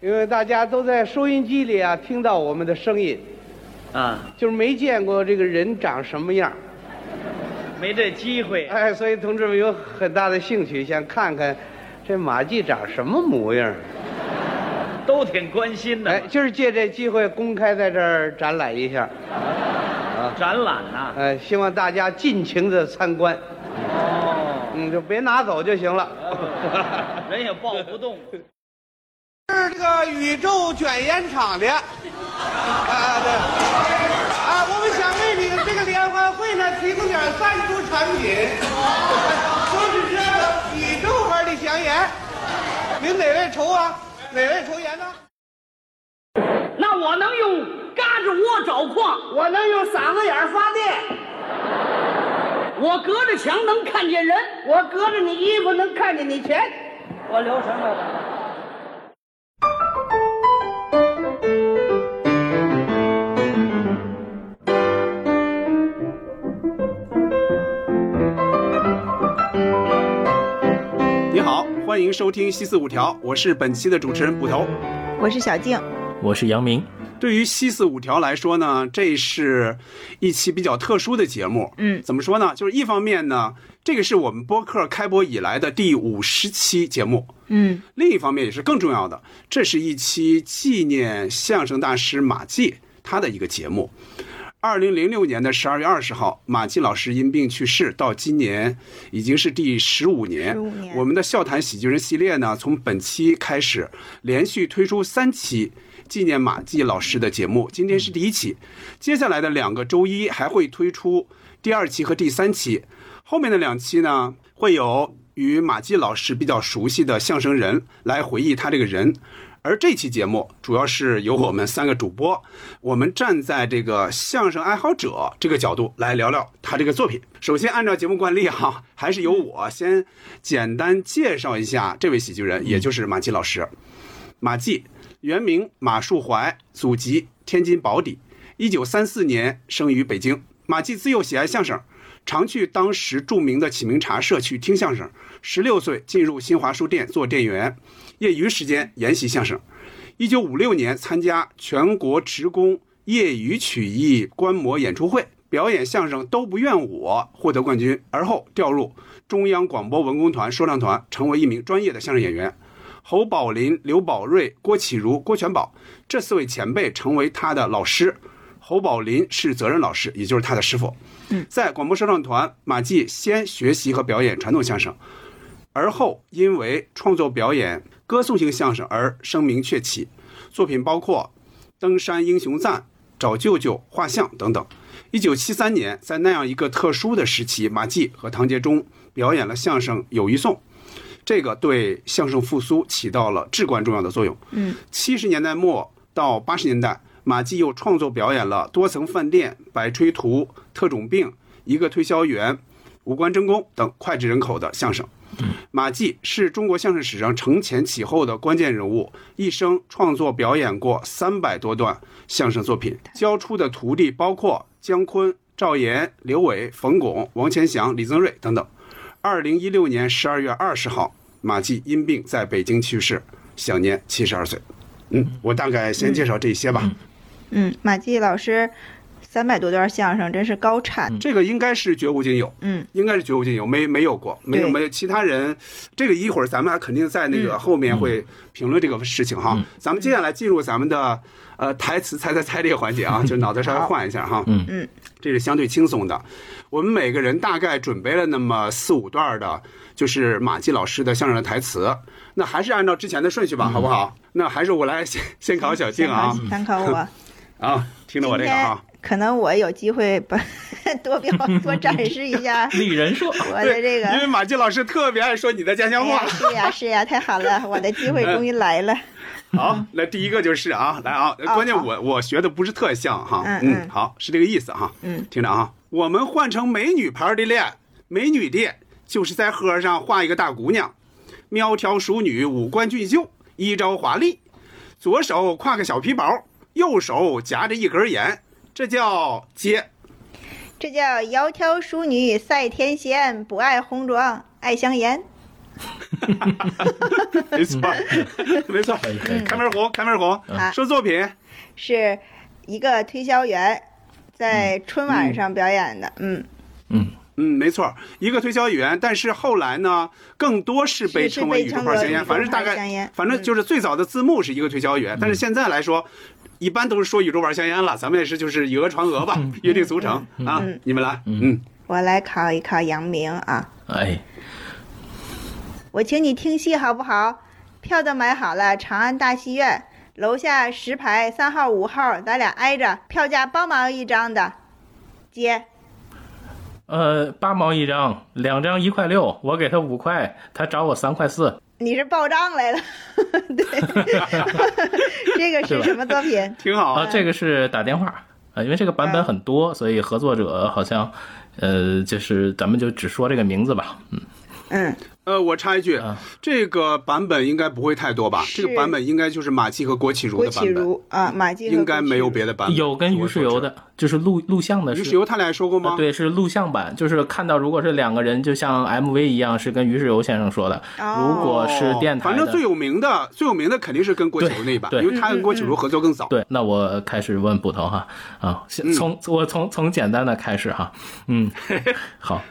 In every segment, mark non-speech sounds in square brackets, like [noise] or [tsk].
因为大家都在收音机里啊听到我们的声音，啊，就是没见过这个人长什么样，没这机会。哎，所以同志们有很大的兴趣，想看看这马季长什么模样。都挺关心的。哎，就是借这机会公开在这儿展览一下，啊展览呐、哎，希望大家尽情的参观，哦，嗯，就别拿走就行了。人也抱不动。[laughs] 是这个宇宙卷烟厂的，啊对，啊，我们想为你这个联欢会呢提供点赞助产品，就是这个宇宙牌的香烟，您哪位抽啊？哪位抽烟呢？那我能用嘎吱窝找矿，我能用嗓子眼发电，我隔着墙能看见人，我隔着你衣服能看见你钱。我留什么。欢迎收听《西四五条》，我是本期的主持人捕头。我是小静，我是杨明。对于《西四五条》来说呢，这是一期比较特殊的节目。嗯怎么说呢？就是一方面呢，这个是我们播客开播以来的第五十期节目；嗯另一方面也是更重要的，这是一期纪念相声大师马季他的一个节目。二零零六年的十二月二十号，马季老师因病去世，到今年已经是第十五年。15年我们的笑谈喜剧人系列呢，从本期开始连续推出三期纪念马季老师的节目，今天是第一期，接下来的两个周一还会推出第二期和第三期，后面的两期呢会有与马季老师比较熟悉的相声人来回忆他这个人。而这期节目主要是由我们三个主播，我们站在这个相声爱好者这个角度来聊聊他这个作品。首先，按照节目惯例哈，还是由我先简单介绍一下这位喜剧人，也就是马季老师。马季，原名马树怀，祖籍天津宝坻，一九三四年生于北京。马季自幼喜爱相声，常去当时著名的启明茶社去听相声。十六岁进入新华书店做店员，业余时间研习相声。一九五六年参加全国职工业余曲艺观摩演出会，表演相声都不怨我，获得冠军。而后调入中央广播文工团说唱团，成为一名专业的相声演员。侯宝林、刘宝瑞、郭启儒、郭全宝这四位前辈成为他的老师。侯宝林是责任老师，也就是他的师傅。在广播说唱团，马季先学习和表演传统相声，而后因为创作表演歌颂性相声而声名鹊起，作品包括《登山英雄赞》《找舅舅》《画像》等等。一九七三年，在那样一个特殊的时期，马季和唐杰忠表演了相声《友谊颂》，这个对相声复苏起到了至关重要的作用。嗯，七十年代末到八十年代，马季又创作表演了《多层饭店》《百吹图》《特种病》《一个推销员》《五官争功》等脍炙人口的相声。马季是中国相声史上承前启后的关键人物，一生创作表演过三百多段相声作品，教出的徒弟包括姜昆、赵岩、刘伟、冯巩、王千祥、李增瑞等等。二零一六年十二月二十号，马季因病在北京去世，享年七十二岁。嗯，我大概先介绍这些吧。嗯，马季老师三百多段相声，真是高产。这个应该是绝无仅有，嗯，应该是绝无仅有，没没有过，没有没有其他人。这个一会儿咱们还肯定在那个嗯后面会评论这个事情哈。咱们接下来进入咱们的呃台词猜猜猜这个环节啊，就脑袋稍微换一下哈。嗯嗯，这是相对轻松的。我们每个人大概准备了那么四五段的，就是马季老师的相声的台词。那还是按照之前的顺序吧，好不好？那还是我来先先考小静啊参考我。[laughs] 啊，听着我这个啊。可能我有机会把 [laughs] 多表 [laughs] 多展示一下立人设，我的这个。因为马季老师特别爱说你的家乡话。哎、是呀是呀，太好了，[laughs] 我的机会终于来了。好，那第一个就是啊，来啊，关键我我学的不是特像哈，嗯嗯好，是这个意思哈，嗯，听着啊，我们换成美女牌的脸，美女的就是在盒上画一个大姑娘，苗条淑女，五官俊秀，衣着华丽，左手挎个小皮包，右手夹着一根烟，这叫接。这叫窈窕淑女赛天仙，不爱红妆爱香颜。[laughs] 没错，没错可以可以。开门红，开门红好。说作品，是一个推销员在春晚上表演的，嗯，嗯，嗯，没错，一个推销员，但是后来呢，更多是被称为宇宙被称作牌香烟，反正大概，反正就是最早的字幕是一个推销员，但是现在来说。一般都是说宇宙玩香烟了，咱们也是就是以讹传讹吧，约定俗成啊。你们来，嗯，我来考一考杨明啊，哎，我请你听戏好不好？票都买好了，长安大戏院楼下十排三号五号，咱俩挨着，票价八毛一张的，接。呃，八毛一张，两张一块六，我给他五块，他找我三块四。你是报账来了，对，[laughs] 这个是什么作品？挺好啊，这个是打电话啊，因为这个版本很多，所以合作者好像，呃，就是咱们就只说这个名字吧。嗯，嗯，呃，我插一句啊，这个版本应该不会太多吧？这个版本应该就是马季和郭启儒的版本，儒啊，马季应该没有别的版本。有跟于世友的，就是录录像的是。于世友他俩说过吗？啊对，是录像版，就是看到如果是两个人，就像 MV 一样，是跟于世友先生说的。哦如果是电台的，反正最有名的，最有名的肯定是跟郭启儒那一版，因为他跟郭启儒合作更早。对，那我开始问捕头哈啊，从我从从简单的开始哈，嗯，[laughs] 好，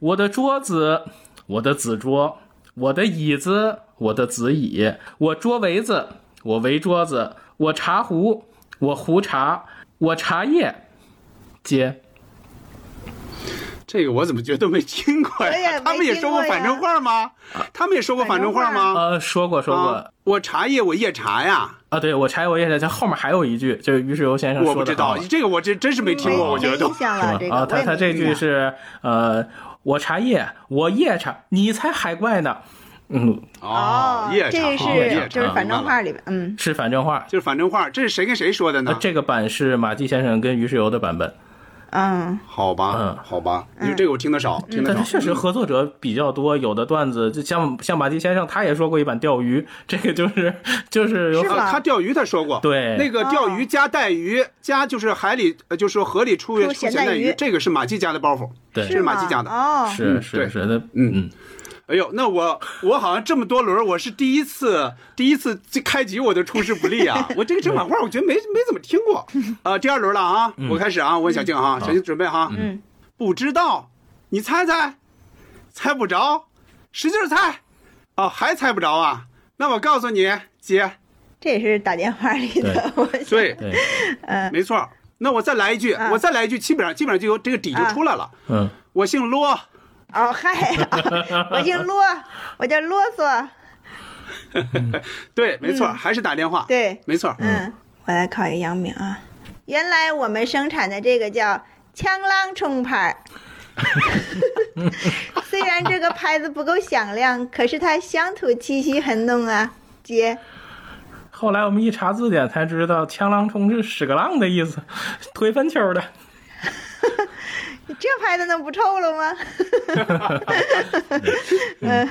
我的桌子，我的子桌，我的椅子，我的子椅，我桌围子，我围桌子，我茶壶，我壶茶，我茶叶，接。这个我怎么觉得都 [laughs] 没听过呀？他们也说过反正话吗？他们也说过反正话吗？呃，说过说过啊，我茶叶我夜茶呀，啊，对我茶叶我夜茶。这，后面还有一句，就是于世游先生我不知道说的这个我这真是没听过，没我觉得都没印象了，这个啊，他他这句是呃，我茶叶，我夜茶，你才海怪呢。嗯，哦，夜茶，这是就是反正话里边，嗯，是反正话。就是反正话，这是谁跟谁说的呢？这个版是马季先生跟于世友的版本，嗯，好吧嗯，好吧，因为这个我听得少，听得少。但是。确实合作者比较多，有的段子就像像马季先生，他也说过一版钓鱼，[laughs] 这个就是就是有是啊，他钓鱼他说过，对。那个钓鱼加带鱼加就是海里，呃就是河里出出出咸带鱼。这个是马季家的包袱，对。这是马季家的。哦，是对。是是的，嗯。嗯，哎呦，那我我好像这么多轮，我是第一次 [laughs] 第一次这开局我就出师不利啊！[laughs] 我这个正反话，我觉得没没怎么听过。啊，[laughs] 第二轮了啊，我开始啊，我问小静哈，小静准备哈。嗯，不知道，你猜猜，猜不着，使劲猜。哦，还猜不着啊？那我告诉你，姐，这也是打电话里的，我想对，嗯，没错。那我再来一句，啊我再来一句，基本上基本上就有这个底就出来了。嗯，我姓骆，哦嗨，我姓啰，我叫啰嗦，对，没错，还是打电话。，对，没错。嗯，我来考一个杨明啊。原来我们生产的这个叫枪浪冲牌儿，[laughs] 虽然这个牌子不够响亮，可是它乡土气息很浓啊。姐，后来我们一查字典才知道，枪浪冲是屎个浪的意思，推粪球的。[laughs] [laughs] 这拍的能不臭了吗？[laughs]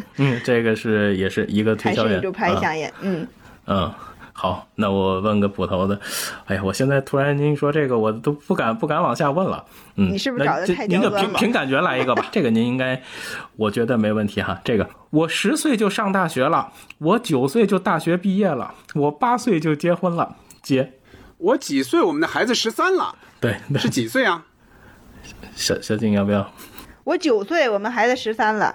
[laughs] 嗯，这个是也是一个推销员还是宇宙牌啊香烟？嗯，嗯，好，那我问个捕头的。哎呀，我现在突然您说这个，我都不敢不敢往下问了。嗯，你是不是找的太这您就刁钻了凭凭感觉来一个吧？这个您应该，我觉得没问题哈。这个我十岁就上大学了，我九岁就大学毕业了，我八岁就结婚了。结，我几岁？我们的孩子十三了，对，对是几岁啊？小小景要不要？我九岁，我们孩子十三了，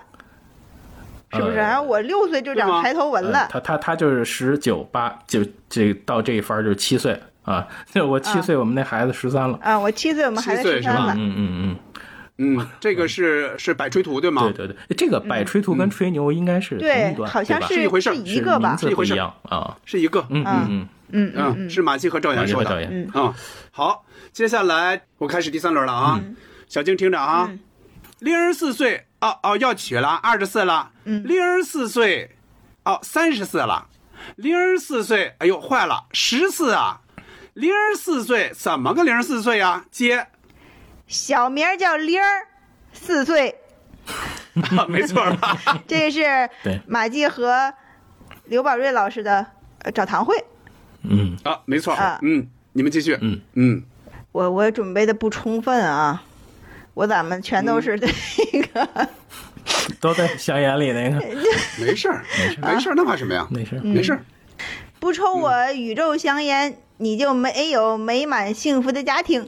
是不是？呃然后我六岁就长抬头纹呃了。他他他就是十九八，就这到这一番儿就是七岁啊。[laughs] 就我七岁，我们那孩子十三了。啊，我七岁，我们孩子十三了。嗯嗯嗯，嗯，这个是是百吹图对吗？对对对，这个摆吹图跟吹牛应该是同对一，端，对吧好像是是一回事儿一个吧是一回事啊。是一个。嗯嗯嗯，嗯嗯嗯，是马季和赵岩说的。嗯嗯，好，接下来我开始第三轮了啊。小静听着啊嗯，零十四岁哦哦要娶了，二十四了。嗯零十四岁哦三十四了，零十四岁哎呦坏了十四啊，零十四岁怎么个零十四岁呀？接，小名叫零儿，四岁。[laughs] 没错吧？[laughs] [laughs] 这个是对马季和刘宝瑞老师的呃找堂会。嗯啊，没错啊。嗯，你们继续。嗯嗯，我我准备的不充分啊，我咱们全都是这个 [laughs] 都在香烟里那个，[laughs] 没事儿，没事儿，没事儿那怕什么呀？没事儿。没事儿。不抽我宇宙香烟，你就没有美满幸福的家庭；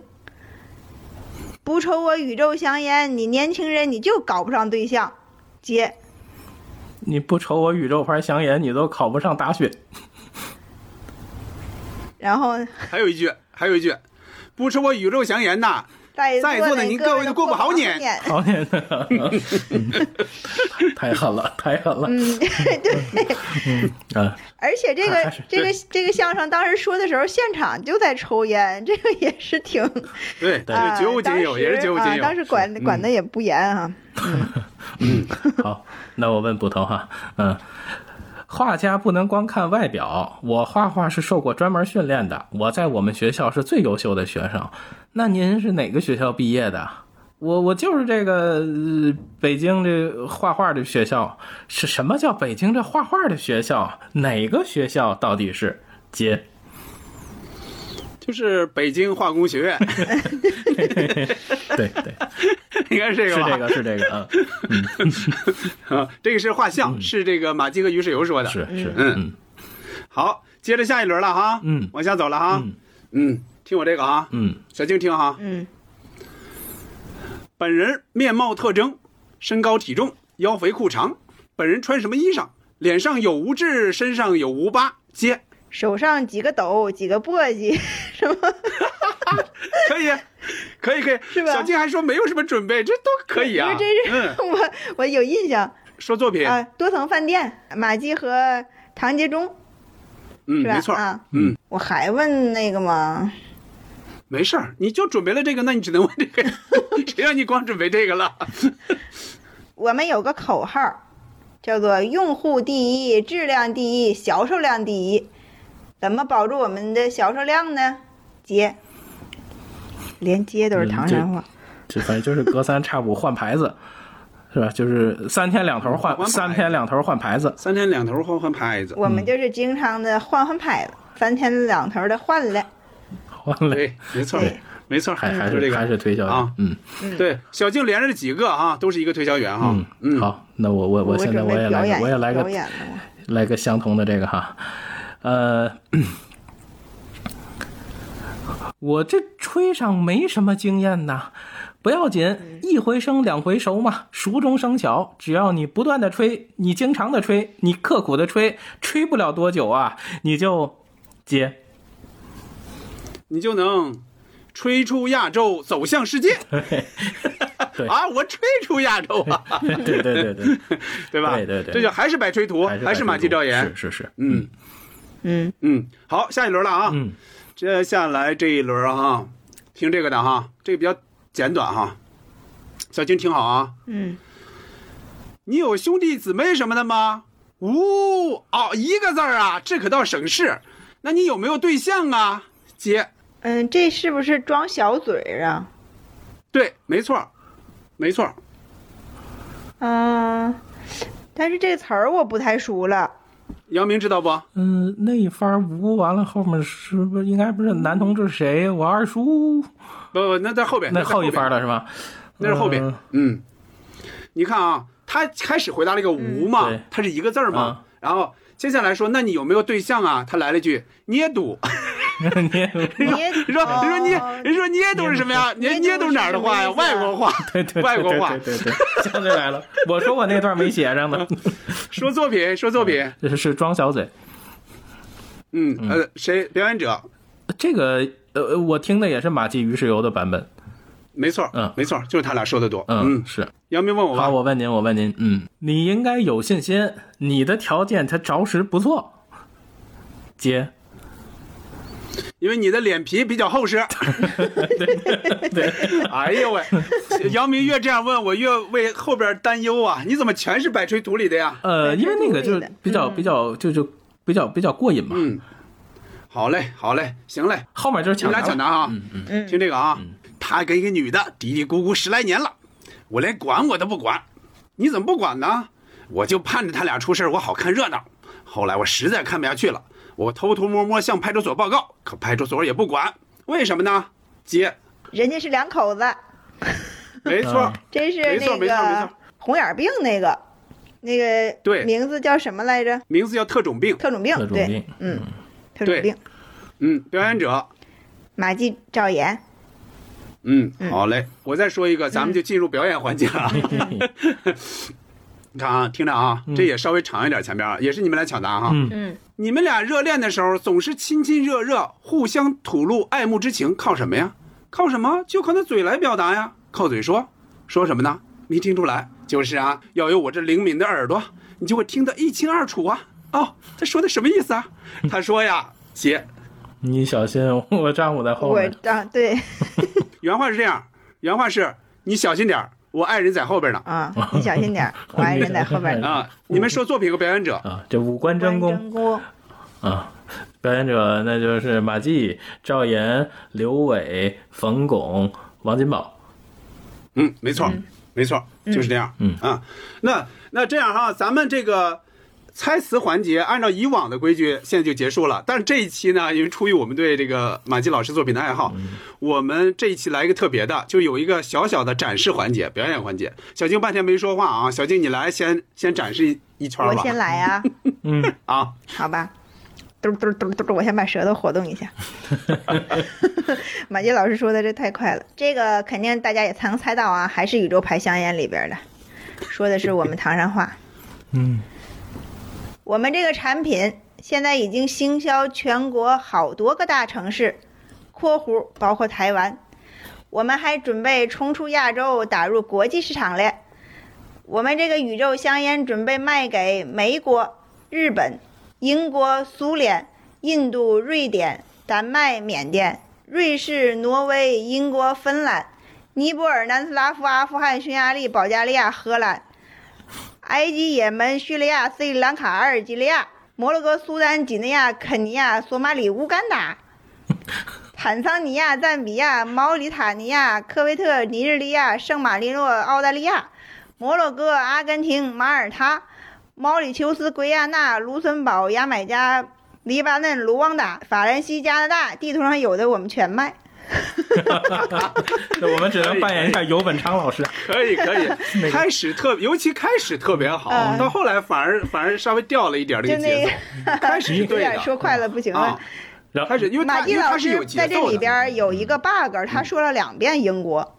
不抽我宇宙香烟，你年轻人你就搞不上对象。姐，你不抽我宇宙牌香烟，你都考不上大学。然后还有一句，还有一句，不抽我宇宙香烟呐，在在座的您各位都过不好年年。好年的，[laughs] 太狠了，太狠了。嗯，对。啊，而且这个这个这个相声当时说的时候，现场就在抽烟，这个也是挺 [laughs] 对，对绝无仅有，也是绝无仅啊有。当时管管的也不严啊。嗯 [laughs] 好，那我问捕头哈，嗯，画家不能光看外表，我画画是受过专门训练的，我在我们学校是最优秀的学生。那您是哪个学校毕业的？我我就是这个、呃北京这画画的学校。是什么叫北京这画画的学校？哪个学校到底是？接就是北京化工学院，对 [laughs] 对，[laughs] 应该是这个吧？是这个是这个啊，[laughs] 啊，这个是画像，是这个马季和于世友说的。是是嗯嗯好，接着下一轮了哈。嗯往下走了哈。嗯嗯，听我这个啊，嗯小静听哈。嗯，本人面貌特征：身高体重，腰肥裤长。本人穿什么衣裳？脸上有无痣，身上有无疤。接，手上几个斗，几个簸箕，[laughs] 什么？[laughs] 可以，可以，可以。是吧小静还说没有什么准备，这都可以啊。这是、嗯，我我有印象说作品，啊，多层饭店，马季和唐杰忠嗯，是吧？没错。啊，嗯，我还问那个吗？没事儿，你就准备了这个，那你只能问这个，[laughs] 谁让你光准备这个了？我们有个口号，叫做“用户第一，质量第一，销售量第一”。怎么保住我们的销售量呢？接，连接都是唐山话。这反正就是隔三差五换牌子，是吧？就是三天两头换，换三天两头换牌子。三天两头换换牌子，我们就是经常的换换牌子，三天两头的换了。[laughs] 换了，没错，没错，还还是这个还是推销员啊嗯对，小静连着几个啊，都是一个推销员哈。嗯，好，那我我我现在我也来表演个我也来个。来个相同的这个哈，呃，[coughs] 我这吹上没什么经验呐，不要紧，一回生两回熟嘛，熟中生巧。只要你不断的吹，你经常的吹，你刻苦的吹，吹不了多久啊，你就接。你就能吹出亚洲，走向世界。[laughs] 对啊，我吹出亚洲啊，对对对对，[laughs] 对吧？对对对这就还是摆吹图，还是马季赵岩。是是是，嗯嗯，嗯嗯，好，下一轮了啊。嗯，接下来这一轮哈，听这个的哈，这个比较简短哈。小金听好啊，嗯，你有兄弟姊妹什么的吗？呜哦，一个字儿啊，这可倒省事。那你有没有对象啊？姐，嗯，这是不是装小嘴啊？对，没错，没错。嗯，但是这词儿我不太熟了。姚明知道不？嗯，那一番无完了，后面是不是应该不是男同志谁？我二叔，不不，那在后边，那后一番了是吧？那是后边嗯。嗯，你看啊，他开始回答了一个无嘛对，它是一个字儿嘛嗯，然后接下来说，那你有没有对象啊？他来了一句捏赌，[laughs] 你捏你说你说捏哦人说捏都是什么呀？捏捏捏赌是哪儿的话呀？[laughs] 外国话，对对对外国话对。对对对，想起来了，我说我那段没写上呢，[laughs] 说作品，说作品，这是是装小嘴。嗯呃，谁表演者？这个呃，我听的也是马季于世友的版本。没错，嗯没错，就是他俩说的多。嗯，嗯，是。杨明问我吧好，，我问您，我问您，嗯，你应该有信心，你的条件他着实不错。姐，因为你的脸皮比较厚实。[laughs] 对对，哎呦喂，姚明越这样问我，越为后边担忧啊！你怎么全是摆锤图里的呀？呃，因为那个就是比较比较就就比较比较过瘾嘛，嗯，好嘞，好嘞，行嘞，后面就是你们俩抢答了。抢答啊！嗯嗯，嗯听这个啊，他跟一个女的嘀嘀咕咕十来年了，我连管我都不管，你怎么不管呢？我就盼着他俩出事我好看热闹。后来我实在看不下去了，我偷偷摸摸向派出所报告，可派出所也不管，为什么呢？姐，人家是两口子，没错，嗯。这是没错那没错没错。个红眼病那个，那个对。名字叫什么来着？名字叫特种病。特种病，对特种病，嗯，特种对。病，嗯，表演者，马季赵岩，嗯，好嘞。我再说一个，咱们就进入表演环节了。你 [laughs] 看啊，听着啊，这也稍微长一点，前边啊，也是你们来抢答哈。嗯。嗯，你们俩热恋的时候总是亲亲热热，互相吐露爱慕之情，靠什么呀？靠什么？就靠那嘴来表达呀。靠嘴说，说什么呢？没听出来？就是啊，要有我这灵敏的耳朵，你就会听得一清二楚啊。哦，他说的什么意思啊？他说呀，[laughs] 姐，你小心，我丈夫在后我面。啊对 [laughs] 原话是这样，原话是你小心点儿我爱人在后边呢。啊，你小心点，[laughs] 我爱人在后边呢。[laughs] 啊，你们说作品和表演者，啊，这五官真关功真功，啊，表演者那就是马季、赵岩、刘伟、冯巩、王金宝。嗯，没错，没错，就是这样。嗯啊，那那这样哈，咱们这个猜词环节按照以往的规矩，现在就结束了。但是这一期呢，因为出于我们对这个马季老师作品的爱好，我们这一期来一个特别的，就有一个小小的展示环节、表演环节。小静半天没说话啊，小静你来先先展示一一圈吧。我先来啊，嗯，[laughs] 啊，好吧。嘟嘟嘟嘟嘟，我先把舌头活动一下。[laughs] 马季老师说的这太快了，这个肯定大家也才能猜到啊，还是宇宙牌香烟里边的，说的是我们唐山话。嗯，我们这个产品现在已经行销全国好多个大城市（括弧包括台湾），我们还准备冲出亚洲，打入国际市场了。我们这个宇宙香烟准备卖给美国、日本、英国、苏联、印度、瑞典、丹麦、缅甸、瑞士、挪威、英国、芬兰、尼泊尔、南斯拉夫、阿富汗、匈牙利、保加利亚、荷兰。埃及、也门、叙利亚、斯里兰卡、阿尔及利亚、摩洛哥、苏丹、几内亚、肯尼亚、索马里、乌干达、[laughs] 坦桑尼亚、赞比亚、毛里塔尼亚、科威特、尼日利亚、圣马力诺、澳大利亚、摩洛哥、阿根廷、马耳他、毛里求斯、圭亚那、卢森堡、牙买加、黎巴嫩、卢旺达、法兰西、加拿大，地图上有的我们全卖。那 [laughs] 我们只能扮演一下尤本昌老师。可以可以 [laughs] 那，个开始特，尤其开始特别好，嗯到后来反而反而稍微掉了一点这就那个节个奏。[laughs] 开始是有对说快了不行了啊。然后开始，因为马季老师在这里节奏的，边有一个 bug，他说了两遍英国。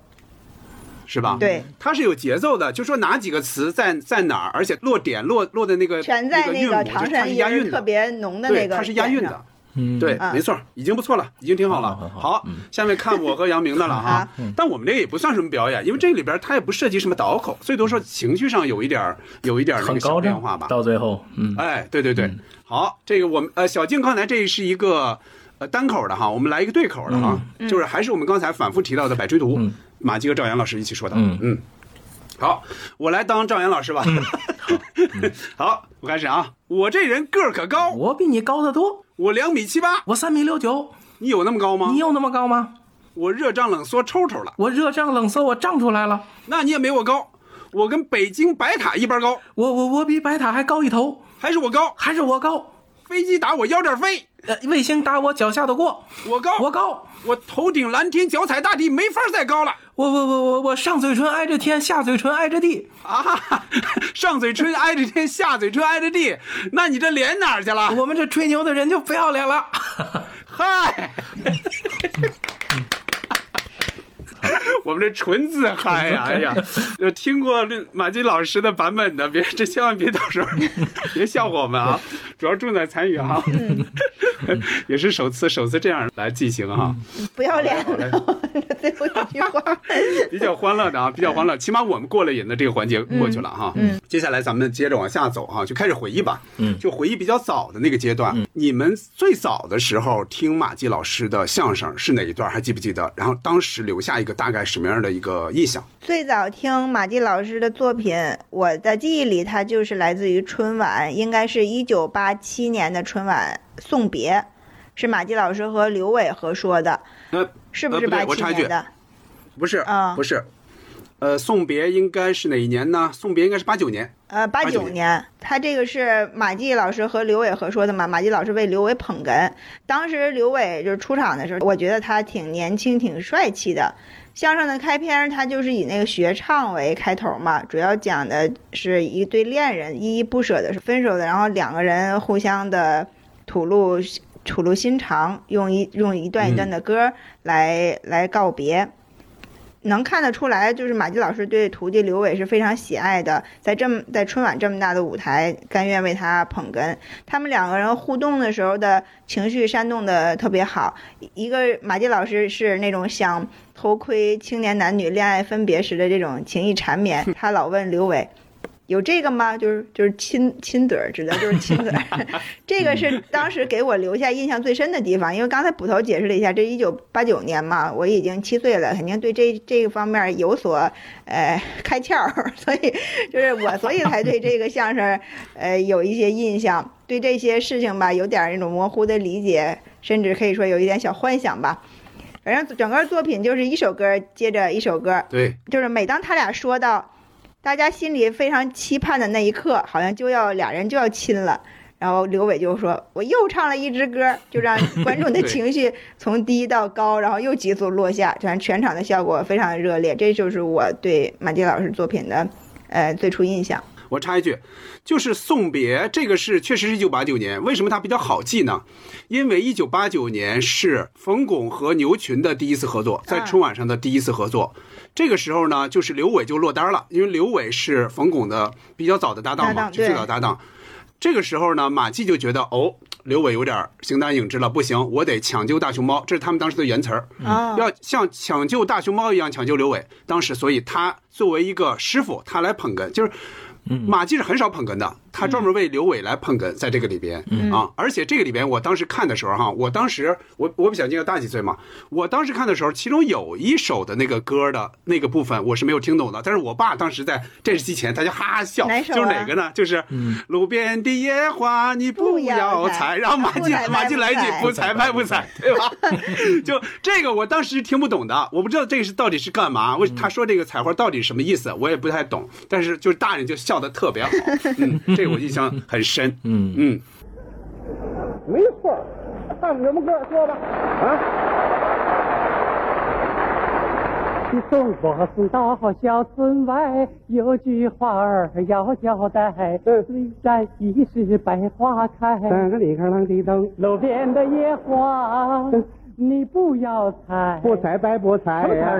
是吧？对，它是有节奏的，就说哪几个词在在哪儿，而且落点落落的那个全在那个唐山音儿是押韵的，特别浓的对，那个，它是押韵的。。嗯，对，嗯。没错，已经不错了，已经挺好了。好好好。嗯。下面看我和杨明的了哈。但我们这个也不算什么表演，因为这里边它也不涉及什么倒口，最多说情绪上有一点儿有一点儿那个小很高涨变化吧。到最后，嗯，哎，对对对，好，这个我们呃小静刚才这是一个呃单口的哈，我们来一个对口的哈，就是还是我们刚才反复提到的百吹图，嗯。马季和赵岩老师一起说的，嗯。嗯，好，我来当赵岩老师吧，[laughs] 好，我开始啊，我这人个儿可高，我比你高得多，我两米七八，我三米六九，你有那么高吗？你？有那么高吗？我热胀冷缩抽抽了，我热胀冷缩，我胀出来了。那你也没我高，我跟北京白塔一般高，我我我比白塔还高一头，还是我高，还是我高。飞机打我腰这儿飞，呃，卫星打我脚下的过，我高，我高。我头顶蓝天，脚踩大地，没法再高了。我我我我我上嘴唇挨着天，下嘴唇挨着地。啊，[laughs] 上嘴唇挨着天，下嘴唇挨着地，那你这脸哪儿去了？我们这吹牛的人就不要脸了。嗨，[laughs] [laughs] 我们这纯自嗨呀！哎呀，就听过这马季老师的版本的，别这千万别到时候别笑话我们啊！[laughs] 主要重在参与哈，[laughs] 也是首次首次这样来进行哈。不要脸最后一句话。比较欢乐的啊，比较欢乐，起码我们过了瘾的这个环节过去了哈。嗯，接下来咱们接着往下走哈，就开始回忆吧。嗯就回忆比较早的那个阶段，你们最早的时候听马季老师的相声是哪一段？还记不记得？然后当时留下一个大概什么样的一个印象？最早听马季老师的作品，我的记忆里，他就是来自于春晚，应该是一九八七年的春晚《送别》，是马季老师和刘伟合说的，呃，是不是八七年的？不是啊不是，呃，送别应该是哪一年呢？送别应该是八九年，呃，八九年，他这个是马季老师和刘伟合说的嘛？马季老师为刘伟捧哏，当时刘伟就是出场的时候，我觉得他挺年轻、挺帅气的。相声的开篇，它就是以那个学唱为开头嘛，主要讲的是一对恋人依依不舍的分手的，然后两个人互相的吐露吐露心肠，用一用一段一段的歌来、来告别。能看得出来，就是马季老师对徒弟刘伟是非常喜爱的，在这么在春晚这么大的舞台，甘愿为他捧哏。他们两个人互动的时候的情绪煽动的特别好。一个马季老师是那种想偷窥青年男女恋爱分别时的这种情意缠绵，[laughs] 他老问刘伟。有这个吗？就是就是亲亲嘴儿，指的就是亲嘴儿。[laughs] 这个是当时给我留下印象最深的地方，因为刚才捕头解释了一下，这一九八九年嘛，我已经七岁了，肯定对这这个方面有所呃开窍儿，[laughs] 所以就是我，所以才对这个相声呃有一些印象，对这些事情吧有点儿那种模糊的理解，甚至可以说有一点小幻想吧。反正整个作品就是一首歌接着一首歌，对，就是每当他俩说到大家心里非常期盼的那一刻，好像就要俩人就要亲了。然后刘伟就说：“我又唱了一支歌，就让观众的情绪 [laughs] 从低到高，然后又急速落下，全全场的效果非常热烈。这就是我对马季老师作品的，呃，最初印象。我插一句，就是送别这个是确实是一九八九年，为什么它比较好记呢？因为一九八九年是冯巩和牛群的第一次合作，在啊春晚上的第一次合作。这个时候呢，就是刘伟就落单了，因为刘伟是冯巩的比较早的搭档嘛，是最早搭档。这个时候呢，马季就觉得哦，刘伟有点形单影只了，不行，我得抢救大熊猫，这是他们当时的原词儿。哦，要像抢救大熊猫一样抢救刘伟。当时，所以他作为一个师傅，他来捧哏，就是马季是很少捧哏的，他专门为刘伟来捧哏，在这个里边啊。而且这个里边，我当时看的时候哈，我当时我我比小金要大几岁嘛，我当时看的时候，其中有一首的那个歌的那个部分我是没有听懂的，但是我爸当时在电视机前，他就哈哈笑，就是哪个呢？就是路边的野花你不要采，然后马季不采马进来一句不采不采拍不采，[laughs] 对吧？就这个我当时听不懂的，我不知道这个是到底是干嘛，为他说这个采花到底什么意思，我也不太懂。但是就是大人就笑的特别好，嗯，这个我印象很深，嗯嗯，没错儿，唱什么歌说吧？啊，送我送到小村外，有句话儿要交代。虽然已是百花开，三个里克啷地灯，路边的野花你不要采。不采白不采呀。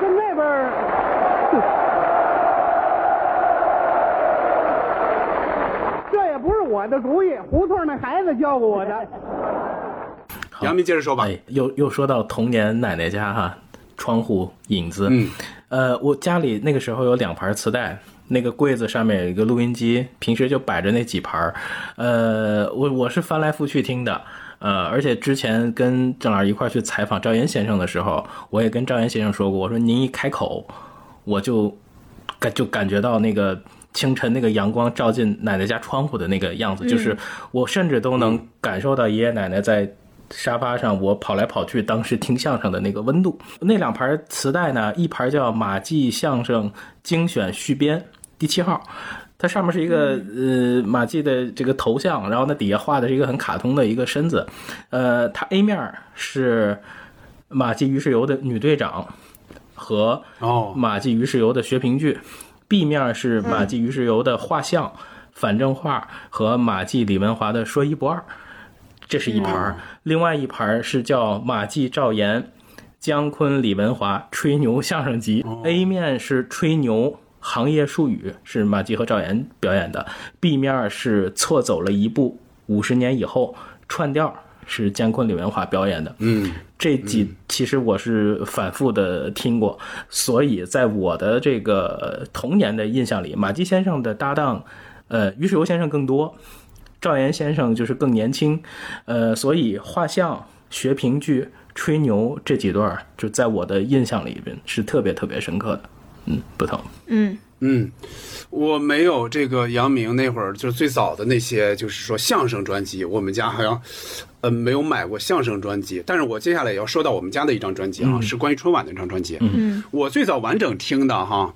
跟那儿，这也不是我的主意，胡同那孩子教过我的。杨明接着说吧，哎，又又说到童年奶奶家哈，窗户影子。嗯，呃，我家里那个时候有两盘磁带，那个柜子上面有一个录音机，平时就摆着那几盘儿。呃，我我是翻来覆去听的。呃，而且之前跟郑老师一块去采访赵岩先生的时候，我也跟赵岩先生说过，我说您一开口，我就感就感觉到那个清晨那个阳光照进奶奶家窗户的那个样子，就是我甚至都能感受到爷爷奶奶在沙发上我跑来跑去，当时听相声的那个温度。那两盘磁带呢，一盘叫马季相声精选续编第七号。它上面是一个呃马季的这个头像，然后那底下画的是一个很卡通的一个身子，呃，它 A 面是马季于世友的女队长和哦，马季于世友的学评剧，B 面是马季于世友的画像、反正画和马季李文华的说一不二，这是一盘儿。另外一盘儿是叫马季赵岩、姜昆李文华吹牛相声集、a 面是吹牛。行业术语是马季和赵岩表演的，B 面是错走了一步，五十年以后串调是姜昆李文华表演的。嗯，这几其实我是反复的听过，所以在我的这个童年的印象里，马季先生的搭档，呃，于世游先生更多，赵岩先生就是更年轻，呃，所以画像、学评剧、吹牛这几段儿，就在我的印象里边是特别特别深刻的。嗯，不同。嗯，嗯，我没有这个杨明那会儿就是最早的那些，就是说相声专辑，我们家好像，呃，没有买过相声专辑。但是我接下来也要说到我们家的一张专辑啊，是关于春晚的一张专辑。嗯，我最早完整听的哈，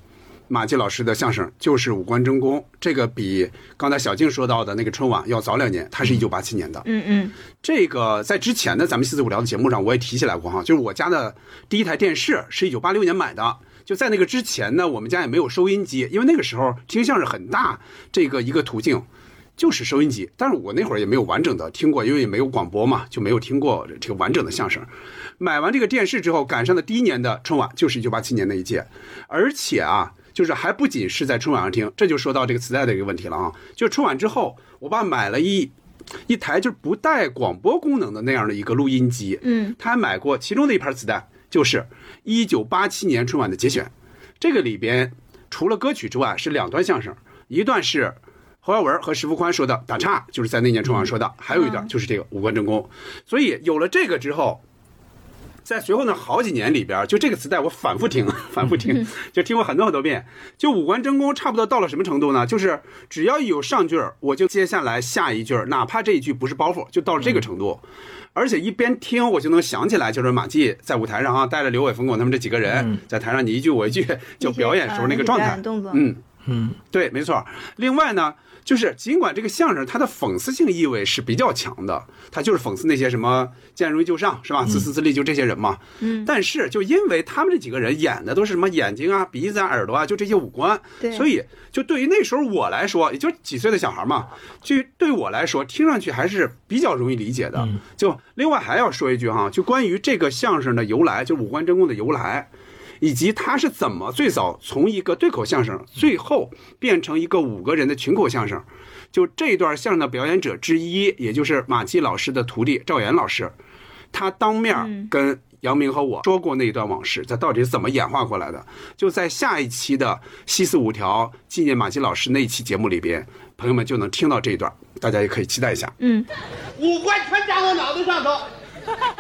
马季老师的相声就是《五官争功》，这个比刚才小静说到的那个春晚要早两年，它是一九八七年的。嗯嗯这个在之前的咱们四四五聊的节目上我也提起来过哈，就是我家的第一台电视是一九八六年买的。就在那个之前呢，我们家也没有收音机，因为那个时候听相声很大这个一个途径就是收音机。但是我那会儿也没有完整的听过，因为也没有广播嘛，就没有听过这个完整的相声。买完这个电视之后，赶上的第一年的春晚就是一九八七年那一届，而且啊，就是还不仅是在春晚上听，这就说到这个磁带的一个问题了啊。就春晚之后，我爸买了一一台就是不带广播功能的那样的一个录音机，嗯他还买过其中的一盘磁带，就是一九八七年春晚的节选。这个里边除了歌曲之外，是两段相声，一段是侯耀文和石富宽说的打岔，就是在那年春晚说的，还有一段就是这个五官争功。所以有了这个之后，在随后呢好几年里边，就这个磁带我反复听，反复听，就听过很多很多遍。就五官争功差不多到了什么程度呢？就是只要有上句儿，我就接下来下一句儿，哪怕这一句不是包袱，就到了这个程度。而且一边听我就能想起来，就是马季在舞台上啊，带着刘伟、冯巩他们这几个人在台上你一句我一句就表演时候那个状态，嗯。嗯对，没错。另外呢，就是尽管这个相声它的讽刺性意味是比较强的，它就是讽刺那些什么见容易就上是吧？自私自利就这些人嘛。嗯但是就因为他们这几个人演的都是什么眼睛啊、鼻子啊、耳朵啊，就这些五官，对所以就对于那时候我来说，也就几岁的小孩嘛，就对我来说听上去还是比较容易理解的。就另外还要说一句哈，就关于这个相声的由来，就五官争功的由来。以及他是怎么最早从一个对口相声，最后变成一个五个人的群口相声。就这段相声的表演者之一，也就是马季老师的徒弟赵岩老师，他当面跟杨明和我说过那一段往事，这到底是怎么演化过来的？就在下一期的西四五条纪念马季老师那一期节目里边，朋友们就能听到这一段，大家也可以期待一下。嗯，五官全长我脑袋上头，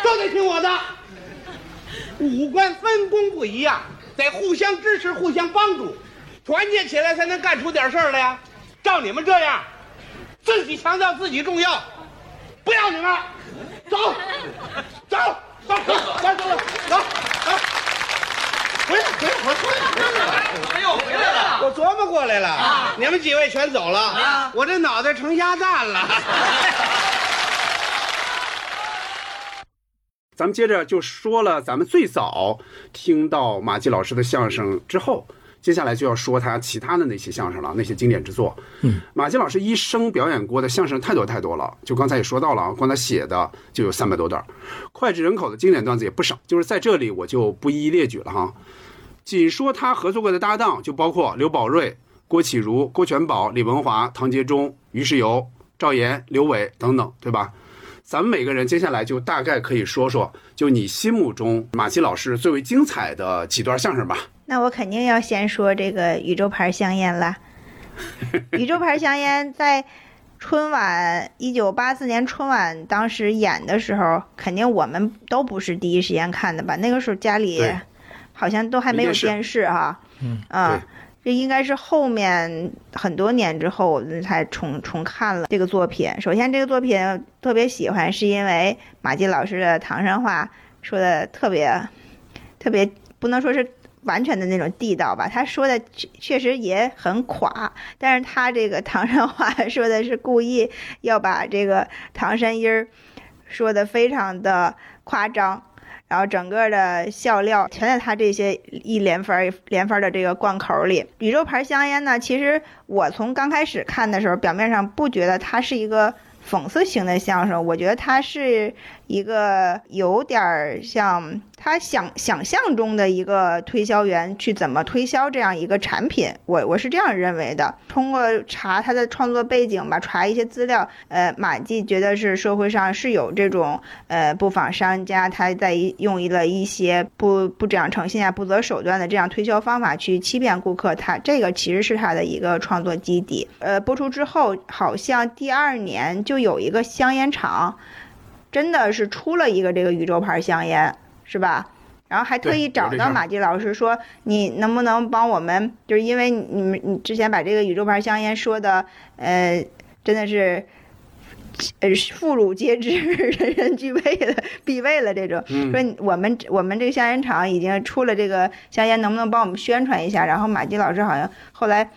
都得听我的。五官分工不一样，得互相支持、互相帮助，团结起来才能干出点事儿来呀。照你们这样，自己强调自己重要，不要你们，走，走，走，走，走，走，走，走。回来，回来，回来，哎呦，回来了！我琢磨过来了，你们几位全走了，我这脑袋成鸭蛋了。咱们接着就说了，咱们最早听到马季老师的相声之后，接下来就要说他其他的那些相声了，那些经典之作。嗯，马季老师一生表演过的相声太多太多了，就刚才也说到了啊，光他写的就有三百多段，脍炙人口的经典段子也不少。就是在这里我就不一一列举了哈，仅说他合作过的搭档就包括刘宝瑞、郭启儒、郭全宝、李文华、唐杰忠、于世友、赵岩、刘伟等等，对吧？咱们每个人接下来就大概可以说说，就你心目中马季老师最为精彩的几段相声吧。那我肯定要先说这个宇宙牌香烟了。[laughs] 宇宙牌香烟在春晚一九八四年春晚当时演的时候，肯定我们都不是第一时间看的吧？那个时候家里好像都还没有电视哈。嗯啊，这应该是后面很多年之后我才重重看了这个作品。首先，这个作品特别喜欢，是因为马季老师的唐山话说的特别特别，不能说是完全的那种地道吧，他说的确确实也很垮，但是他这个唐山话 [laughs] 说的是故意要把这个唐山音儿说的非常的夸张。然后整个的笑料全在他这些一连番儿连番儿的这个贯口里。宇宙牌香烟呢，其实我从刚开始看的时候，表面上不觉得它是一个讽刺型的相声，我觉得它是一个有点儿像他想想象中的一个推销员去怎么推销这样一个产品，我我是这样认为的。通过查他的创作背景吧，查一些资料，呃，马季觉得是社会上是有这种呃不法商家，他在一用了一些不不讲诚信啊、不择手段的这样推销方法去欺骗顾客，他这个其实是他的一个创作基底。呃，播出之后，好像第二年就有一个香烟厂。真的是出了一个这个宇宙牌香烟，是吧？然后还特意找到马季老师说，你能不能帮我们？就是因为你们你之前把这个宇宙牌香烟说的，呃，真的是。呃，妇孺皆知，人人具备的，[laughs] 必备了这种。嗯说我们我们这个香烟厂已经出了这个香烟，能不能帮我们宣传一下？然后马季老师好像后来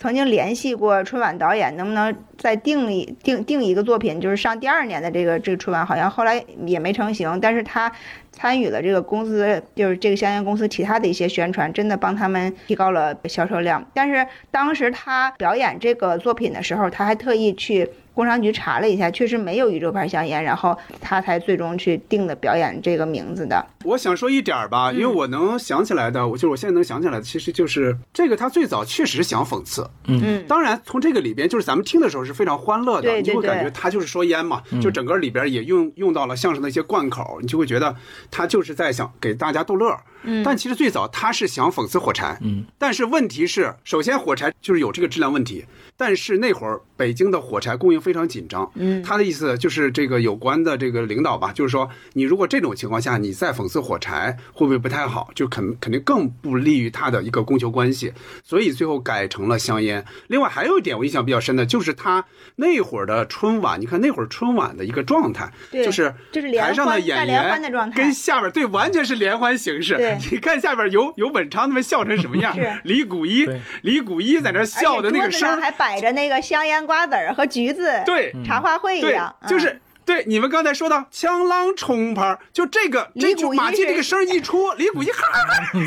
曾经联系过春晚导演，能不能再定一定定一个作品，就是上第二年的这个这个春晚，好像后来也没成型。但是他参与了这个公司，就是这个香烟公司其他的一些宣传，真的帮他们提高了销售量。但是当时他表演这个作品的时候，他还特意去。工商局查了一下，确实没有宇宙牌香烟，然后他才最终去定的表演这个名字的。我想说一点儿吧，因为我能想起来的，我就是我现在能想起来的，其实就是这个他最早确实想讽刺，嗯，当然从这个里边就是咱们听的时候是非常欢乐的，对对你就会感觉他就是说烟嘛，就整个里边也用用到了相声的一些贯口，你就会觉得他就是在想给大家逗乐儿。嗯，但其实最早他是想讽刺火柴，嗯，但是问题是，首先火柴就是有这个质量问题，但是那会儿北京的火柴供应非常紧张，嗯，他的意思就是这个有关的这个领导吧，就是说你如果这种情况下你再讽刺火柴，会不会不太好？就肯肯定更不利于他的一个供求关系，所以最后改成了香烟。另外还有一点我印象比较深的就是他那会儿的春晚，你看那会儿春晚的一个状态，对就是就是联台上的欢演员的状态跟下边对完全是连环形式对。你看下边有有本昌他们笑成什么样 [laughs] 是？李谷一，李谷一在那笑的那个声还摆着那个香烟、瓜子儿和橘子，对茶话会一样，，嗯就是。对，你们刚才说到枪啷冲牌儿，就这个这就谷一是马季这个声一出，李谷一哈哈哈，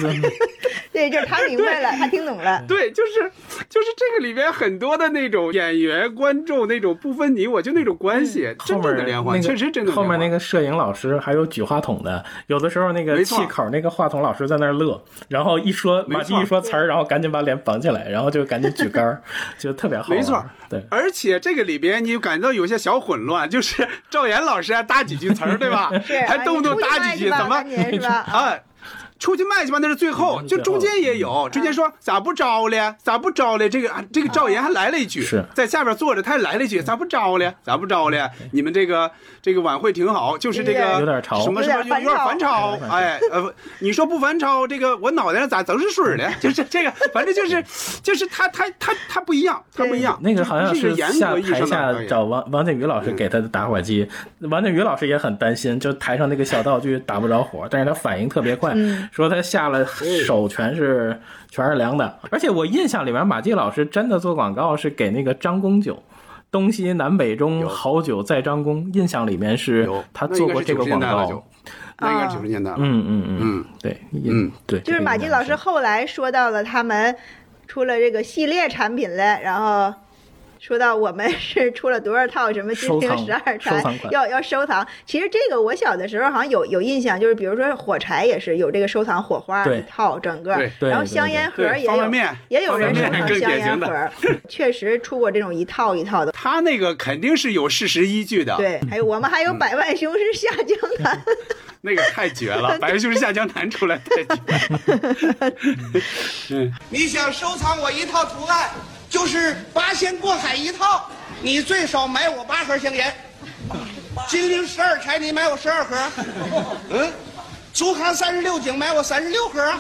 对，就是他明白了，他听懂了。对，就是就是这个里边很多的那种演员、观众那种不分你我，就那种关系，真正的连环，那个确实真的。后面那个摄影老师还有举话筒的，有的时候那个气口那个话筒老师在那儿乐，然后一说马季一说词儿，然后赶紧把脸绑起来，然后就赶紧举杆儿，就特别好。没错，对。而且这个里边你感觉到有些小混乱，就是赵岩老师还搭几句词儿，对吧？[laughs] 是，还动不动搭几句，啊怎么 [laughs] 啊？出去卖去吧，那是最后，就中间也有，中间说咋不招了，咋不招了？这个啊，这个赵岩还来了一句，是。在下边坐着，他还来了一句，咋不招了？咋不招了？你们这个这个晚会挺好，就是这个有点潮。什么什么有点有点反反超，哎呃，你说不反超，这个我脑袋上咋都是水了？[laughs] 就是这个，反正就是就是他他他他不一样，他不一样。那个好像是严格意义台下上的找王王靖宇老师给他的打火机，王靖宇老师也很担心，就台上那个小道具打不着火，但是他反应特别快，说他下了手全是全是凉的，而且我印象里面马季老师真的做广告是给那个张公酒。东西南北中，好酒在张公。印象里面是他做过这个广告那应该是90年代了就，那应该是九十年代了。嗯嗯嗯嗯，对，嗯，对，就是马季季老师后来说到了他们出了这个系列产品了，然后说到我们 [laughs] 是出了多少套什么金陵十二钗，要要收藏。其实这个我小的时候好像有有印象，就是比如说火柴也是有这个收藏火花一套整个然后香烟盒也有也有人收藏香烟盒，确实出过这种一套一套的。[laughs] 他那个肯定是有事实依据的。，对，还有我们还有百万雄师下江南，[laughs] 那个太绝了，白就是下江南出来太绝了。嗯，你想收藏我一套图案，就是八仙过海一套，你最少买我八盒香烟。金陵十二钗，你买我十二盒。嗯，竹卡三十六景，买我三十六盒。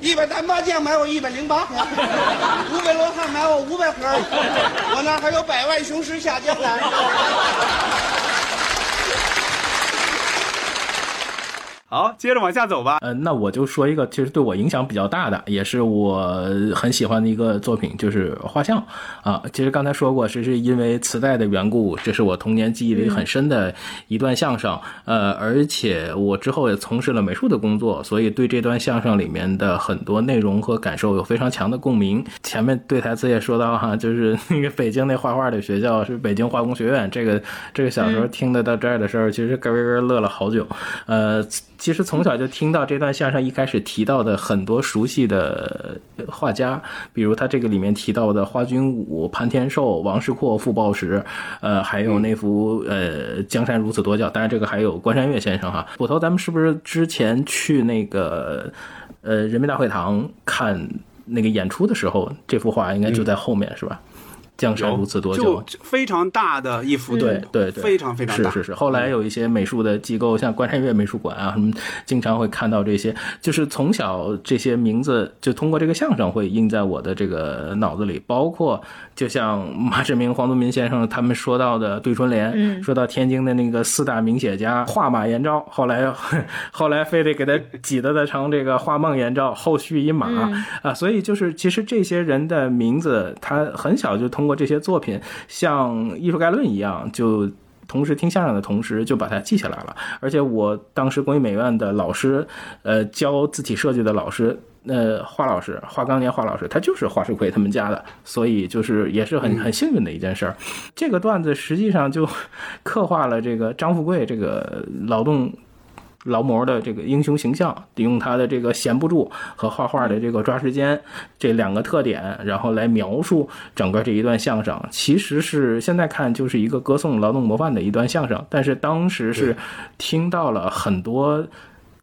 一百单八将，买我一百零八盒。五百罗汉，买我五百盒。我那还有百万雄师下江南。好，接着往下走吧。呃，那我就说一个，其实对我影响比较大的，也是我很喜欢的一个作品，就是画像啊。其实刚才说过，是是因为磁带的缘故，这是我童年记忆里很深的一段相声。呃，而且我之后也从事了美术的工作，所以对这段相声里面的很多内容和感受有非常强的共鸣。前面对台词也说到哈，就是那个北京那画画的学校是北京化工学院，这个这个小时候听得到这儿的时候，其实咯咯咯乐了好久。呃。其实从小就听到这段相声一开始提到的很多熟悉的画家，比如他这个里面提到的花君武、潘天寿、王世阔、傅抱石，呃，还有那幅呃“江山如此多娇”，当然这个还有关山月先生哈。捕头，咱们是不是之前去那个呃人民大会堂看那个演出的时候，这幅画应该就在后面、是吧？江山如此多就娇。非常大的一幅，对对对，非常非常大。是是是。后来有一些美术的机构，像观山月美术馆啊，什么，经常会看到这些。就是从小这些名字，就通过这个相声会印在我的这个脑子里。包括就像马志明、黄宗民先生他们说到的对春联，嗯说到天津的那个四大名写家画马延昭，后来 [laughs] 后来非得给他挤得的成这个画梦延昭，后续一马、嗯啊。所以就是其实这些人的名字，他很小就通过这些作品，像艺术概论一样，就同时听相声的同时就把它记下来了。而且我当时工艺美院的老师，呃，教字体设计的老师。呃，华老师，华钢年华老师，他就是华世奎他们家的，所以就是也是很很幸运的一件事儿。这个段子实际上就刻画了这个张富贵这个劳动劳模的这个英雄形象，用他的这个闲不住和画画的这个抓时间这两个特点，然后来描述整个这一段相声。其实是现在看就是一个歌颂劳动模范的一段相声，但是当时是听到了很多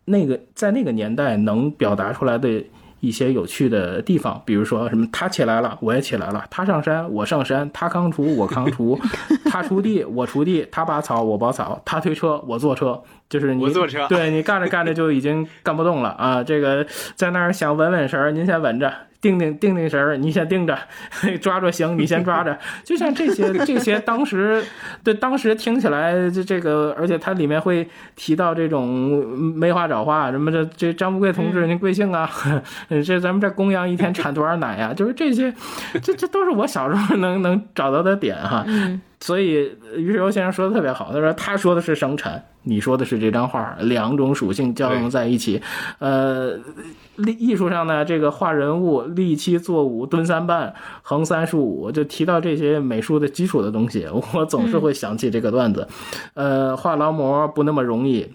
那个在那个年代能表达出来的。一些有趣的地方，比如说什么，他起来了，我也起来了；他上山，我上山；他扛锄，我扛锄；[laughs] 他锄地，我锄地；他拔草，我拔草；他推车，我坐车。就是你我坐车对你干着干着就已经干不动了啊！这个在那儿想稳稳神儿，您先稳着；定定定定神儿，你先定着；[laughs] 抓住行，你先抓着。就像这些这些，当时对当时听起来这这个，而且它里面会提到这种没话找话，什么这这张富贵同志您贵姓啊？[laughs] 这咱们这公羊一天产多少奶呀、就是这些，这这都是我小时候能能找到的点哈。所以于世友先生说的特别好，他说他说的是生产，你说的是这张画，两种属性交融在一起，呃，艺术上呢，这个画人物，立七坐五，蹲三半，横三竖五，就提到这些美术的基础的东西，我总是会想起这个段子，呃，画劳模不那么容易。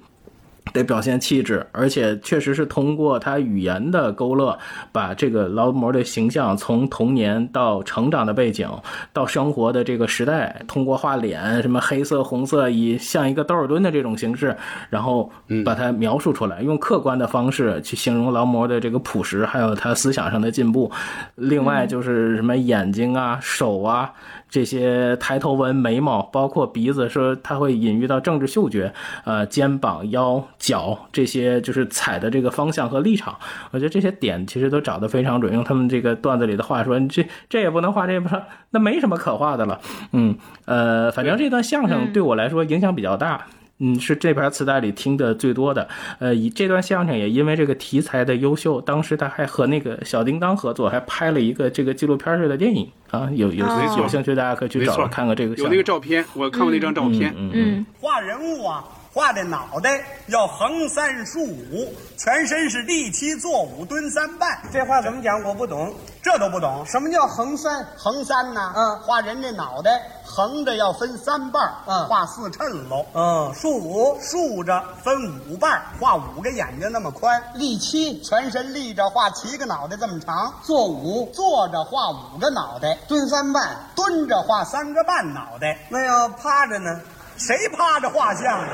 得表现气质，而且确实是通过他语言的勾勒，把这个劳模的形象从童年到成长的背景，到生活的这个时代，通过画脸，什么黑色、红色，以像一个窦尔敦的这种形式，然后把它描述出来，用客观的方式去形容劳模的这个朴实，还有他思想上的进步。另外就是什么眼睛啊、手啊。这些抬头纹、眉毛，包括鼻子，说它会隐喻到政治嗅觉，呃，肩膀、腰、脚这些就是踩的这个方向和立场。我觉得这些点其实都找得非常准。用他们这个段子里的话说，你这这也不能画，这也不能，那没什么可画的了。嗯，呃，反正这段相声对我来说影响比较大。嗯，是这盘磁带里听的最多的。呃，以这段相声也因为这个题材的优秀，当时他还和那个小叮当合作，还拍了一个这个纪录片式的电影啊。有有没错有兴趣大家可以去找看看这个。有那个照片，我看过那张照片。嗯嗯嗯，画人物啊，画这脑袋要横三竖五，全身是立七坐五蹲三半。这话怎么讲？我不懂，这都不懂。什么叫横三？横三呢？嗯，画人这脑袋横着要分三半，嗯，画四衬喽。嗯，竖五竖着分五半，画五个眼睛那么宽。立七全身立着画七个脑袋这么长。坐五坐着画五个脑袋。蹲三半蹲着画三个半脑袋。那要趴着呢？谁趴着画像啊？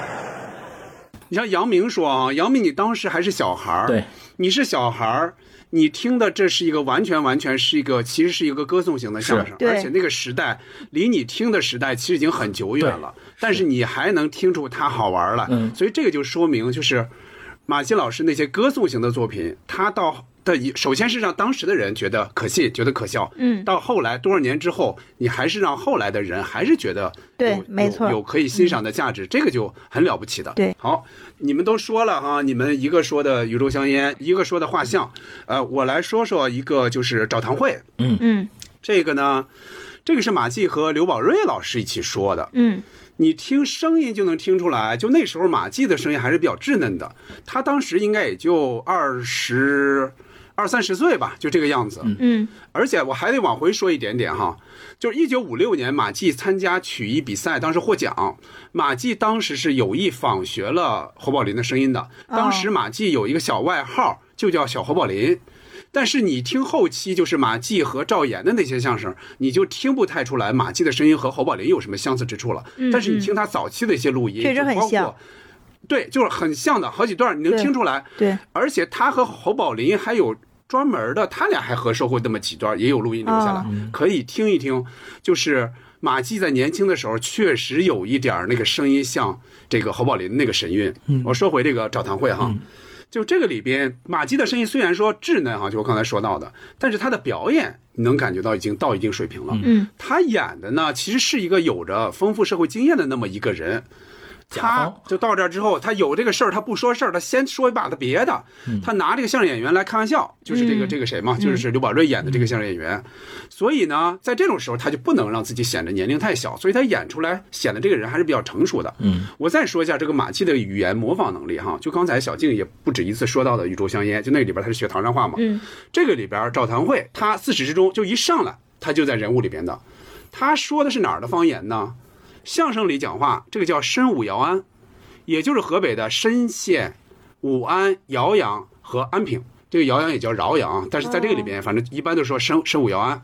你像杨明说啊，杨明你当时还是小孩儿，对，你是小孩儿，你听的这是一个完全完全是一个，其实是一个歌颂型的相声，对而且那个时代离你听的时代其实已经很久远了，但是你还能听出它好玩来，嗯所以这个就说明就是马季老师那些歌颂型的作品，他到。的首先是让当时的人觉得可信，觉得可笑。嗯。到后来多少年之后，你还是让后来的人还是觉得对有没错。有有可以欣赏的价值，这个就很了不起的。对。好，你们都说了哈，你们一个说的宇宙香烟，一个说的画像，呃，我来说说一个就是找堂会，嗯。嗯。这个呢，这个是马季和刘宝瑞老师一起说的，嗯。你听声音就能听出来，就那时候马季的声音还是比较稚嫩的，他当时应该也就二十二三十岁吧，就这个样子。嗯而且我还得往回说一点点哈，就是一九五六年马季参加曲艺比赛，当时获奖。马季当时是有意仿学了侯宝林的声音的，当时马季有一个小外号，就叫小侯宝林。但是你听后期就是马季和赵岩的那些相声，你就听不太出来马季的声音和侯宝林有什么相似之处了。但是你听他早期的一些录音，确实就包括很像对，就是很像的好几段，你能听出来。对，而且他和侯宝林还有专门的，他俩还合收过那么几段，也有录音留下来，哦可以听一听。就是马季在年轻的时候，确实有一点那个声音像这个侯宝林那个神韵。我说回这个找堂会哈。就这个里边，马季的声音虽然说稚嫩哈，就我刚才说到的，但是他的表演你能感觉到已经到一定水平了。嗯，他演的呢，其实是一个有着丰富社会经验的那么一个人。他就到这儿之后，他有这个事儿，他不说事儿，他先说一把子别的。他拿这个相声演员来开玩笑，就是这个、嗯这个谁嘛，就是刘宝瑞演的这个相声演员。所以呢，在这种时候，他就不能让自己显得年龄太小，所以他演出来显得这个人还是比较成熟的。嗯，我再说一下这个马季的语言模仿能力哈，就刚才小静也不止一次说到的《宇宙香烟》，就那里边他是学唐山话嘛。嗯，这个里边赵堂会他自始至终就一上来他就在人物里边的，他说的是哪儿的方言呢？相声里讲话，这个叫深武姚安，也就是河北的深县、武安、饶阳和安平。这个饶阳也叫饶阳，但是在这个里边，反正一般都说申申武姚安。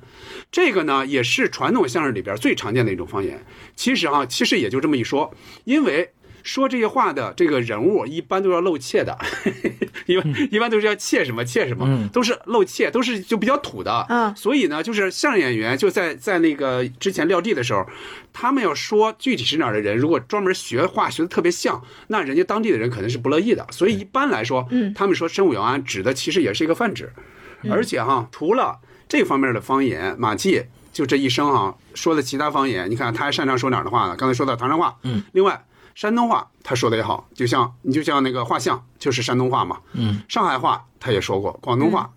这个呢，也是传统相声里边最常见的一种方言。其实啊、其实也就这么一说，因为说这些话的这个人物一般都要露怯的，[laughs] 一般一般都是要怯什么怯什么，嗯。都是露怯，都是就比较土的。嗯。所以呢，就是相声演员就在在那个之前撂地的时候，他们要说具体是哪儿的人，如果专门学话学的特别像，那人家当地的人肯定是不乐意的。所以一般来说，嗯。他们说深武姚安指的其实也是一个泛指，而且哈，除了这方面的方言，马季就这一生哈说的其他方言，你看他还擅长说哪儿的话呢？刚才说到唐山话，嗯，另外山东话他说的也好，就像你就像那个画像就是山东话嘛，嗯，上海话他也说过，广东话。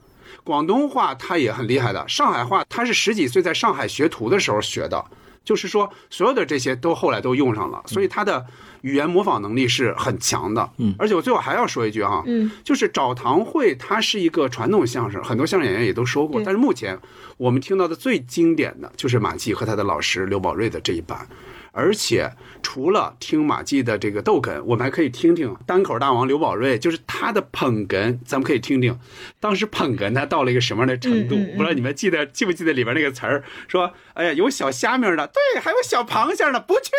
广东话他也很厉害的，上海话他是十几岁在上海学徒的时候学的，就是说所有的这些都后来都用上了，所以他的语言模仿能力是很强的。嗯。而且我最后还要说一句哈，嗯，就是找堂会它是一个传统相声，很多相声演员也都说过，但是目前我们听到的最经典的就是马季和他的老师刘宝瑞的这一版。而且除了听马季的这个逗哏，我们还可以听听单口大王刘宝瑞，就是他的捧哏，咱们可以听听当时捧哏他到了一个什么样的程度。不知道你们记得记不记得里边那个词儿，说哎呀有小虾米儿的，对，还有小螃蟹儿的，不去，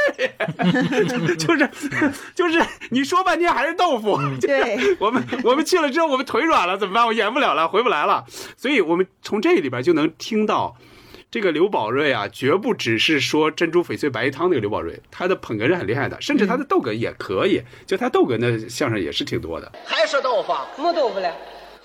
[laughs] 就是就是你说半天还是豆腐。对，我们我们去了之后，我们腿软了，怎么办？我演不了了，回不来了。所以我们从这里边就能听到。这个刘宝瑞啊，绝不只是说珍珠翡翠白玉汤那个刘宝瑞，他的捧哏是很厉害的，甚至他的逗哏也可以，就他逗哏的相声也是挺多的。还是豆腐，什么豆腐嘞？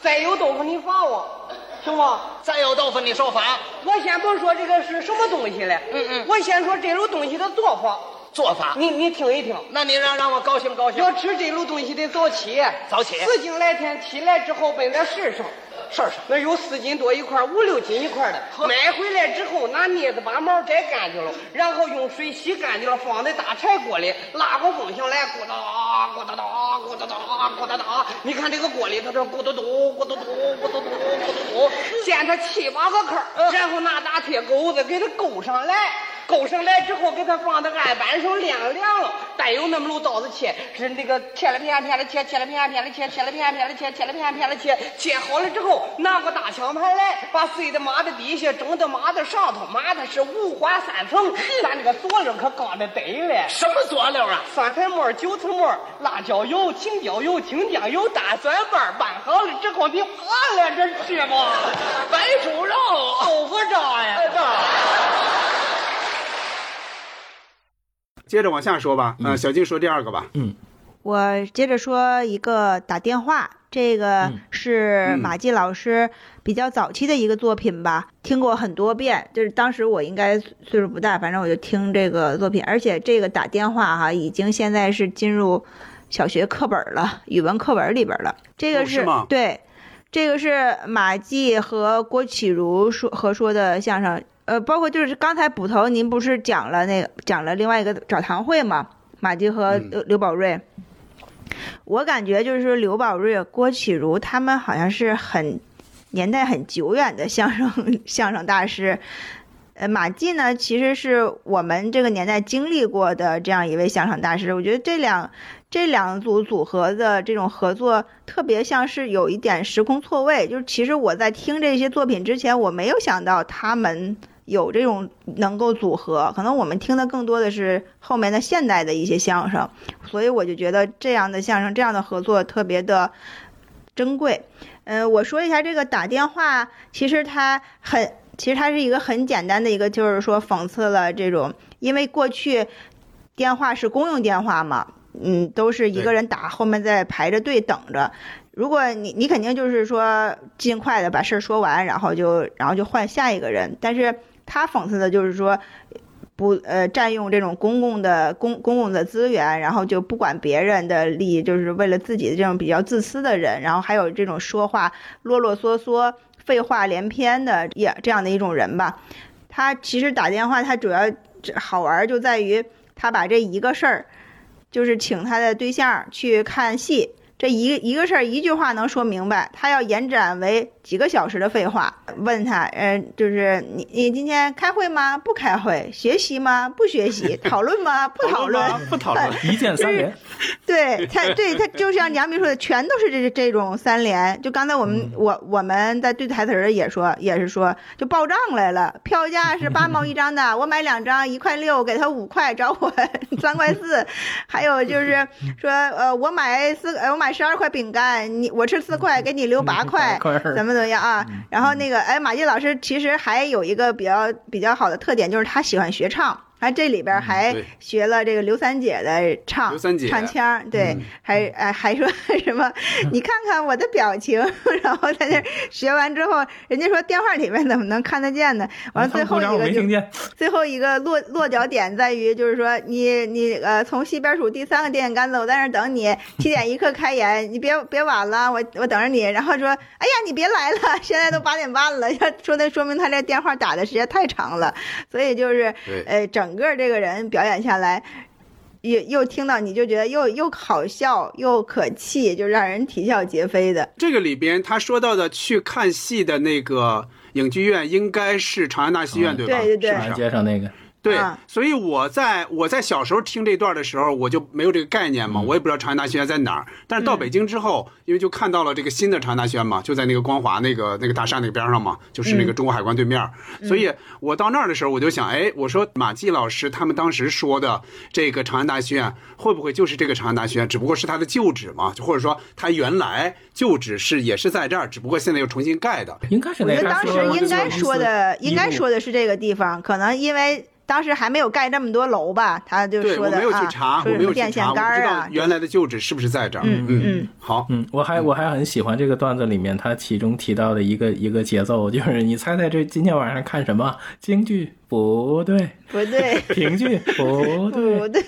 再有豆腐你罚我，行不？再有豆腐你受罚。我先不说这个是什么东西嘞，嗯嗯我先说这种东西的做法，做法，你你听一听。那你让让我高兴高兴。要吃这种东西得早起，早起四更来天起来之后奔在世上，事儿上，那有四斤多一块，五六斤一块的，买回来之后拿镊子把毛摘干净了，然后用水洗干净了，放在大柴锅里，拉过风箱来，咕哒咕哒哒咕哒哒咕哒哒。你看这个锅里头这咕嘟嘟咕嘟嘟咕嘟嘟咕嘟嘟，煎它七八个坑儿，然后拿大铁钩子给它勾上来。勾上来之后，给它放在案板上晾凉了，带有那么路刀子切，是那个切了片片的切，切了片片的切，切了片片的切，切了片片的切，切好了之后，拿个大枪盘来，把碎的码在底下，整的码在上头，码的是五花三层，咱这个佐料可刚的得了。什么佐料啊？酸菜末、韭菜末、辣椒油、青椒油、青酱油、大蒜瓣拌好了之后，你扒了着吃吧。白煮肉，豆腐渣呀！接着往下说吧，呃，小静说第二个吧。嗯我接着说一个打电话，这个嗯是嗯马季老师比较早期的一个作品吧，听过很多遍。就是当时我应该岁数不大，反正我就听这个作品，而且这个打电话哈，已经现在是进入小学课本了，语文课本里边了。这个哦是吗对，这个是马季和郭启儒说合说的相声。呃，包括就是刚才捕头，您不是讲了那个讲了另外一个找堂会嘛？马季和嗯刘刘宝瑞，我感觉就是说刘宝瑞、郭启儒他们好像是很年代很久远的相声 [laughs] 相声大师。呃，马季呢，其实是我们这个年代经历过的这样一位相声大师。我觉得这两这两组组合的这种合作，特别像是有一点时空错位。就是其实我在听这些作品之前，我没有想到他们有这种能够组合。可能我们听的更多的是后面的现代的一些相声，所以我就觉得这样的相声这样的合作特别的珍贵。呃，我说一下这个打电话，其实它很，其实它是一个很简单的一个，就是说讽刺了这种，因为过去电话是公用电话嘛，嗯，都是一个人打，后面在排着队等着。如果你你肯定就是说尽快的把事儿说完，然后就然后就换下一个人。但是他讽刺的就是说，不呃占用这种公共的公公共的资源，然后就不管别人的利益，就是为了自己的这种比较自私的人，然后还有这种说话啰啰嗦嗦、废话连篇的也这样的一种人吧。他其实打电话，他主要好玩就在于他把这一个事儿，就是请他的对象去看戏。这一一个事儿一句话能说明白，他要延展为几个小时的废话。问他，呃，就是你你今天开会吗？不开会。学习吗？不学习。讨论吗？不讨论。不讨论。[laughs] 一键三连。对他，对他就像杨明说的，全都是这这种三连。就刚才我们我我们在对台词儿也说，也是说就报账来了，票价是八毛一张的，我买两张一块六，给他五块，找我 [laughs] 三块四。还有就是说，呃，我买四，呃，我买。十二块饼干，你我吃四块，给你留八块，怎么怎么样啊？然后那个，哎，马季老师其实还有一个比较比较好的特点，就是他喜欢学唱。还这里边还学了这个刘三姐的唱唱腔，对，还哎还说 [laughs] 什么？[laughs] 你看看我的表情，[laughs] 然后在那学完之后，人家说电话里面怎么能看得见呢？完了最后一个就最后一个落落脚点在于，就是说你你呃从西边数第三个电线杆子，我在那等你，七点一刻开演，你别别晚了，我我等着你。然后说，哎呀你别来了，现在都八点半了，说那说明他这电话打的时间太长了，所以就是呃整。整个这个人表演下来，又又听到你就觉得又又好笑又可气，就让人啼笑皆非的。这个里边他说到的去看戏的那个影剧院，应该是长安大戏院，对吧？对对对，长安街上那个。对，所以我在我在小时候听这段的时候，我就没有这个概念嘛，我也不知道长安大学院在哪儿。但是到北京之后，因为就看到了这个新的长安大学院嘛，就在那个光华那个那个大厦那个边上嘛，就是那个中国海关对面。所以我到那儿的时候，我就想，哎，我说马季老师他们当时说的这个长安大学院，会不会就是这个长安大学院？只不过是它的旧址嘛，就或者说它原来旧址是也是在这儿，只不过现在又重新盖的。应该是那个。我觉得当时应该说的，应该说的是这个地方，可能因为。当时还没有盖那么多楼吧？他就说的啊，电线杆啊。原来的旧址是不是在这儿？嗯嗯，好，嗯，我还我还很喜欢这个段子里面他其中提到的一个一个节奏，就是你猜猜这今天晚上看什么京剧？不对，不对，[laughs] 评剧不对，不对，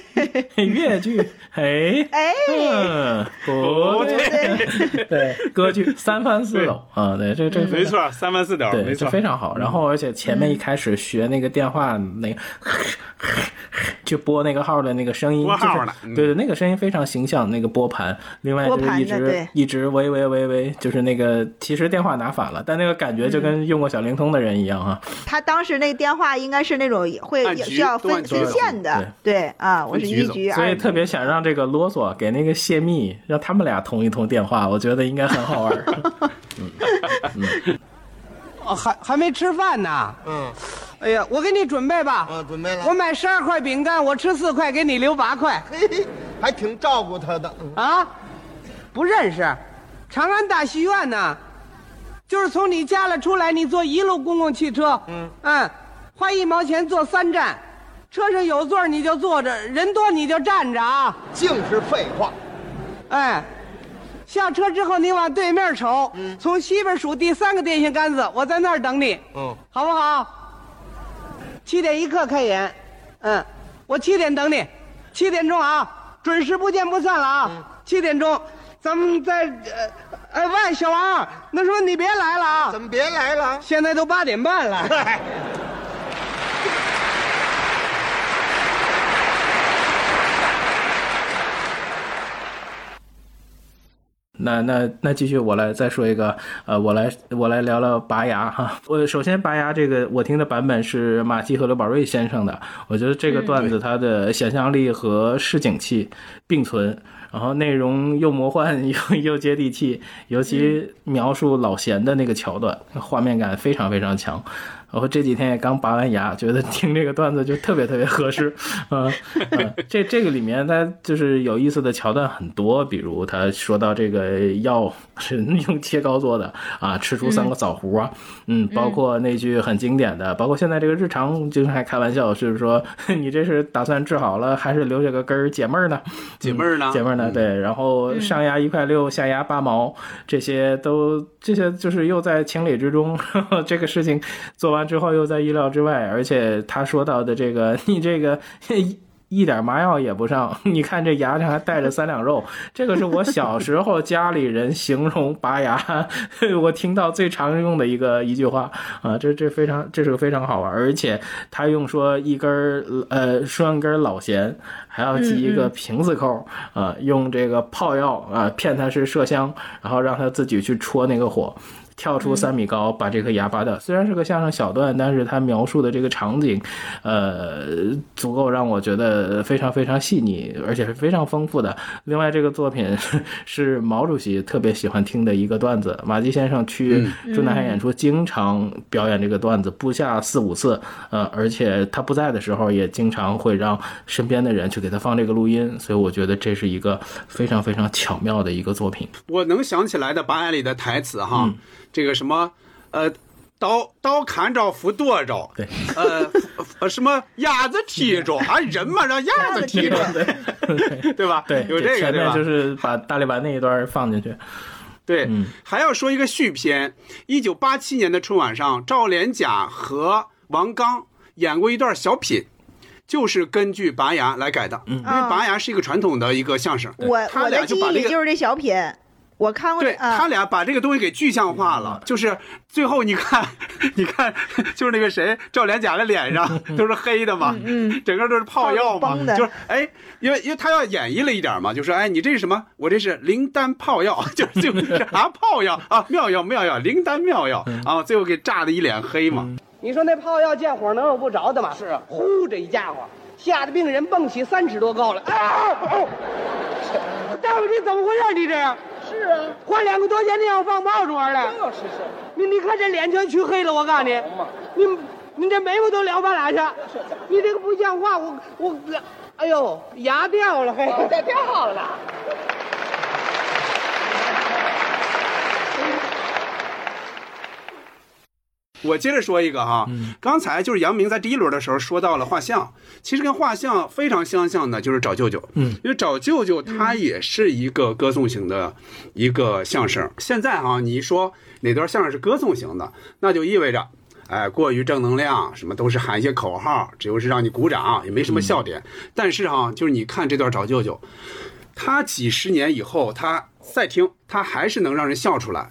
[laughs] 越剧，哎哎，嗯，不对，[laughs] 对，歌剧三番四抖啊，对，这这没错，三番四抖，对，这非常好。然后而且前面一开始学那个电话那个，就拨那个号的那个声音，就是对对，那个声音非常形象，那个拨盘。另外就是一直一直喂喂喂喂，就是那个其实电话拿反了，但那个感觉就跟用过小灵通的人一样啊。他当时那个电话应该是那种会需要分分线的，对啊，我是一局，所以特别想让这个啰嗦给那个泄密，让他们俩通一通电话，我觉得应该很好玩。[laughs] 哦，还还没吃饭呢。嗯，哎呀，我给你准备吧。嗯，准备了。我买十二块饼干，我吃四块，给你留八块。嘿嘿，还挺照顾他的。啊，不认识，长安大戏院呢。就是从你家里出来，你坐一路公共汽车，嗯嗯，花一毛钱坐三站，车上有座你就坐着，人多你就站着啊。净是废话。哎，下车之后你往对面瞅，从西边数第三个电线杆子，我在那儿等你，嗯，好不好？七点一刻开演，嗯，我七点等你，七点钟啊，准时不见不散了啊，七点钟。咱们在呃，哎喂，小王，那说你别来了啊？怎么别来了？现在都八点半了。那那那继续，我来再说一个，呃，我来我来聊聊拔牙哈。我首先拔牙这个我听的版本是马季和刘宝瑞先生的，我觉得这个段子它的想象力和市井气并存。然后内容又魔幻又又接地气，尤其描述老贤的那个桥段，画面感非常非常强。我这几天也刚拔完牙，觉得听这个段子就特别特别合适。嗯、呃，这这个里面它就是有意思的桥段很多，比如他说到这个药是用切糕做的啊，吃出三个枣核啊，嗯，包括那句很经典的，包括现在这个日常经常还开玩笑，就是说 [laughs] 你这是打算治好了，还是留下个根儿解闷儿呢？解闷儿呢？解闷儿呢？对，然后上牙一块六，下牙八毛，这些都这些就是又在情理之中，[laughs] 这个事情做完之后又在意料之外，而且他说到的这个，[laughs] 你这个。一点麻药也不上，[laughs] 你看这牙上还带着三两肉，这个是我小时候家里人形容拔牙，[laughs] 我听到最常用的一个一句话啊，这这非常这是个非常好玩，而且他用说一根呃拴根老弦，还要系一个瓶子扣啊，用这个泡药啊骗他是麝香，然后让他自己去戳那个火。跳出三米高，把这颗牙拔掉。虽然是个相声小段，但是他描述的这个场景，呃，足够让我觉得非常非常细腻，而且是非常丰富的。另外，这个作品 [laughs] 是毛主席特别喜欢听的一个段子。马季先生去中南海演出，经常表演这个段子，不下四五次。呃，而且他不在的时候，也经常会让身边的人去给他放这个录音。所以，我觉得这是一个非常非常巧妙的一个作品。我能想起来的八眼里的台词哈。这个什么，呃，刀刀砍着斧剁着，对，呃，呃什么鸭子踢着啊，[laughs] 人嘛让鸭子踢着，对对吧？对，有这个对吧？面就是把大力丸那一段放进去。对，嗯还要说一个续篇。一九八七年的春晚上，赵连甲和王刚演过一段小品。就是根据拔牙来改的，因为拔牙是一个传统的一个相声，我他我的记俩就把就是这小品，我看过。对啊他俩把这个东西给具象化了，就是最后你看，你看，就是那个谁赵连甲的脸上 [laughs] 都是黑的嘛，嗯，[laughs] 整个都是泡药嘛，的就是哎，因为因为他要演绎了一点嘛，就说哎，你这是什么？我这是灵丹泡药，[laughs] 就是就是啊泡药啊妙药妙药灵丹妙药啊，最后给炸的一脸黑嘛。你说那泡药见火能有不着的吗？是啊，呼，这一家伙吓得病人蹦起三尺多高了。啊！哦大夫，你怎么回事？你这样？是啊，花两个多钱你要放炮竹玩的？就是是。你你看这脸全黢黑了，我告诉你，你你这眉毛都撩半拉去，你这个不像话，我我，哎呦，牙掉了，嘿，这掉了。我接着说一个哈，刚才就是杨明在第一轮的时候说到了画像，其实跟画像非常相像的，就是找舅舅。嗯，因为找舅舅他也是一个歌颂型的一个相声。现在哈，你一说哪段相声是歌颂型的，那就意味着，哎，过于正能量，什么都是喊一些口号，只有是让你鼓掌，也没什么笑点。但是哈，就是你看这段找舅舅，他几十年以后，他再听，他还是能让人笑出来。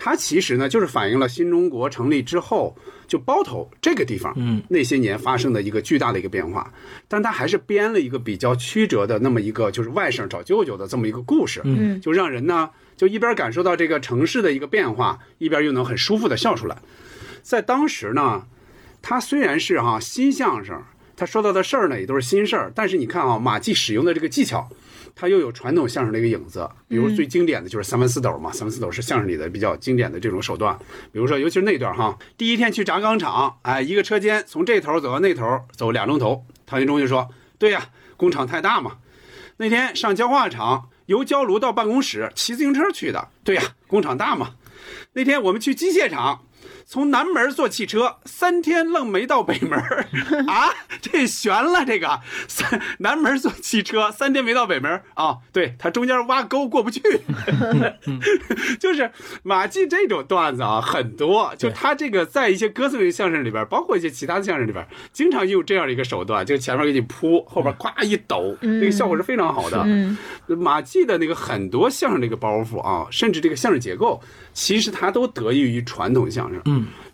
它其实呢，就是反映了新中国成立之后，就包头这个地方，嗯，那些年发生的一个巨大的一个变化。但它还是编了一个比较曲折的那么一个，就是外甥找舅舅的这么一个故事，嗯，就让人呢，就一边感受到这个城市的一个变化，一边又能很舒服的笑出来。在当时呢，他虽然是哈、新相声，他说到的事儿呢也都是新事儿，但是你看啊，马季使用的这个技巧。它又有传统相声的一个影子，比如最经典的就是三文四斗嘛，三文四斗是相声里的比较经典的这种手段。比如说，尤其是那段哈，第一天去轧钢厂，哎，一个车间从这头走到那头，走俩钟头。唐云忠就说：“对呀，工厂太大嘛。”那天上焦化厂，由焦炉到办公室骑自行车去的。对呀，工厂大嘛。那天我们去机械厂。从南门坐汽车，三天愣没到北门 [laughs] 啊！这悬了，这个。三南门坐汽车，三天没到北门啊！对他中间挖沟过不去，[laughs] 就是马季这种段子啊很多，就他这个在一些歌颂类相声里边，包括一些其他的相声里边，经常用这样的一个手段，就前面给你铺，后边咵一抖，那个效果是非常好的。嗯，马季的那个很多相声这个包袱啊，甚至这个相声结构，其实它都得益于传统相声。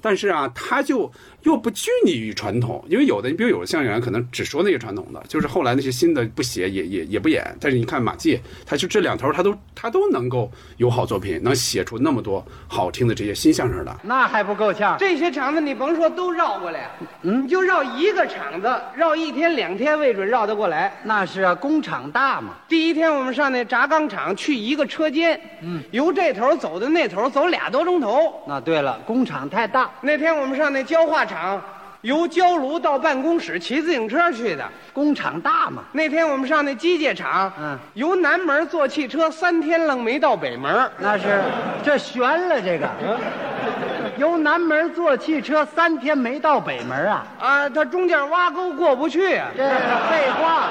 但是啊，他就又不拘泥于传统，因为有的，你比如有的相声演员可能只说那些传统的，就是后来那些新的不写也也也不演。但是你看马季，他就这两头他都他都能够有好作品，能写出那么多好听的这些新相声的。那还不够呛？这些场子你甭说都绕过来，嗯，就绕一个场子，绕一天两天未准绕得过来。那是啊，工厂大嘛。第一天我们上那轧钢厂去一个车间，嗯，由这头走到那头走俩多钟头。那对了，工厂太大。那天我们上那焦化厂。由焦炉到办公室骑自行车去的。工厂大嘛。那天我们上那机械厂，嗯，由南门坐汽车三天愣没到北门。那是，这悬了这个。由南门坐汽车三天没到北门啊？啊，他中间挖沟过不去啊。这是废话。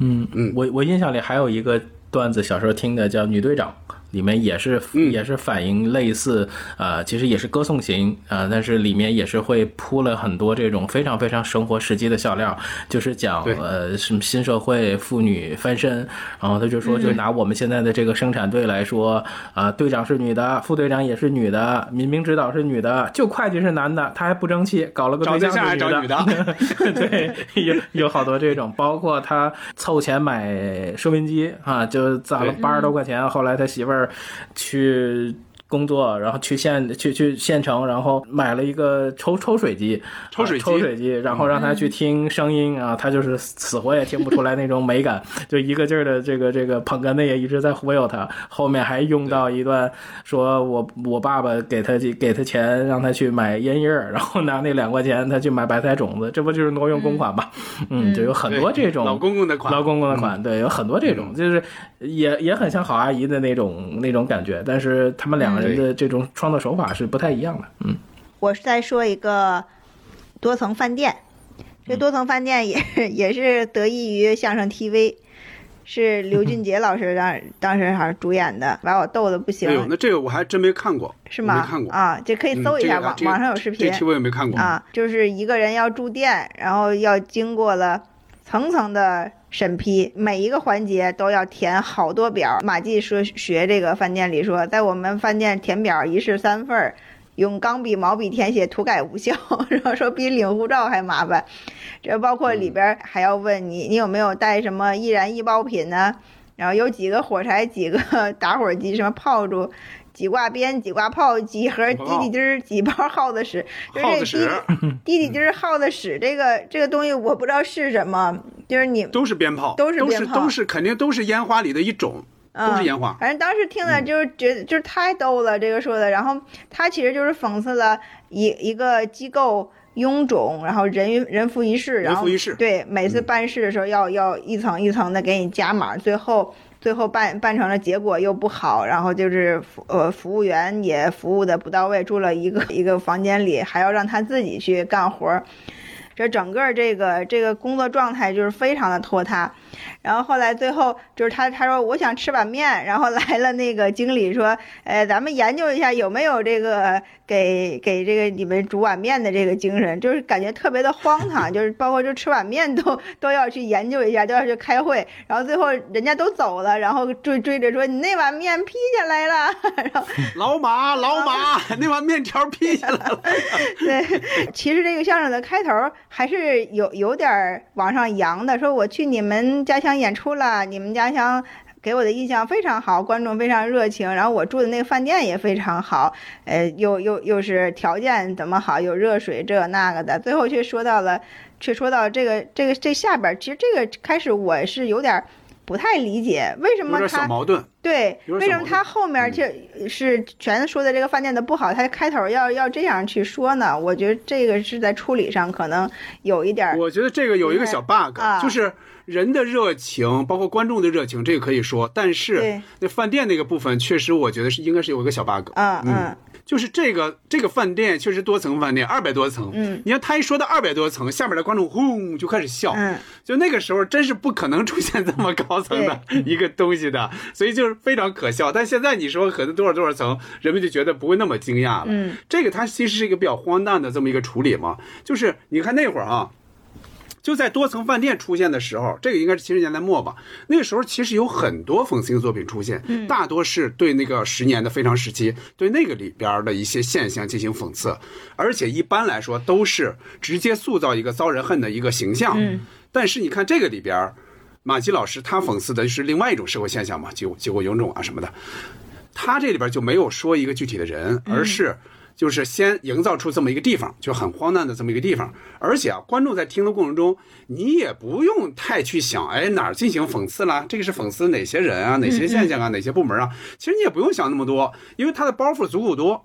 嗯嗯，我我印象里还有一个段子，小时候听的叫《女队长》。里面也是也是反映类似，呃，其实也是歌颂型啊，但是里面也是会铺了很多这种非常非常生活实际的笑料，就是讲呃什么新社会妇女翻身，然后他就说，就拿我们现在的这个生产队来说，啊，队长是女的，副队长也是女的，民兵指导是女的，就会计是男的，他还不争气，搞了个对象是女的，[laughs] 对，有有好多这种，包括他凑钱买收音机啊，就攒了八十多块钱，后来他媳妇儿。去工作，然后去县去去县城，然后买了一个抽抽水机，抽水抽水机，然后让他去听声音啊，他就是死活也听不出来那种美感，[laughs] 就一个劲儿的这个这个捧哏的也一直在忽悠他，后面还用到一段说我我爸爸给他给他钱让他去买烟叶 [laughs] 然后拿那两块钱他去买白菜种子，这不就是挪用公款吗？嗯，就有很多这种老公公的款，老公公的款，对，有很多这种，就是也也很像好阿姨的那种那种感觉，但是他们两个人的这种创作手法是不太一样的。嗯，我是在说一个多层饭店，这多层饭店也 [laughs] 也是得益于相声 TV，是刘俊杰老师当当时好像主演的，把我逗的不行。哎呦，那这个我还真没看过，是吗？没看过啊，这可以搜一下网网上有视频。这期我也没看过啊，就是一个人要住店，然后要经过了层层的。审批每一个环节都要填好多表。马季说学这个饭店里说，在我们饭店填表一式三份儿，用钢笔毛笔填写，涂改无效。[laughs] 然后说比领护照还麻烦。这包括里边还要问你，你有没有带什么易燃易爆品呢？然后有几个火柴，几个 [laughs] 打火机，什么炮竹。几挂鞭，几挂炮，几盒滴滴滴儿，几包耗子屎。[laughs] 耗子屎，滴 [laughs] 滴滴儿，耗子屎。这个这个东西我不知道是什么，就是你都是鞭炮，都是鞭炮，都是肯定都是烟花里的一种，都是烟花。反正当时听了就是觉得就是太逗了，这个说的。然后他其实就是讽刺了一一个机构臃肿，然后人人浮于事，然后对每次办事的时候要要一层一层的给你加码，最后。最后办办成了，结果又不好，然后就是服呃服务员也服务的不到位，住了一个一个房间里，还要让他自己去干活儿，这整个这个这个工作状态就是非常的拖沓。然后后来最后就是他他说我想吃碗面，然后来了那个经理说，呃咱们研究一下有没有这个给给这个你们煮碗面的这个精神，就是感觉特别的荒唐，就是包括就吃碗面都都要去研究一下，都要去开会，然后最后人家都走了，然后追追着说你那碗面劈下来了，[laughs] 然后老马老马那碗面条劈下来了。[laughs] 对，其实这个相声的开头还是有有点往上扬的，说我去你们家乡。演出了，你们家乡给我的印象非常好，观众非常热情，然后我住的那个饭店也非常好，呃，又又又是条件怎么好，有热水这那个的，最后却说到了，却说到这个这个这下边，其实这个开始我是有点不太理解，为什么他小矛盾对，为什么他后面就是全说的这个饭店的不好，他开头要要这样去说呢？我觉得这个是在处理上可能有一点，我觉得这个有一个小 bug，就是。人的热情，包括观众的热情，这个可以说。但是那饭店那个部分，确实我觉得是应该是有一个小 bug。嗯嗯，就是这个这个饭店确实多层饭店，二百多层。嗯，你看他一说到二百多层，下面的观众轰就开始笑。嗯，就那个时候真是不可能出现这么高层的一个东西的，所以就是非常可笑。但现在你说可能多少多少层，人们就觉得不会那么惊讶了。嗯，这个它其实是一个比较荒诞的这么一个处理嘛。就是你看那会儿啊。就在多层饭店出现的时候，这个应该是七十年代末吧。那个时候其实有很多讽刺性作品出现，大多是对那个十年的非常时期，对那个里边的一些现象进行讽刺，而且一般来说都是直接塑造一个遭人恨的一个形象。但是你看这个里边，马季老师他讽刺的是另外一种社会现象嘛，结结果臃肿啊什么的，他这里边就没有说一个具体的人，而是。就是先营造出这么一个地方，就很荒诞的这么一个地方，而且啊，观众在听的过程中，你也不用太去想，哎，哪儿进行讽刺啦？这个是讽刺哪些人啊？哪些现象啊？哪些部门啊？其实你也不用想那么多，因为他的包袱足够多。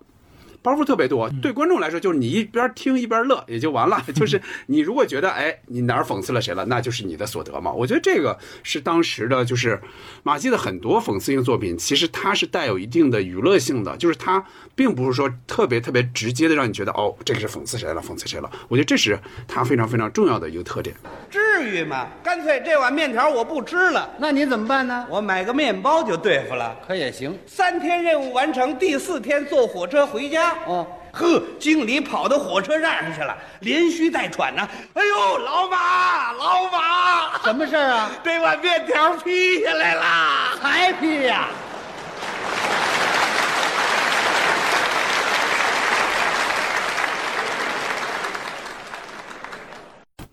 包袱特别多。对观众来说，就是你一边听一边乐 [laughs] 也就完了。[laughs] 就是你如果觉得哎你哪儿讽刺了谁了，那就是你的所得嘛。我觉得这个是当时的，就是马季的很多讽刺性作品，其实它是带有一定的娱乐性的，就是它并不是说特别特别直接的让你觉得哦这个是讽刺谁了，讽刺谁了。我觉得这是他非常非常重要的一个特点。至于吗？干脆这碗面条我不吃了，那你怎么办呢？我买个面包就对付了。可也行。三天任务完成，第四天坐火车回家。哦，呵，经理跑到火车站上去了，连吁带喘呢。哎呦，老马，老马，什么事儿啊？[laughs] 这碗面条劈下来啦，还劈呀、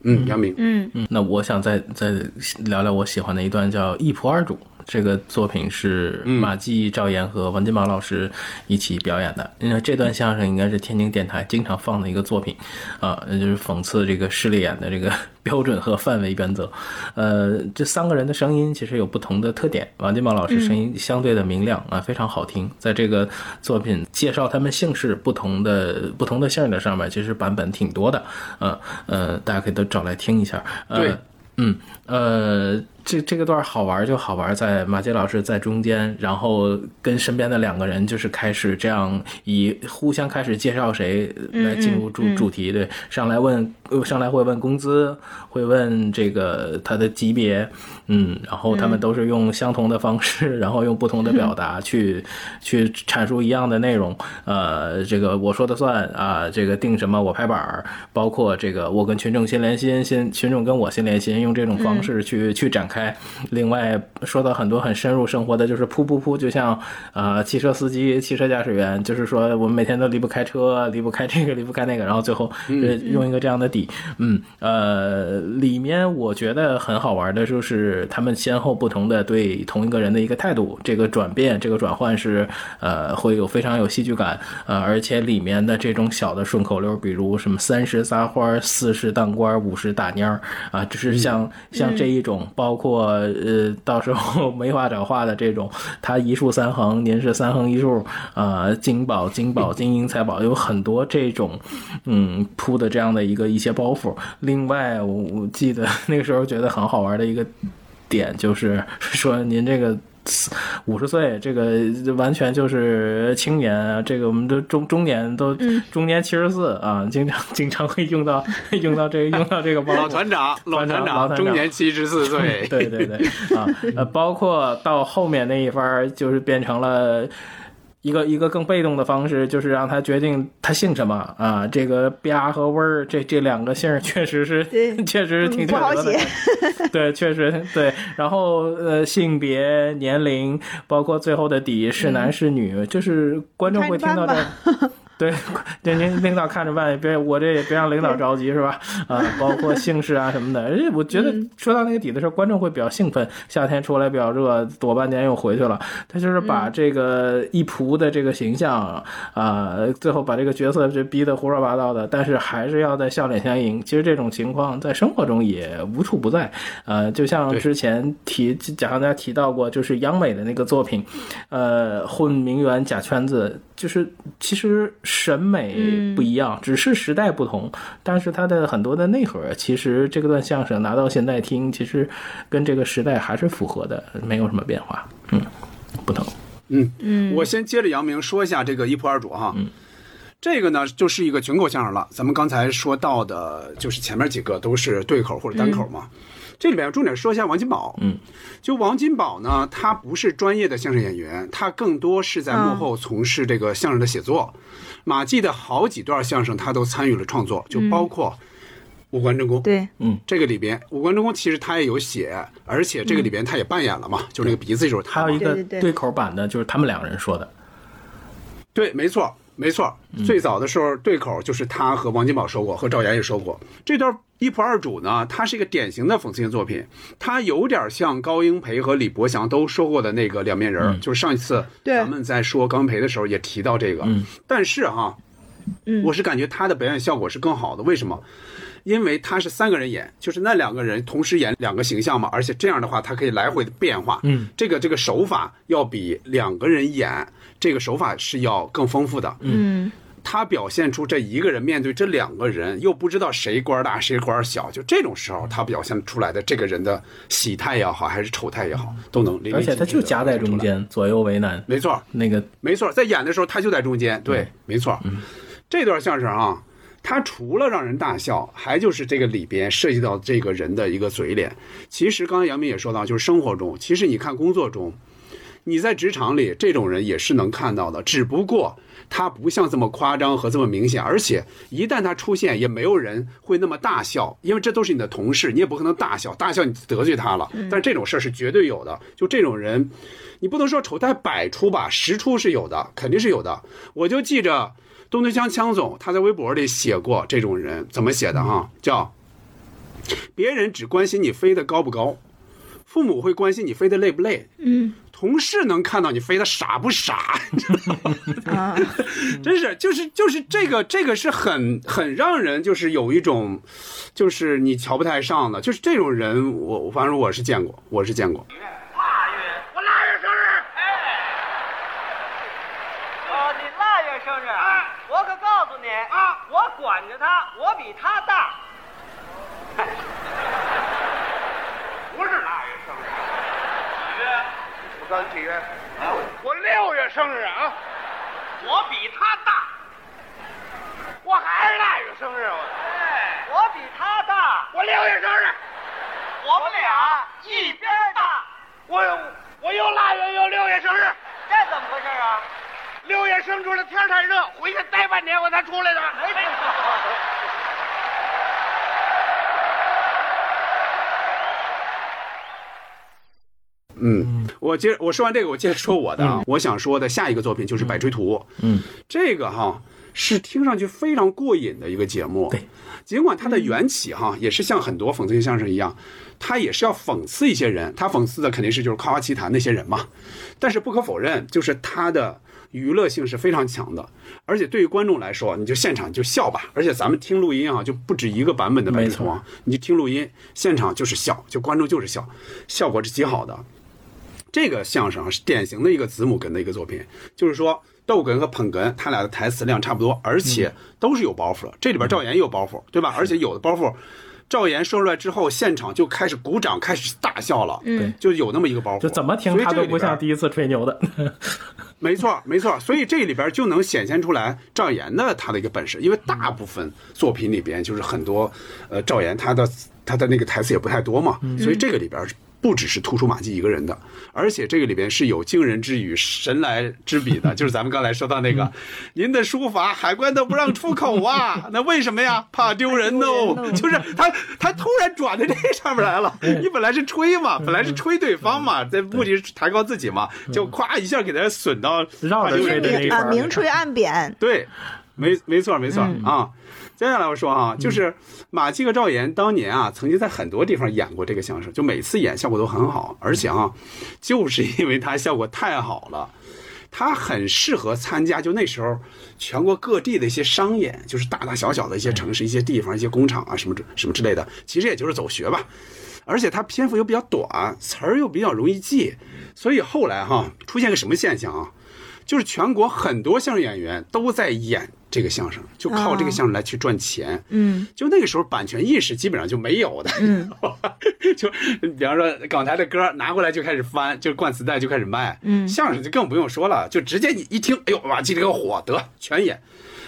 嗯，杨明，嗯。嗯，那我想再再聊聊我喜欢的一段，叫《一仆二主》。这个作品是马季、赵岩和王金宝老师一起表演的。因为这段相声应该是天津电台经常放的一个作品，啊，就是讽刺这个势利眼的这个 [laughs] 标准和范围原则。呃，这三个人的声音其实有不同的特点。王金宝老师声音相对的明亮啊，非常好听。在这个作品介绍他们姓氏不同的不同的姓的上面，其实版本挺多的。呃呃，大家可以都找来听一下。呃、对，嗯，呃，这这个段好玩就好玩在马杰老师在中间，然后跟身边的两个人就是开始这样以互相开始介绍谁来进入主嗯。嗯主题，对，上来问呃上来会问工资，会问这个他的级别，嗯，然后他们都是用相同的方式，然后用不同的表达去去阐述一样的内容，呃，这个我说的算啊，这个定什么我拍板儿，包括这个我跟群众心连心，心群众跟我心连心，用这种方式去、去展开。另外说到很多很深入生活的，就是噗噗噗，就像呃汽车司机、汽车驾驶员，就是说我们每天都离不开车，离不开这个，离不开那个，然后最后呃用一个这样的底，嗯呃，里面我觉得很好玩的就是他们先后不同的对同一个人的一个态度，这个转变，这个转换是呃会有非常有戏剧感，呃，而且里面的这种小的顺口溜，比如什么三十撒花，四十当官，五十打蔫儿啊，就是像像这一种，包括呃到时候没话找话的这种，他一竖三横，您是三横一竖啊，金宝金宝金银财宝，有很多这种嗯铺的这样的一个一些包袱。另外，我我记得那个时候觉得很好玩的一个点就是说您这个。五十岁，这个完全就是青年啊！这个我们都中中年都中年七十四啊，经常 [laughs] 经常会用到用到这个用到这个包。老团长，老团长，中年七十四岁，[laughs] 对对对啊，呃，包括到后面那一番，就是变成了。一个一个更被动的方式，就是让他决定他姓什么啊。这个吧和味儿这这两个姓儿确实是，确实是挺不好缺德的写。对，确实对。然后呃，性别、年龄，包括最后的底是男是女，就是观众会听到这看着办。对，[laughs] 这您领导看着办，别我这也别让领导着急是吧？啊，包括姓氏啊什么的。而且我觉得说到那个底的时候，观众会比较兴奋。夏天出来比较热，躲半年又回去了。他就是把这个一仆的这个形象啊、最后把这个角色就逼得胡说八道的，但是还是要在笑脸相迎。其实这种情况在生活中也无处不在。呃，就像之前提贾行家提到过，就是央美的那个作品，呃，混名媛假圈子，就是其实审美不一样，只是时代不同，但是它的很多的内核，其实这个段相声拿到现在听，其实跟这个时代还是符合的，没有什么变化，嗯，不同。嗯嗯，我先接着杨明说一下这个一仆二主哈。嗯，这个呢就是一个群口相声了。咱们刚才说到的，就是前面几个都是对口或者单口嘛。这里边重点说一下王金宝。嗯，就王金宝呢，他不是专业的相声演员，他更多是在幕后从事这个相声的写作。马季的好几段相声他都参与了创作，就包括。五官正宫，对，嗯，这个里边五官正宫其实他也有写，而且这个里边他也扮演了嘛，就是那个鼻子就是他。还有一个对口版的，就是他们两个人说的。对，没错，没错。最早的时候对口就是他和王金宝说过，和赵岩也说过。这段一仆二主呢，它是一个典型的讽刺性作品，它有点像高英培和李伯祥都说过的那个两面人就是上一次咱们在说高英培的时候也提到这个。嗯但是哈，嗯我是感觉他的表演效果是更好的，为什么？因为他是三个人演，就是那两个人同时演两个形象嘛，而且这样的话，他可以来回的变化。嗯，这个这个手法要比两个人演这个手法是要更丰富的。嗯他表现出这一个人面对这两个人，又不知道谁官大谁官小，就这种时候，他表现出来的这个人的喜态也好，还是丑态也好，都能淋漓而且他就夹在中间，左右为难。没错，那个没错，在演的时候他就在中间，对，没错。这段相声啊，他除了让人大笑，还就是这个里边涉及到这个人的一个嘴脸。其实刚才杨明也说到，就是生活中，其实你看工作中，你在职场里这种人也是能看到的，只不过他不像这么夸张和这么明显，而且一旦他出现，也没有人会那么大笑，因为这都是你的同事，你也不可能大笑，大笑你得罪他了。但这种事儿是绝对有的，就这种人。你不能说丑态百出吧，十出是有的，肯定是有的。我就记着东东枪枪总他在微博里写过这种人怎么写的哈，叫别人只关心你飞得高不高，父母会关心你飞得累不累，嗯，同事能看到你飞的傻不傻，你知道吗？[laughs] 真是就是就是这个这个是很很让人就是有一种就是你瞧不太上的，就是这种人我我反正我是见过，我是见过。腊月我腊月生日。哎哦，你腊月生日啊？我可告诉你啊，我管着他，我比他大。不是腊月生日，几月？我告诉你几月？啊，我六月生日啊，我比他大，我还是腊月生日我。哎，我比他大，我六月生日，我们俩一边大。我我又腊月又六月生日，这怎么回事啊？六月生出来天太热，回去待半年我才出来的。没听说。嗯，我接我说完这个，我接着说我的啊。我想说的下一个作品就是《百吹图》。嗯，这个哈是听上去非常过瘾的一个节目。对，尽管它的缘起哈也是像很多讽刺性相声一样，它也是要讽刺一些人，它讽刺的肯定是就是夸夸其谈那些人嘛。但是不可否认，就是它的娱乐性是非常强的，而且对于观众来说，你就现场就笑吧。而且咱们听录音啊，就不止一个版本的《百吹图》啊，你就听录音，现场就是笑，就观众就是笑，效果是极好的。这个相声啊是典型的一个子母哏的一个作品，就是说逗哏和捧哏，他俩的台词量差不多，而且都是有包袱的。这里边赵岩也有包袱，对吧？而且有的包袱，赵岩说出来之后，现场就开始鼓掌，开始大笑了，嗯，就有那么一个包袱。就怎么听。他都不像第一次吹牛的。没错，没错，所以这里边就能显现出来赵岩的他的一个本事，因为大部分作品里边就是很多，呃，赵岩他的他的那个台词也不太多嘛，所以这个里边不只是突出马季一个人的，而且这个里边是有惊人之语、神来之笔的，[laughs] 就是咱们刚才说到那个，您的书法海关都不让出口啊，[laughs] 那为什么呀？怕丢人哦，就是他他突然转到这上面来了，你本来是吹嘛，本来是吹对方嘛，这目的是抬高自己嘛，就咵一下给他损到绕着吹的那啊，明吹暗贬。对，没没错没错、嗯。啊。接下来我说啊，就是马季和赵岩当年啊，曾经在很多地方演过这个相声，就每次演效果都很好，而且啊，就是因为他效果太好了。他很适合参加，就那时候全国各地的一些商演，就是大大小小的一些城市、一些地方、一些工厂啊，什么之什么之类的，其实也就是走学吧。而且他篇幅又比较短，词儿又比较容易记，所以后来哈出现个什么现象啊？就是全国很多相声演员都在演这个相声，就靠这个相声来去赚钱。嗯，就那个时候版权意识基本上就没有的。嗯，[laughs] 就比方说港台的歌拿过来就开始翻，就灌磁带就开始卖。嗯相声就更不用说了，就直接你一听，哎呦哇，这个火得全演，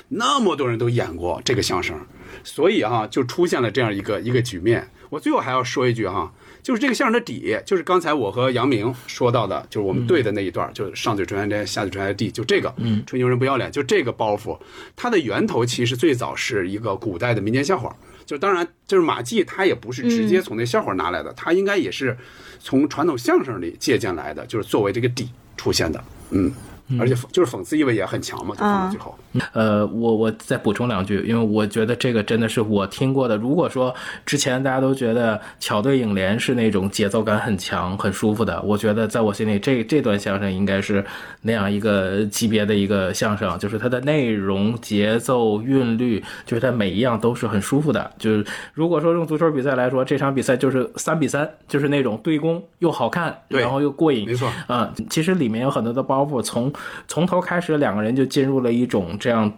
那么多人都演过这个相声，所以哈、就出现了这样一个一个局面。我最后还要说一句哈、就是这个相声的底，就是刚才我和杨明说到的，就是我们对的那一段，就是上嘴唇天，下嘴唇地，就这个，嗯吹牛人不要脸，就这个包袱，它的源头其实最早是一个古代的民间笑话。就当然，就是马季他也不是直接从那笑话拿来的，他应该也是从传统相声里借鉴来的，就是作为这个底出现的。嗯，而且就是讽刺意味也很强嘛，就放到最后。呃，我我再补充两句，因为我觉得这个真的是我听过的。如果说之前大家都觉得巧对影联是那种节奏感很强、很舒服的，我觉得在我心里这这段相声应该是那样一个级别的一个相声，就是它的内容、节奏、韵律，就是它每一样都是很舒服的。就是如果说用足球比赛来说，这场比赛就是三比三，就是那种对攻又好看，然后又过瘾，没错。嗯、其实里面有很多的包袱，从从头开始两个人就进入了一种这样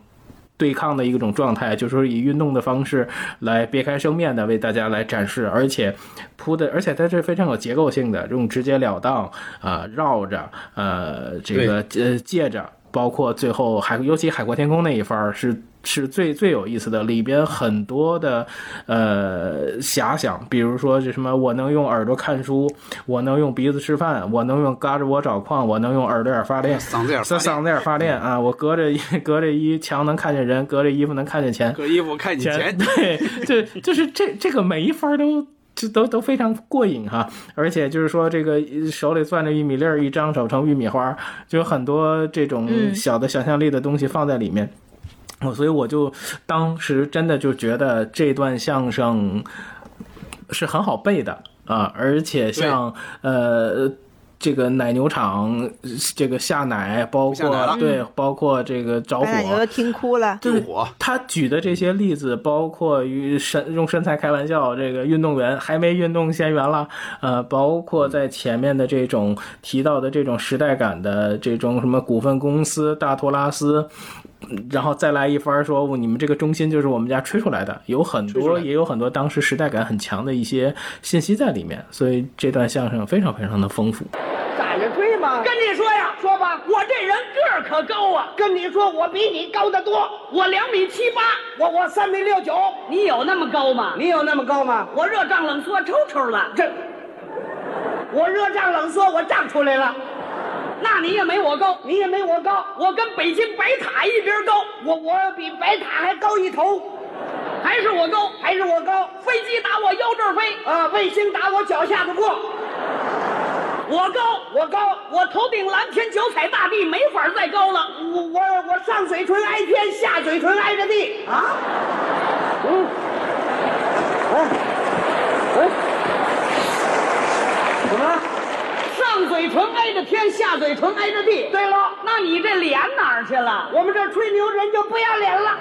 对抗的一种状态，就是说以运动的方式来别开生面的为大家来展示，而且铺的，而且它是非常有结构性的，这种直截了当啊、绕着呃这个呃借着。包括最后海，尤其海阔天空那一番儿是是最最有意思的，里边很多的呃遐想，比如说这什么，我能用耳朵看书，我能用鼻子吃饭，我能用嘎吱窝找矿，我能用耳朵 [laughs] 眼发电，嗓子眼发嗓子眼发电啊，我隔着一隔着一墙能看见人，隔着衣服能看见钱，隔衣服看见钱，对，就就是这这个每一番儿都。这都都非常过瘾哈，而且就是说，这个手里攥着玉米粒儿，一张手成玉米花，就有很多这种嗯小的想象力的东西放在里面。我，所以我就当时真的就觉得这段相声是很好背的啊，而且像呃。这个奶牛场，这个下奶，包括对，包括这个着火，听哭了。对他举的这些例子，包括与身用身材开玩笑，这个运动员还没运动先圆了，呃，包括在前面的这种提到的这种时代感的这种什么股份公司大托拉斯。然后再来一番说，你们这个中心就是我们家吹出来的，有很多也有很多当时时代感很强的一些信息在里面，所以这段相声非常非常的丰富。跟你说呀，说吧，我这人个儿可高啊，跟你说，我比你高得多。我两米七八，我我三米六九，你有那么高吗？你有那么高吗？我热胀冷缩抽抽了，这，我热胀冷缩，我胀出来了。那你也没我高，你也没我高，我跟北京白塔一边高，我我比白塔还高一头，还是我高，还是我高。飞机打我腰这儿飞，啊，卫星打我脚下头过。我高，我高，我头顶蓝天，脚踩大地，没法再高了。我我我上嘴唇挨天，下嘴唇挨着地啊。嗯，哎，哎，怎么了？上嘴唇挨着天，下嘴唇挨着地。对喽，那你这脸哪儿去了？我们这吹牛人就不要脸了。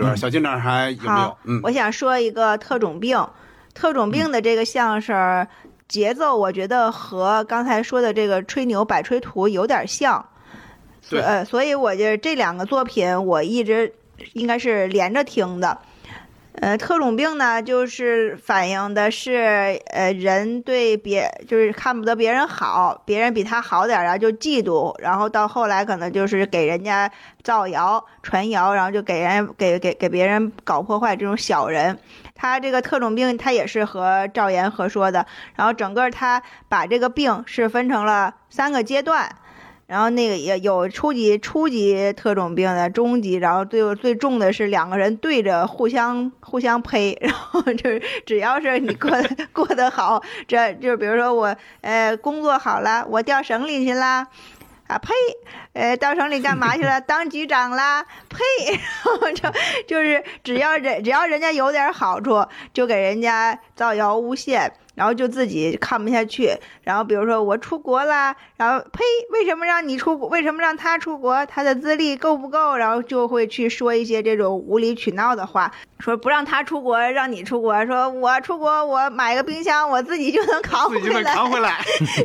[laughs] 小金那儿还有没有？，嗯，我想说一个特种病，特种兵的这个相声节奏，我觉得和刚才说的这个吹牛百吹图有点像。所对呃，所以我觉得这两个作品我一直应该是连着听的。呃，特种兵呢，就是反映的是，呃，人对别就是看不得别人好，别人比他好点儿，然后就嫉妒，然后到后来可能就是给人家造谣传谣，然后就给人给给给别人搞破坏这种小人。他这个特种兵，他也是和赵岩合说的，然后整个他把这个病是分成了三个阶段。然后那个也有初级初级特种兵的，中级，然后最最重的是两个人对着互相互相呸，[laughs] 然后就是只要是你过得 [laughs] 过得好，这就比如说我呃工作好了，我调省里去啦。啊呸！呃，到城里干嘛去了？[laughs] 当局长啦！呸！[laughs] 然后就就是只要人只要人家有点好处，就给人家造谣诬陷，然后就自己看不下去。然后比如说我出国啦，然后呸！为什么让你出国？为什么让他出国？他的资历够不够？然后就会去说一些这种无理取闹的话，说不让他出国，让你出国。说我出国，我买个冰箱，我自己就能扛回来。扛回来。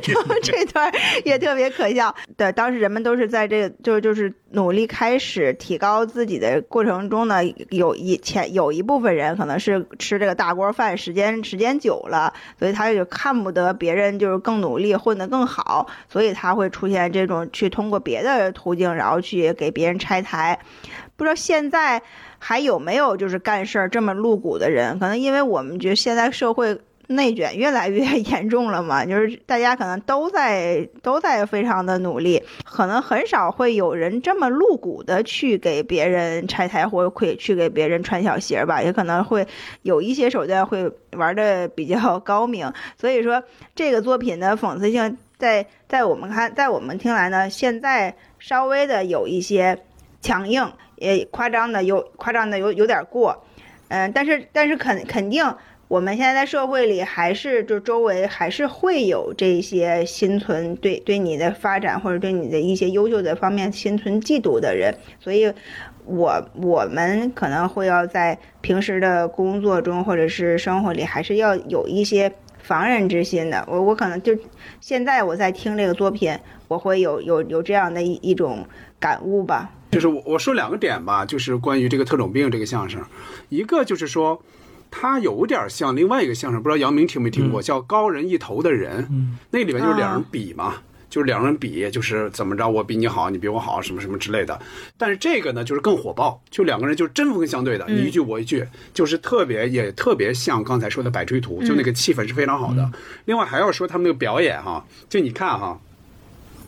然后这段也特别可笑。对，当时人们都是在这个就就是努力开始提高自己的过程中呢，有一前有一部分人可能是吃这个大锅饭时间时间久了，所以他就看不得别人就是更努力混得更好，所以他会出现这种去通过别的途径，然后去给别人拆台。不知道现在还有没有就是干事儿这么露骨的人？可能因为我们觉得现在社会内卷越来越 [laughs] 严重了嘛，就是大家可能都在都在非常的努力，可能很少会有人这么露骨的去给别人拆台或者会去给别人穿小鞋吧，也可能会有一些手段会玩的比较高明，所以说这个作品的讽刺性在在我们看，在我们听来呢，现在稍微的有一些强硬，也夸张的有夸张的有有点过，嗯，但是但是肯肯定。我们现在在社会里，还是就周围还是会有这些心存对对你的发展或者对你的一些优秀的方面心存嫉妒的人，所以我我们可能会要在平时的工作中或者是生活里，还是要有一些防人之心的。我我可能就现在我在听这个作品，我会有有有这样的一一种感悟吧。就是我我说两个点吧，就是关于这个特种兵这个相声，一个就是说，它有点像另外一个相声，不知道杨明听没听过，叫《高人一头的人》，嗯，那里面就是两人比嘛。就是两人比，就是怎么着，我比你好，你比我好，什么什么之类的。但是这个呢，就是更火爆，就两个人就是针锋相对的，你一句我一句，就是特别也特别像刚才说的《百吹图》，就那个气氛是非常好的。另外还要说他们那个表演哈，就你看哈。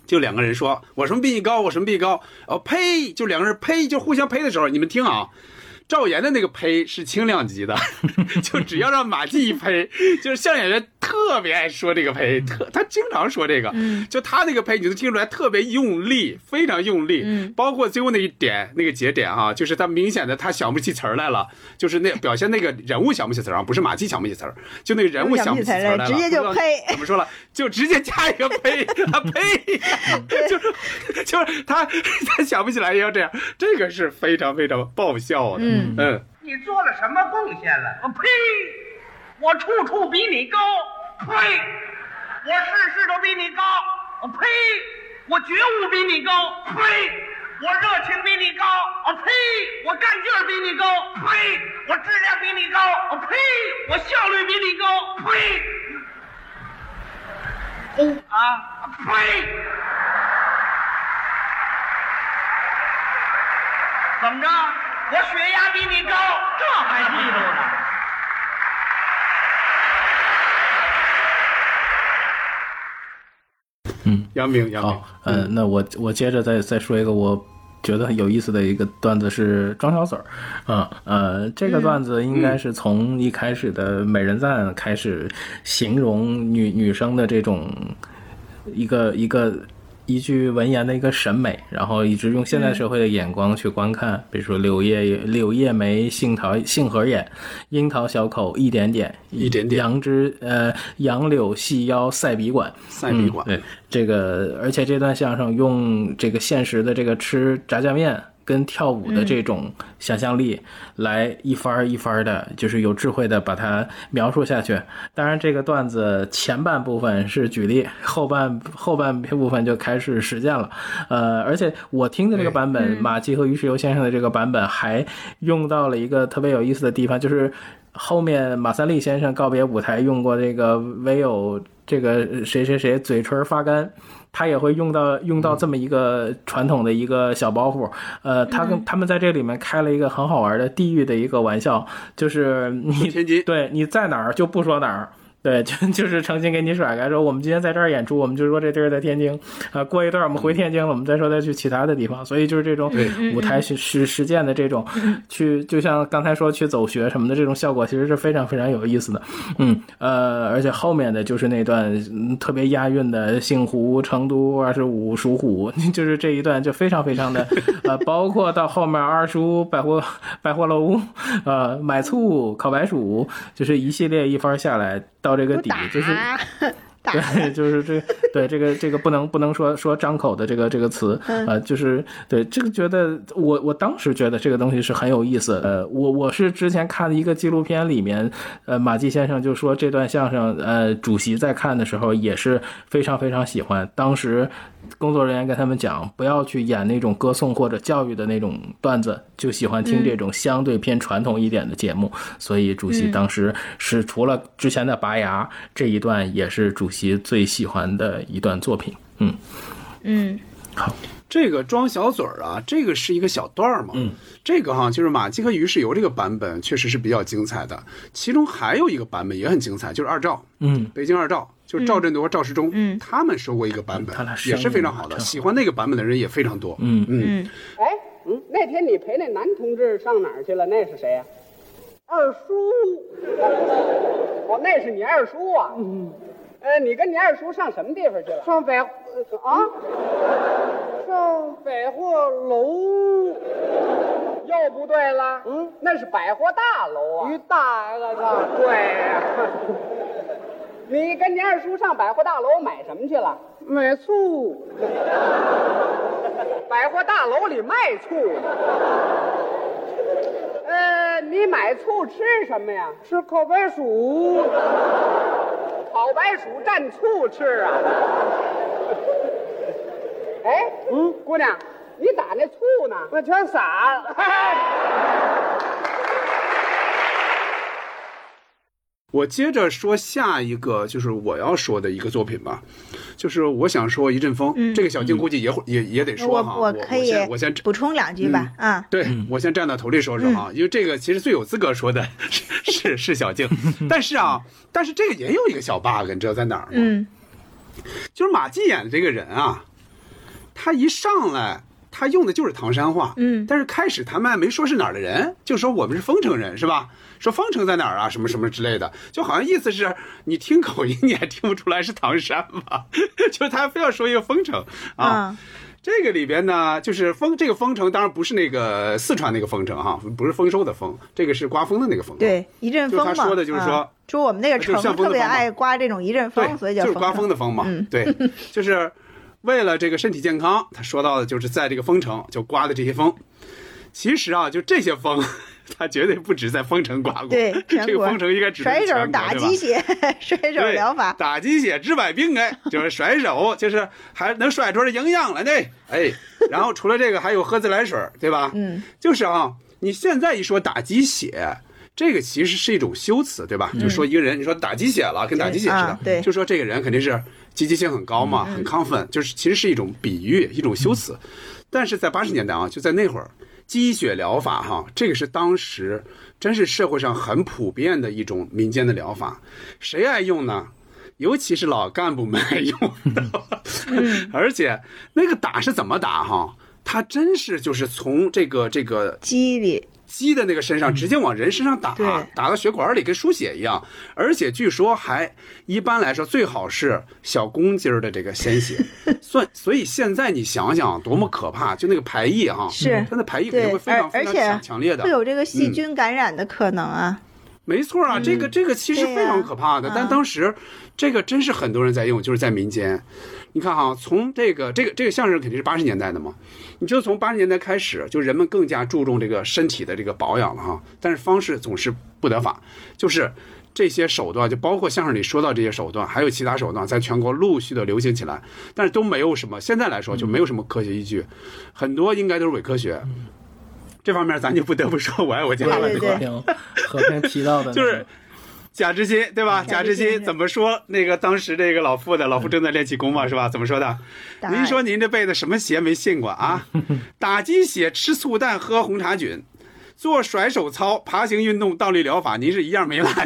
就两个人说，我什么比你高，我什么比你高，哦呸！就两个人呸，就互相呸的时候，你们听啊，赵岩的那个呸是轻量级的，[laughs] 就只要让马季一呸，[laughs] 就是相声演员特别爱说这个呸，特他经常说这个，就他那个呸，你能听出来特别用力，非常用力，包括最后那一点那个节点哈，就是他明显的他想不起词儿来了，就是那 [laughs] 表现那个人物想不起词儿啊，不是马季想不起词儿，就那个人物想不起词儿来了，直接就呸，怎么说了，就直接加一个呸啊呸，就是就是他他想不起来也要这样，这个是非常非常爆笑的，嗯嗯。你做了什么贡献了？我呸！我处处比你高，呸！我事事都比你高，我呸！我觉悟比你高，呸！我热情比你高，我呸！我干劲儿比你高，呸！我质量比你高，我呸！我效率比你高，呸！呼啊，呸！怎么着？我血压比你高，这还记住呢？嗯，杨明，杨明，好，呃，那我我接着再再说一个我觉得很有意思的一个段子是庄小嘴儿，啊，呃，这个段子应该是从一开始的美人赞开始形容女女生的这种一个一个。一句文言的一个审美，然后一直用现代社会的眼光去观看，比如说柳叶柳叶眉，杏桃杏核眼，樱桃小口一点点，一点点，杨枝呃杨柳细腰赛笔管，赛笔管，对这个，而且这段相声用这个现实的这个吃炸酱面。跟跳舞的这种想象力来一番一番的，就是有智慧的把它描述下去。当然，这个段子前半部分是举例，后半后半部分就开始实践了。呃，而且我听的这个版本，马季和于世游先生的这个版本还用到了一个特别有意思的地方，就是后面马三立先生告别舞台用过这个唯有这个谁谁谁嘴唇发干。他也会用到用到这么一个传统的一个小包袱，呃，他跟他们在这里面开了一个很好玩的地域的一个玩笑，就是你对你在哪儿就不说哪儿。对，就 [laughs] 就是诚心给你甩开，说我们今天在这儿演出，我们就说这地儿在天津，啊，过一段我们回天津了，我们再说再去其他的地方。所以就是这种舞台实实实践的这种，[laughs] 去就像刚才说去走学什么的这种效果，其实是非常非常有意思的。嗯，呃，而且后面的就是那段特别押韵的“姓胡成都二十五属虎”，[laughs] 就是这一段就非常非常的，呃，包括到后面二十五百货百货楼，呃，买醋烤白薯，就是一系列一番下来到。这个底就是，对，就是这，对这个这个不能不能说说张口的这个这个词啊，就是对这个觉得我我当时觉得这个东西是很有意思。呃，我我是之前看的一个纪录片里面，呃，马季先生就说这段相声，呃，主席在看的时候也是非常非常喜欢。当时工作人员跟他们讲，不要去演那种歌颂或者教育的那种段子，就喜欢听这种相对偏传统一点的节目。所以主席当时是除了之前的拔牙这一段，也是主席。最喜欢的一段作品，嗯。嗯，好，这个装小嘴儿啊，这个是一个小段儿嘛，嗯，这个哈就是马季和于世友这个版本确实是比较精彩的，其中还有一个版本也很精彩，就是二赵，嗯，北京二赵，就是赵振铎、赵世忠，嗯，他们收过一个版本，也是非常好的，喜欢那个版本的人也非常多，嗯嗯，哎，嗯，那天你陪那男同志上哪儿去了？那是谁呀？二叔，哦，那是你二叔啊。嗯。呃，你跟你二叔上什么地方去了？上百啊，上百货楼。又不对了，嗯，那是百货大楼啊。于大个的。对呀。你跟你二叔上百货大楼买什么去了？买醋。百货大楼里卖醋呢。呃，你买醋吃什么呀？吃烤白薯。烤白薯蘸醋吃啊！[laughs] 哎，嗯，姑娘，你打那醋呢？那全洒 [laughs] 了。我接着说下一个，就是我要说的一个作品吧，就是我想说一阵风。嗯这个小静估计也会也也得说哈。我可以我先补充两句吧，啊，对，我先站到头里说说哈，因为这个其实最有资格说的 [laughs] 是是是小静，但是啊，但是这个也有一个小 bug，你知道在哪儿吗？嗯就是马季演的这个人啊，他一上来他用的就是唐山话，嗯但是开始他们还没说是哪儿的人，就说我们是丰城人，是吧？说丰城在哪儿啊，什么什么之类的，就好像意思是你听口音你还听不出来是唐山吧？[laughs] 就是他非要说一个丰城啊。嗯这个里边呢，就是丰这个丰城，当然不是那个四川那个丰城哈，不是丰收的丰，这个是刮风的那个风。对，一阵风嘛。就是他说的就是说啊说我们那个就是城特别爱刮这种一阵风，所以叫就是刮风的风嘛。嗯对，[laughs] 就是为了这个身体健康，他说到的就是在这个丰城就刮的这些风。其实啊，就这些风，他绝对不止在丰城刮过。对，这个丰城应该指甩手打鸡血，甩手对疗法。打鸡血治百病哎，就是甩手，就是还能甩出来营养来呢，哎，然后除了这个还有喝自来水，对吧？嗯，就是啊，你现在一说打鸡血。这个其实是一种修辞，对吧？就说一个人，你说打鸡血了，跟打鸡血似的啊，对就说这个人肯定是积极性很高嘛，很亢奋，就是其实是一种比喻，一种修辞。但是在八十年代啊，就在那会儿，鸡血疗法哈，这个是当时真是社会上很普遍的一种民间的疗法，谁爱用呢？尤其是老干部们爱用的，[laughs] 而且那个打是怎么打哈？他真是就是从这个这个肌里鸡的那个身上直接往人身上打，打到血管里跟输血一样，而且据说还一般来说最好是小公鸡儿的这个鲜血，[laughs] 算所以现在你想想多么可怕，就那个排异哈，是。它的排异肯定会，非常非常强强烈的，会有这个细嗯。菌感染的可能啊。没错啊，这个这个其实非常可怕的，但啊当时这个真是很多人在用，就是在民间。你看哈，从这个这个这个相声肯定是八十年代的嘛，你就从八十年代开始，就人们更加注重这个身体的这个保养了哈，但是方式总是不得法，就是。这些手段，就包括相声里说到这些手段，还有其他手段，在全国陆续的流行起来，但是都没有什么，现在来说就没有什么科学依据，很多应该都是伪科学。这方面咱就不得不说我爱我家了，对对吧？平和平提到的就是贾志新，对吧？贾志新新怎么说？那个当时这个老傅的老傅正在练气功嘛，是吧？怎么说的？您说您这辈子什么邪没信过啊？[laughs] 打鸡血、吃醋蛋、喝红茶菌。做甩手操、爬行运动、倒立疗法，您是一样没落下。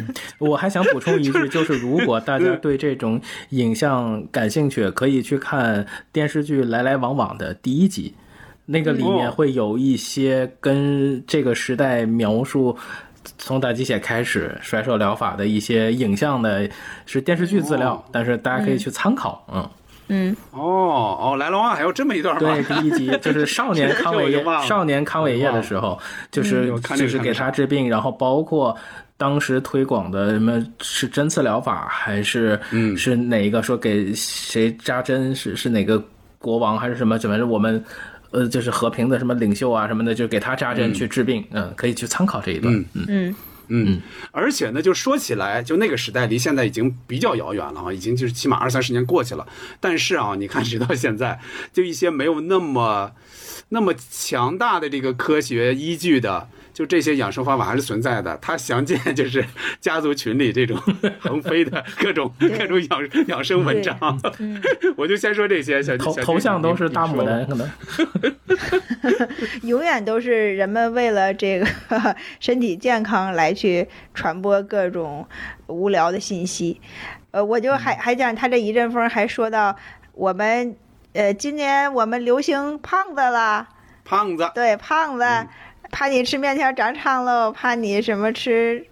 [laughs] 我还想补充一句，就是如果大家对这种影像感兴趣，可以去看电视剧《来来往往》的第一集，那个里面会有一些跟这个时代描述。从打鸡血开始，甩手疗法的一些影像的，是电视剧资料，但是大家可以去参考。嗯，嗯，哦哦，来龙啊，还有这么一段吗？[laughs] 对，第一集就是少年康伟业这我就忘，了少年康伟业的时候，就是就是给他治病，然后包括当时推广的什么是针刺疗法，还是嗯是哪一个说给谁扎针，是是哪个国王还是什么怎么我们。呃，就是和平的什么领袖啊什么的，就给他扎针去治病，嗯，可以去参考这一段。嗯嗯嗯嗯，而且呢，就说起来，就那个时代离现在已经比较遥远了啊，已经就是起码二三十年过去了。但是啊，你看直到现在，就一些没有那么那么强大的这个科学依据的，就这些养生方法还是存在的。他详见就是 [laughs] 家族群里这种 [laughs] 横飞的各种各种养养生文章。[laughs] 我就先说这些，小小头头像都是大牡丹，可能。永远都是人们为了这个身体健康来去传播各种无聊的信息。呃，我就还还讲他这一阵风还说到我们呃今年我们流行胖子了，胖子，对胖子，怕你吃面条长胖喽，怕你什么吃。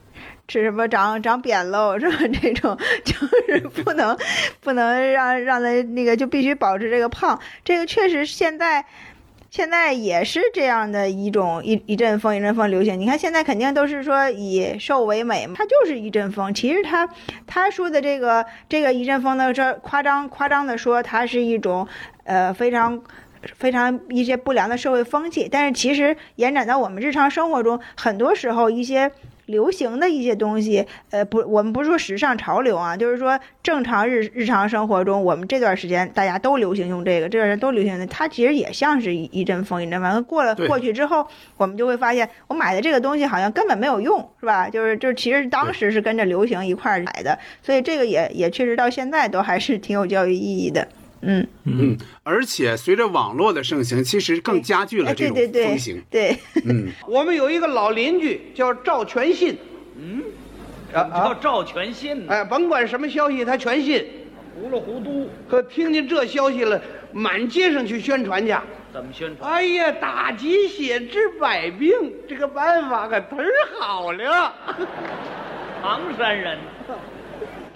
吃什么长长扁喽，是吧？这种 [laughs] 就是不能不能让让他那个就必须保持这个胖，这个确实现在现在也是这样的一种一一阵风一阵风流行。你看现在肯定都是说以瘦为美嘛，它就是一阵风。其实他他说的这个这个一阵风呢，这夸张夸张的说它是一种呃非常。非常一些不良的社会风气，但是其实延展到我们日常生活中，很多时候一些流行的一些东西，呃，不，我们不是说时尚潮流啊，就是说正常日日常生活中，我们这段时间大家都流行用这个，这段时间都流行的，它其实也像是一一阵风一阵风。过了过去之后，我们就会发现，我买的这个东西好像根本没有用，是吧？就是就是，其实当时是跟着流行一块儿买的，所以这个也也确实到现在都还是挺有教育意义的。嗯，嗯，而且随着网络的盛行，其实更加剧了哎，这种对对对风行。对，嗯，[laughs] 我们有一个老邻居叫赵全信，嗯，啊叫赵全信呢，哎，甭管什么消息他全信。糊了糊涂，可听见这消息了，满街上去宣传去。怎么宣传？哎呀，打鸡血治百病，这个办法可忒好了。[laughs] 唐山人，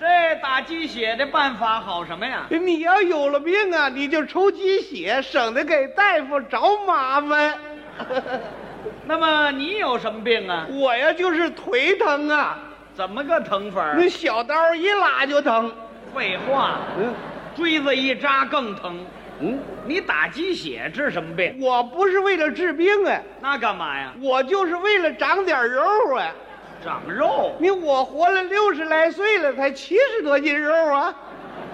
这打鸡血的办法好什么呀？你要有了病啊，你就抽鸡血，省得给大夫找麻烦。[laughs] 那么你有什么病啊？我呀，就是腿疼啊，怎么个疼法儿？那小刀一拉就疼。废话，嗯锥子一扎更疼。嗯，你打鸡血治什么病？我不是为了治病啊，那干嘛呀？我就是为了长点肉啊。长肉，你我活了六十来岁了，才七十多斤肉啊！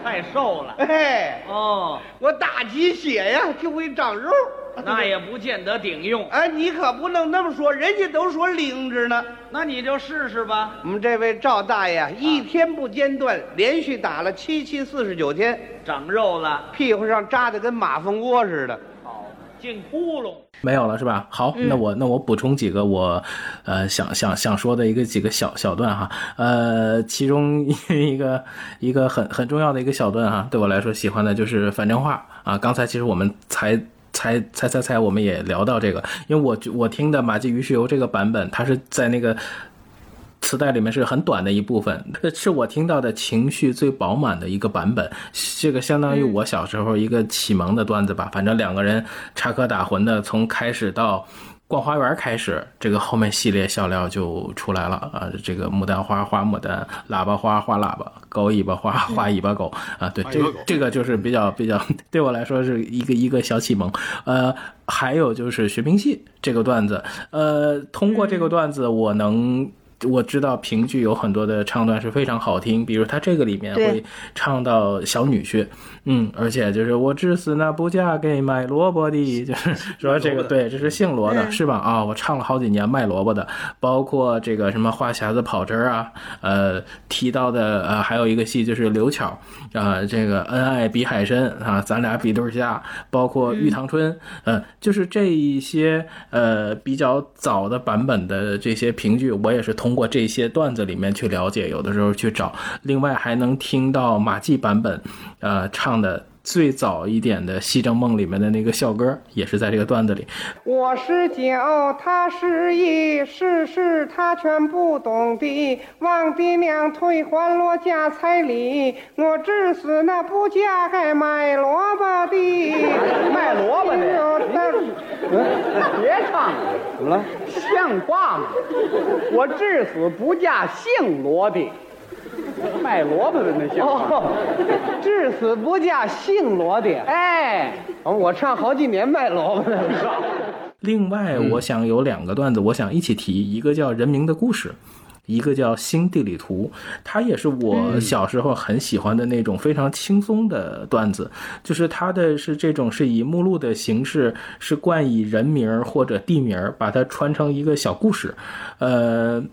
太瘦了。哎，哦，我打鸡血呀就会长肉。那也不见得顶用。哎，你可不能那么说，人家都说灵着呢。那你就试试吧。我们这位赵大爷一天不间断，连续打了七七四十九天，长肉了，屁股上扎的跟马蜂窝似的。好，进窟窿。没有了是吧？好，那我那我补充几个我，呃，想想想说的一个几个小小段哈，呃，其中一个一个很很重要的一个小段哈，对我来说喜欢的就是反正话啊。刚才其实我们才。猜猜猜猜，我们也聊到这个，因为我我听的马季鱼是由这个版本，它是在那个磁带里面是很短的一部分，这 [laughs] 是我听到的情绪最饱满的一个版本。这个相当于我小时候一个启蒙的段子吧，反正两个人插科打诨的，从开始到。逛花园开始，这个后面系列笑料就出来了啊！这个牡丹花花牡丹，喇叭花花喇叭，狗尾巴花花尾巴狗啊！对，这这个就是比较比较 [laughs] 对我来说是一个一个小启蒙。呃，还有就是学评戏这个段子，呃，通过这个段子我能。我知道评剧有很多的唱段是非常好听，比如他这个里面会唱到小女婿，嗯，而且就是我至死那不嫁给卖萝卜的，就是说这个对，这是姓罗的，嗯。是吧？啊，我唱了好几年卖萝卜的，包括这个什么话匣子跑针儿啊，呃，提到的呃还有一个戏就是刘巧啊、这个恩爱比海深啊，咱俩比对儿下，包括玉堂春，嗯、就是这一些呃比较早的版本的这些评剧，我也是通过这些段子里面去了解，有的时候去找，另外还能听到马季版本，呃唱的。最早一点的《西征梦》里面的那个校歌，也是在这个段子里。我是九，他是一，事事他全不懂的。望爹娘退还我家彩礼，我至死那不嫁给卖萝卜的。卖萝卜的的，别唱了，怎么了？像话吗？我至死不嫁姓罗的，[laughs] 卖萝卜的那像话。哦，至死不嫁姓罗的。哎，哦我唱好几年卖萝卜的。[laughs] 另外，我想有两个段子，我想一起提，一个叫《人民的故事》。一个叫《新地理图》，它也是我小时候很喜欢的那种非常轻松的段子，就是它的是这种是以目录的形式，是冠以人名或者地名，把它穿成一个小故事，呃。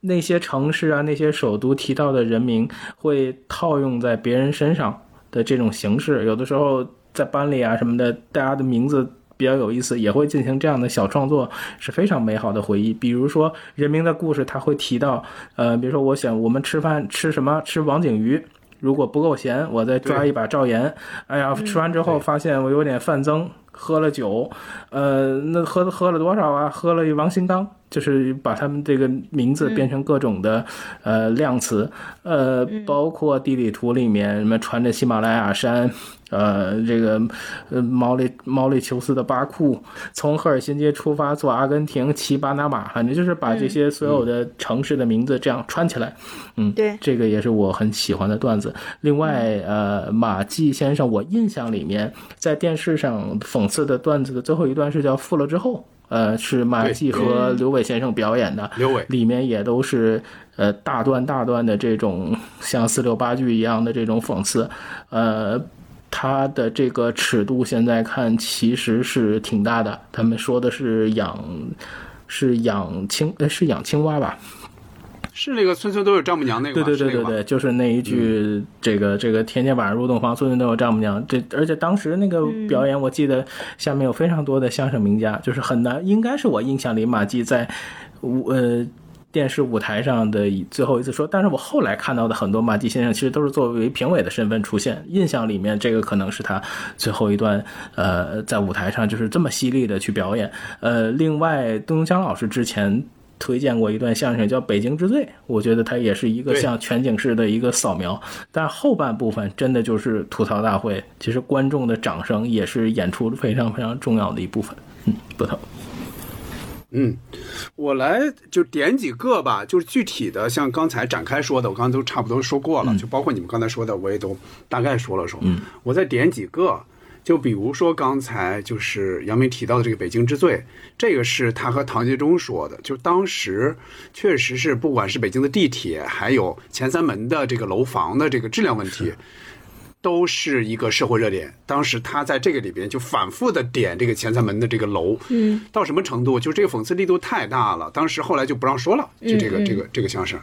那些城市啊，那些首都提到的人名会套用在别人身上的这种形式，有的时候在班里啊什么的，大家的名字比较有意思，也会进行这样的小创作，是非常美好的回忆。比如说人名的故事，他会提到，呃，比如说我想我们吃饭吃什么？吃王景瑜。如果不够咸，我再抓一把赵岩。哎呀，吃完之后发现我有点犯增，喝了酒，呃，那喝喝了多少啊？喝了一王新刚，就是把他们这个名字变成各种的、呃量词，呃，包括地理图里面什么穿着喜马拉雅山，呃，这个呃毛里毛里求斯的巴库，从赫尔辛基出发坐阿根廷骑巴拿马，反正就是把这些所有的城市的名字这样串起来，嗯，对，这个也是我很喜欢的段子。另外，呃，马季先生，我印象里面在电视上讽刺的段子的最后一段是叫“富了之后”。呃，是马季和刘伟先生表演的。刘伟里面也都是呃大段大段的这种像四六八句一样的这种讽刺，呃。他的这个尺度现在看其实是挺大的。他们说的是养，是养青，呃，是养青蛙吧？是那个村村都有丈母娘那个对对对对对，就是那一句，这个这个天天晚上入洞房，村村都有丈母娘。这而且当时那个表演，我记得下面有非常多的相声名家，就是很难，应该是我印象里马季在舞，呃。电视舞台上的最后一次说，但是我后来看到的很多马季先生，其实都是作为评委的身份出现。印象里面，这个可能是他最后一段，呃，在舞台上就是这么犀利的去表演。呃，另外，邓东江老师之前推荐过一段相声叫《北京之最》，我觉得它也是一个像全景式的一个扫描，但是后半部分真的就是吐槽大会，其实观众的掌声也是演出非常非常重要的一部分。嗯，不同。嗯，我来就点几个吧，就是具体的，像刚才展开说的，我刚才都差不多说过了，就包括你们刚才说的，我也都大概说了说。嗯，我再点几个，就比如说刚才就是杨明提到的这个北京之最，这个是他和唐杰忠说的，就当时确实是不管是北京的地铁，还有前三门的这个楼房的这个质量问题。都是一个社会热点。当时他在这个里边就反复的点这个前三门的这个楼，嗯，到什么程度？就这个讽刺力度太大了。当时后来就不让说了，就这个嗯嗯这个这个相声。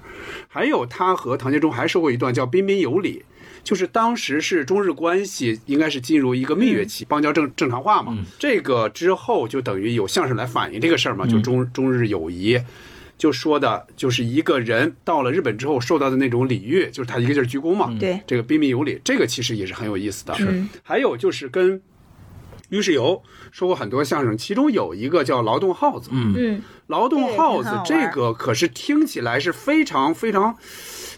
还有他和唐杰忠还说过一段叫“彬彬有礼”，就是当时是中日关系应该是进入一个蜜月期，邦交正正常化嘛。这个之后就等于有相声来反映这个事儿嘛，就中中日友谊。就说的就是一个人到了日本之后受到的那种礼遇，就是他一个劲儿鞠躬嘛，对。这个彬彬有礼，这个其实也是很有意思的。是。嗯还有就是跟于世友说过很多相声，其中有一个叫《劳动号子》，嗯。嗯，劳动号子这个可是听起来是非常非常，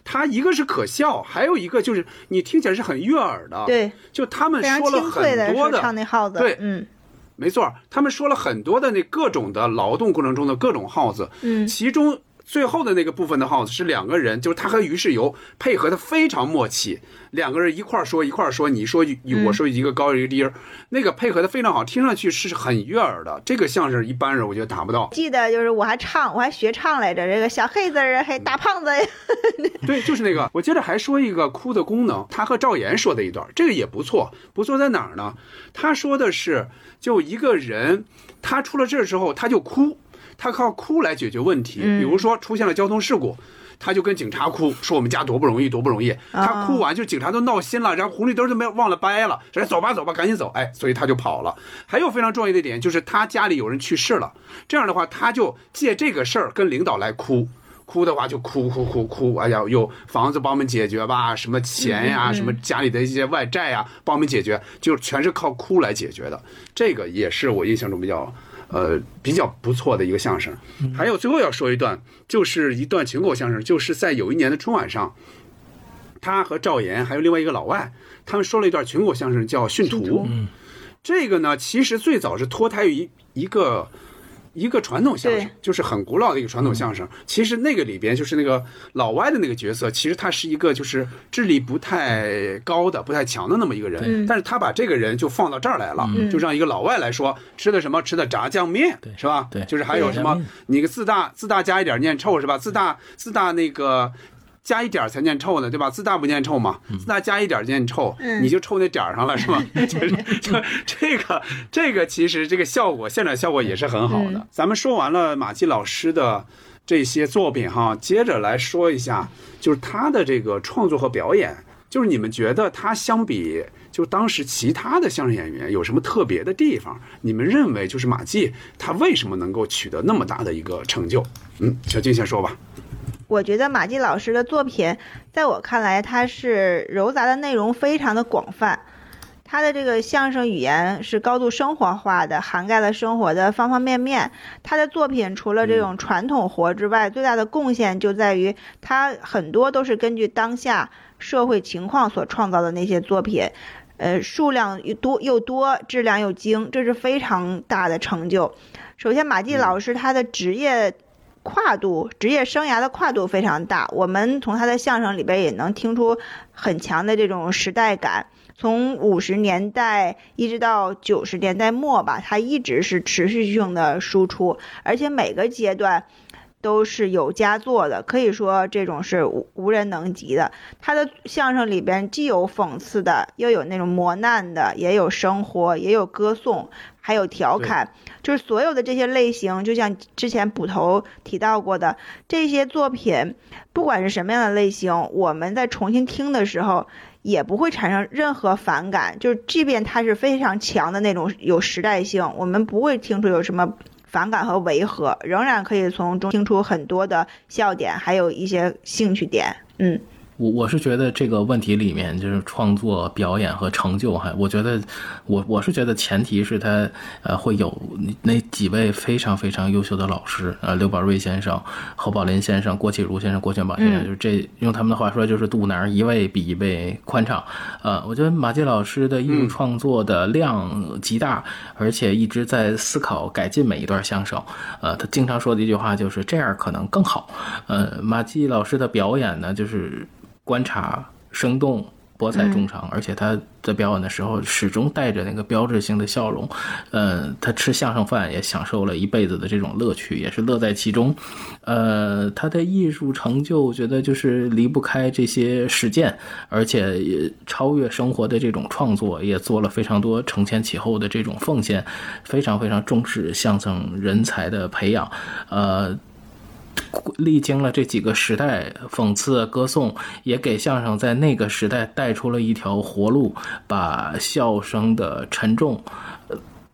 它一个是可笑，还有一个就是你听起来是很悦耳的。，对，就他们说了很多的，唱那号子，对嗯。没错，他们说了很多的那各种的劳动过程中的各种号子，嗯。其中最后的那个部分的号子是两个人，就是他和于世友配合的非常默契，两个人一块儿说一块儿说，你说一嗯我说一个高一个低儿，那个配合的非常好，听上去是很悦耳的。这个相声一般人我觉得达不到。记得就是我还唱，我还学唱来着，这个小黑子儿啊，还大胖子呀，对，就是那个。我接着还说一个哭的功能，他和赵岩说的一段，这个也不错。不错在哪儿呢？他说的是，就一个人，他出了事儿之后，他就哭，他靠哭来解决问题。嗯比如说出现了交通事故。他就跟警察哭，说我们家多不容易，多不容易。他哭完，就警察都闹心了，然后红绿灯都没有忘了掰了，说走吧走吧，赶紧走，哎，所以他就跑了。还有非常重要的一点就是他家里有人去世了，这样的话他就借这个事儿跟领导来哭。哭的话就哭哭哭哭，哎呀，有房子帮我们解决吧，什么钱呀，什么家里的一些外债呀，帮我们解决，就全是靠哭来解决的。这个也是我印象中比较，呃，比较不错的一个相声。还有最后要说一段，就是一段群口相声，就是在有一年的春晚上，他和赵岩还有另外一个老外，他们说了一段群口相声，叫《训徒》。嗯，这个呢，其实最早是脱胎于一一个一个传统相声，就是很古老的一个传统相声。其实那个里边就是那个老外的那个角色，其实他是一个就是智力不太高的、不太强的那么一个人，嗯但是他把这个人就放到这儿来了，嗯就让一个老外来说吃的什么吃的炸酱面，是吧？对就是还有什么你个自大自大加一点念臭是吧？自大自大那个。加一点儿才念臭呢，对吧？自大不念臭嘛，自大加一点儿念臭，嗯你就臭那点儿上了，是吧？[laughs] 就是就这个这个其实这个效果现场效果也是很好的。嗯咱们说完了马季老师的这些作品哈，接着来说一下，就是他的这个创作和表演，就是你们觉得他相比就当时其他的相声演员有什么特别的地方？你们认为就是马季他为什么能够取得那么大的一个成就？嗯，小静先说吧。我觉得马季老师的作品，在我看来，他是糅杂的内容非常的广泛。他的这个相声语言是高度生活化的，涵盖了生活的方方面面。他的作品除了这种传统活之外，最大的贡献就在于他很多都是根据当下社会情况所创造的那些作品，呃，数量又多又多，质量又精，这是非常大的成就。首先，马季老师他的职业跨度、职业生涯的跨度非常大，我们从他的相声里边也能听出很强的这种时代感。从五十年代一直到九十年代末吧，他一直是持续性的输出，而且每个阶段。都是有佳作的，可以说这种是无无人能及的。他的相声里边既有讽刺的，又有那种磨难的，也有生活，也有歌颂，还有调侃，就是所有的这些类型，就像之前捕头提到过的这些作品，不管是什么样的类型，我们在重新听的时候也不会产生任何反感。就是即便它是非常强的那种有时代性，我们不会听出有什么。反感和违和，仍然可以从中听出很多的笑点，还有一些兴趣点。嗯。我我是觉得这个问题里面就是创作、表演和成就，哈，我觉得我我是觉得前提是他呃会有那几位非常非常优秀的老师，呃，刘宝瑞先生、侯宝林先生、郭启儒先生、郭全宝先生，就是这用他们的话说就是肚腩一位比一位宽敞。呃，我觉得马季老师的艺术创作的量极大，而且一直在思考改进每一段相声。呃，他经常说的一句话就是这样可能更好。呃，马季老师的表演呢，就是。观察生动，博采众长，而且他在表演的时候始终带着那个标志性的笑容。呃，他吃相声饭也享受了一辈子的这种乐趣，也是乐在其中。呃，他的艺术成就，我觉得就是离不开这些实践，而且也超越生活的这种创作，也做了非常多承前启后的这种奉献，非常非常重视相声人才的培养。呃。历经了这几个时代，讽刺、歌颂，也给相声在那个时代带出了一条活路，把笑声的沉重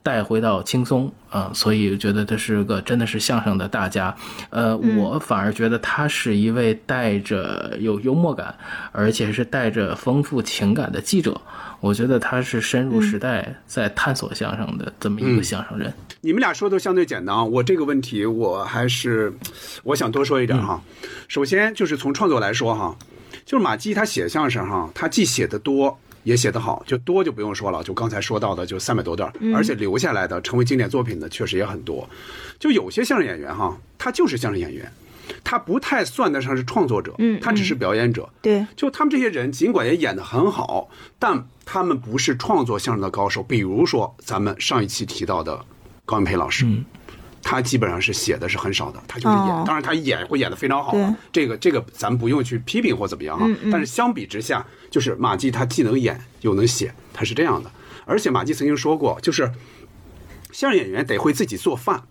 带回到轻松啊，所以觉得他是个真的是相声的大家。呃，我反而觉得他是一位带着有幽默感，而且是带着丰富情感的记者。我觉得他是深入时代，在探索相声的这么一个相声人。你们俩说的相对简单，我这个问题我还是 [tsk] 我想多说一点哈。首先就是从创作来说哈，就是马季他写相声哈，他既写的多也写得好，就多就不用说了，就刚才说到的就三百多段，而且留下来的成为经典作品的确实也很多。就有些相声演员哈，他就是相声演员。他不太算得上是创作者，嗯，他只是表演者。对，就他们这些人，尽管也演得很好，但他们不是创作相声的高手。比如说咱们上一期提到的高云培老师，他基本上是写的是很少的，他就是演。当然他演会演得非常好，这个这个咱们不用去批评或怎么样哈。但是相比之下，就是马季他既能演又能写，他是这样的。而且马季曾经说过，就是相声演员得会自己做饭。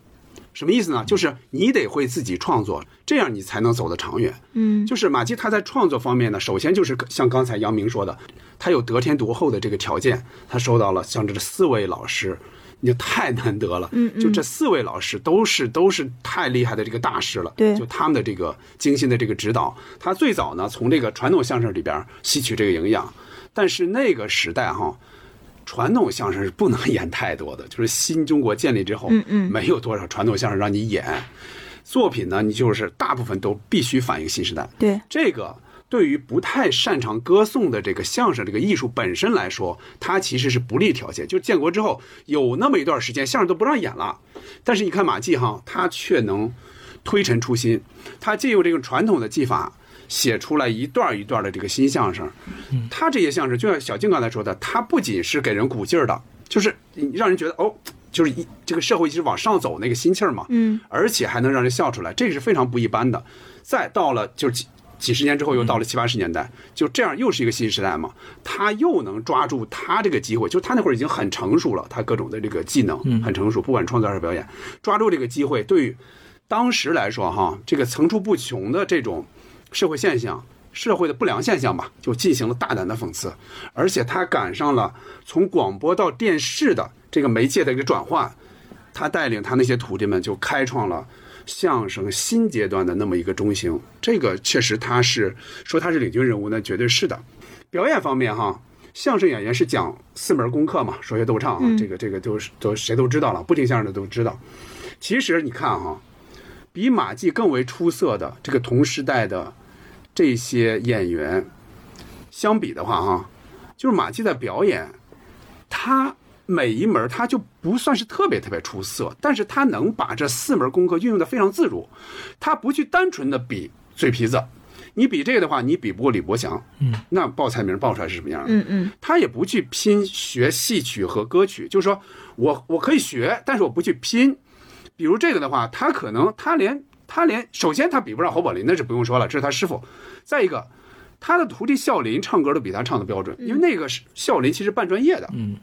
什么意思呢？就是你得会自己创作，这样你才能走得长远。嗯，就是马季他在创作方面呢，首先就是像刚才杨明说的，他有得天独厚的这个条件，他收到了像这四位老师，你太难得了。嗯就这四位老师都是都是太厉害的这个大师了。对，就他们的这个精心的这个指导，他最早呢从这个传统相声里边吸取这个营养，但是那个时代哈。传统相声是不能 [laughs] 演太多的，就是新中国建立之后，嗯嗯，没有多少传统相声让你演。作品呢，你就是大部分都必须反映新时代。对，这个对于不太擅长歌颂的这个相声这个艺术本身来说，它其实是不利条件。就建国之后有那么一段时间，相声都不让演了，但是你看马季哈，他却能推陈出新，他借用这个传统的技法。写出来一段一段的这个新相声，他这些相声就像小静刚才说的，他不仅是给人鼓劲儿的，就是让人觉得哦，就是一这个社会一直往上走那个心气儿嘛，嗯，而且还能让人笑出来，这是非常不一般的。再到了就是几几十年之后，又到了七八十年代，就这样又是一个新时代嘛，他又能抓住他这个机会，就他那会儿已经很成熟了，他各种的这个技能很成熟，不管创作还是表演，抓住这个机会，对于当时来说哈，这个层出不穷的这种。社会现象、社会的不良现象吧，就进行了大胆的讽刺，而且他赶上了从广播到电视的这个媒介的一个转换，他带领他那些徒弟们就开创了相声新阶段的那么一个中型。这个确实他是说他是领军人物，那绝对是的。表演方面哈，相声演员是讲四门功课嘛，说学逗唱啊，这个这个都是都谁都知道了，不听相声的都知道。其实你看哈，比马季更为出色的这个同时代的。这些演员相比的话，哈，就是马季的表演，他每一门他就不算是特别特别出色，但是他能把这四门功课运用的非常自如，他不去单纯的比嘴皮子，你比这个的话，你比不过李伯祥，嗯，那报菜名报出来是什么样的？嗯嗯，他也不去拼学戏曲和歌曲，就是说我我可以学，但是我不去拼。比如这个的话，他可能他连他连首先他比不上侯宝林，那是不用说了，这是他师傅。再一个，他的徒弟孝林唱歌都比他唱的标准，因为那个是孝林其实半专业的，嗯，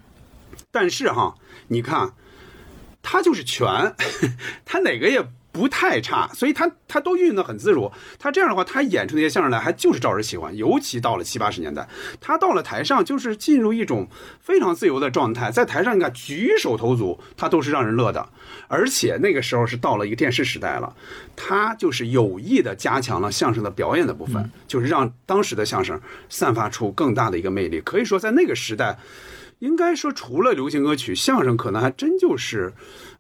但是哈，你看他就是全，[laughs] 他哪个也不太差，所以他他都运用的很自如。他这样的话，他演出那些相声来还就是招人喜欢，尤其到了七八十年代，他到了台上就是进入一种非常自由的状态，在台上你看举手投足，他都是让人乐的。而且那个时候是到了一个电视时代了，他就是有意的加强了相声的表演的部分，就是让当时的相声散发出更大的一个魅力。可以说在那个时代。应该说，除了流行歌曲，相声可能还真就是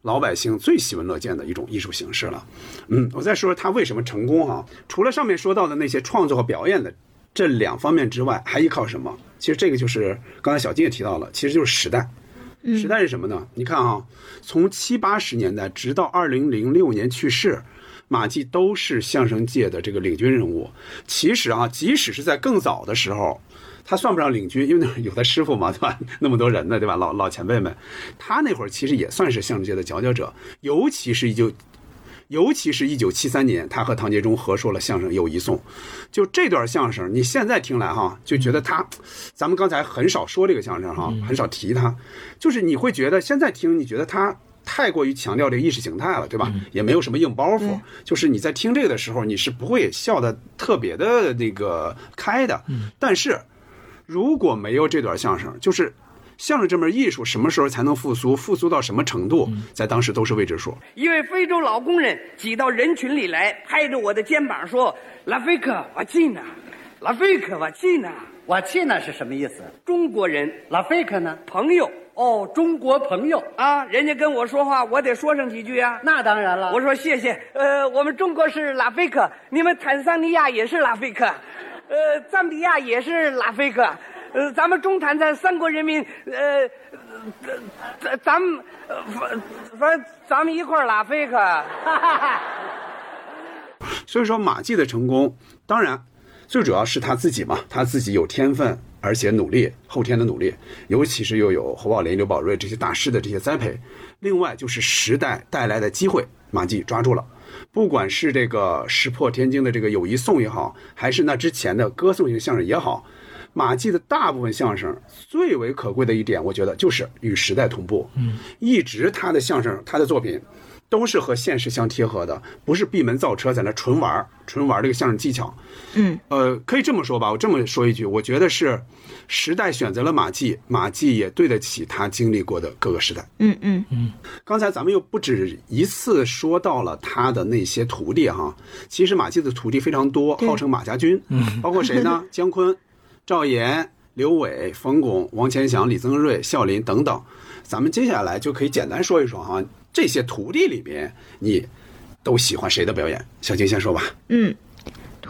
老百姓最喜闻乐见的一种艺术形式了。嗯，我再说说他为什么成功哈、除了上面说到的那些创作和表演的这两方面之外，还依靠什么？其实这个就是刚才小金也提到了，其实就是时代。时代是什么呢？你看啊、从七八十年代直到二零零六年去世，马季都是相声界的这个领军人物。其实啊，即使是在更早的时候，他算不上领军，因为那有他师傅嘛，对吧？那么多人呢，对吧？老老前辈们，他那会儿其实也算是相声界的佼佼者，尤其是一九。尤其是一九七三年，他和唐杰忠合说了相声《友谊颂》，就这段相声，你现在听来哈，就觉得他，[tsk] 咱们刚才很少说这个相声哈，很少提他，就是你会觉得现在听，你觉得他太过于强调这个意识形态了，对吧？也没有什么硬包袱，就是你在听这个的时候，你是不会笑的特别的那个开的。但是如果没有这段相声，就是相声这门艺术什么时候才能复苏？复苏到什么程度，在当时都是未知数。一位非洲老工人挤到人群里来，拍着我的肩膀说：“拉菲克，我进呐，拉菲克，我进呐。”我去那是什么意思？中国人，拉菲克呢？朋友哦，中国朋友啊，人家跟我说话，我得说上几句啊。那当然了。我说谢谢。呃，我们中国是拉菲克，你们坦桑尼亚也是拉菲克，呃，赞比亚也是拉菲克，呃，咱们中坦赞三国人民，呃，咱咱们，呃反反咱们一块拉菲克。哈哈哈所以说马季的成功，当然最主要是他自己嘛，他自己有天分，而且努力，后天的努力，尤其是又有侯宝林、刘宝瑞这些大师的这些栽培。另外就是时代带来的机会，马季抓住了。不管是这个石破天惊的这个友谊颂也好，还是那之前的歌颂型相声也好，马季的大部分相声最为可贵的一点，我觉得就是与时代同步。嗯，一直他的相声，他的作品。都是和现实相贴合的，不是闭门造车在那纯玩纯玩这个相声技巧。嗯，呃，可以这么说吧，我这么说一句，我觉得是时代选择了马季，马季也对得起他经历过的各个时代。嗯嗯嗯。刚才咱们又不止一次说到了他的那些徒弟哈，其实马季的徒弟非常多，号称马家军，嗯，包括谁呢？[laughs] 姜昆、赵岩、刘伟、冯巩、王千祥、李增瑞、孝林等等。咱们接下来就可以简单说一说哈。这些徒弟里边，你都喜欢谁的表演？小金先说吧。嗯，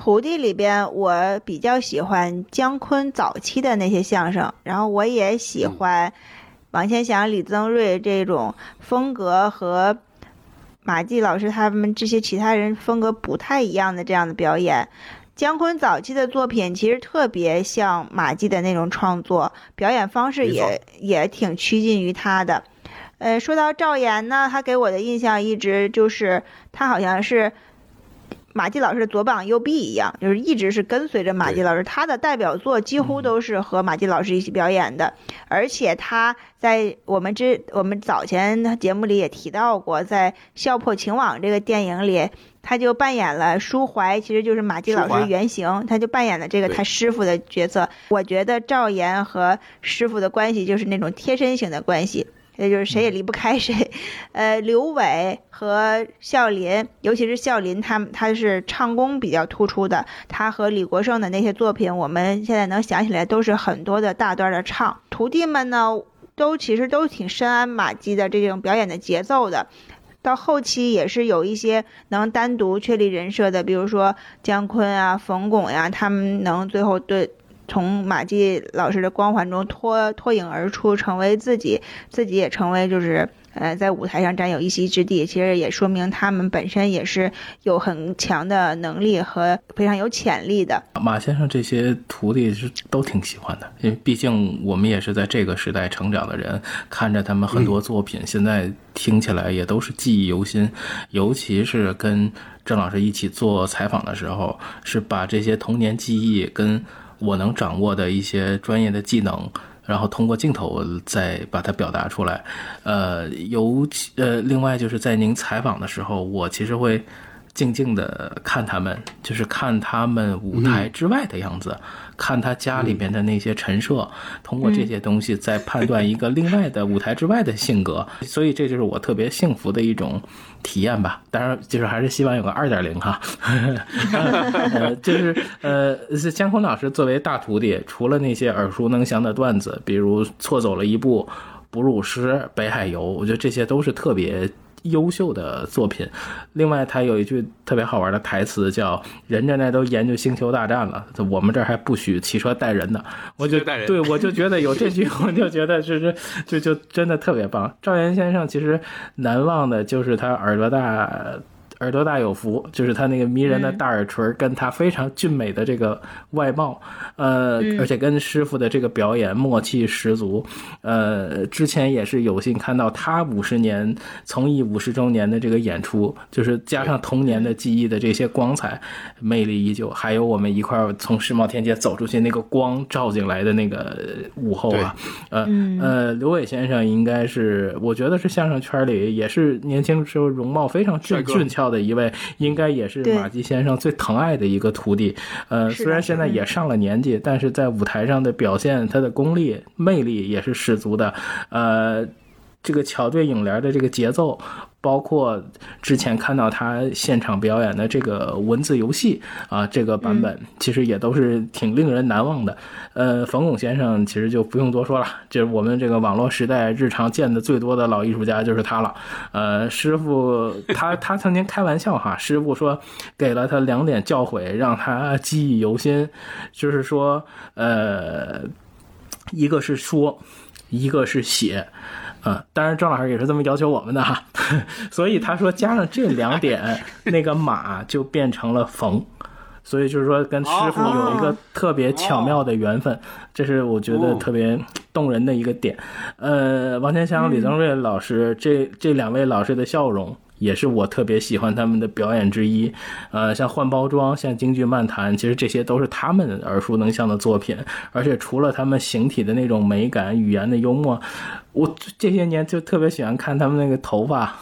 徒弟里边我比较喜欢姜昆早期的那些相声，然后我也喜欢王千祥、李增瑞这种风格和马季老师他们这些其他人风格不太一样的这样的表演。姜昆早期的作品其实特别像马季的那种创作，表演方式也也挺趋近于他的。呃，说到赵岩呢，他给我的印象一直就是他好像是马季老师的左膀右臂一样，就是一直是跟随着马季老师。他的代表作几乎都是和马季老师一起表演的，而且他在我们之我们早前节目里也提到过，在《笑破情网》这个电影里，他就扮演了舒怀，其实就是马季老师原型，他就扮演了这个他师傅的角色。我觉得赵岩和师傅的关系就是那种贴身型的关系。也就是谁也离不开谁，呃，刘伟和笑林，尤其是笑林，他他是唱功比较突出的。他和李国盛的那些作品，我们现在能想起来都是很多的大段的唱。徒弟们呢，都其实都挺深谙马季的这种表演的节奏的。到后期也是有一些能单独确立人设的，比如说姜昆啊、冯巩呀、啊，他们能最后对。从马季老师的光环中脱脱颖而出，成为自己，自己也成为就是呃，在舞台上占有一席之地，其实也说明他们本身也是有很强的能力和非常有潜力的。马先生这些徒弟是都挺喜欢的，因为毕竟我们也是在这个时代成长的人，看着他们很多作品，现在听起来也都是记忆犹新。尤其是跟郑老师一起做采访的时候，是把这些童年记忆跟我能掌握的一些专业的技能。然后通过镜头再把它表达出来，呃，尤其呃，另外就是在您采访的时候，我其实会静静的看他们，就是看他们舞台之外的样子，看他家里边的那些陈设，通过这些东西再判断一个另外的舞台之外的性格，所以这就是我特别幸福的一种体验吧。当然，就是还是希望有个二点零哈，[laughs] 呃，就是呃，是姜昆老师作为大徒弟，除了那些耳熟能详的段子，比如错走了一步、哺乳师、北海游，我觉得这些都是特别。优秀的作品，另外他有一句特别好玩的台词，叫“人家那都研究星球大战了，我们这儿还不许骑车带人呢。”我就带人对我就觉得有这句，[laughs] 我就觉得就是就就真的特别棒。赵岩先生其实难忘的就是他耳朵大。耳朵大有福，就是他那个迷人的大耳垂，跟他非常俊美的这个外貌，呃，而且跟师傅的这个表演默契十足。呃，之前也是有幸看到他五十年从艺五十周年的这个演出，就是加上童年的记忆的这些光彩，魅力依旧。还有我们一块儿从世贸天阶走出去，那个光照进来的那个午后啊，呃呃，刘伟先生应该是，我觉得是相声圈里也是年轻时候容貌非常俊俊俏。的一位，应该也是马季先生最疼爱的一个徒弟。呃，虽然现在也上了年纪，但是在舞台上的表现，他的功力、魅力也是十足的。呃，这个巧对影联的这个节奏。包括之前看到他现场表演的这个文字游戏啊，这个版本其实也都是挺令人难忘的。呃，冯巩先生其实就不用多说了，就是我们这个网络时代日常见的最多的老艺术家就是他了。呃，师傅他他曾经开玩笑哈，师傅说给了他两点教诲，让他记忆犹新，就是说呃，一个是说，一个是写。嗯，当然郑老师也是这么要求我们的哈，[laughs] 所以他说加上这两点，[laughs] 那个马就变成了冯，所以就是说跟师傅有一个特别巧妙的缘分，这是我觉得特别动人的一个点。呃，王天祥、李增瑞老师这这两位老师的笑容。也是我特别喜欢他们的表演之一，呃，像换包装，像京剧漫谈，其实这些都是他们耳熟能详的作品。而且除了他们形体的那种美感、语言的幽默，我这些年就特别喜欢看他们那个头发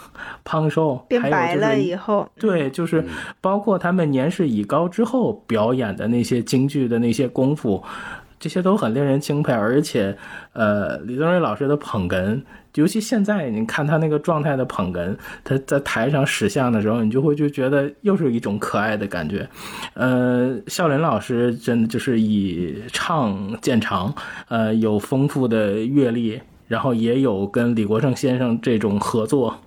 胖瘦，变白了以后，对，就是包括他们年事已高之后表演的那些京剧的那些功夫，这些都很令人钦佩。而且，呃，李宗瑞老师的捧哏。尤其现在，你看他那个状态的捧哏，他在台上使相的时候，你就会就觉得又是一种可爱的感觉。呃，笑林老师真的就是以唱见长，呃，有丰富的阅历，然后也有跟李国盛先生这种合作，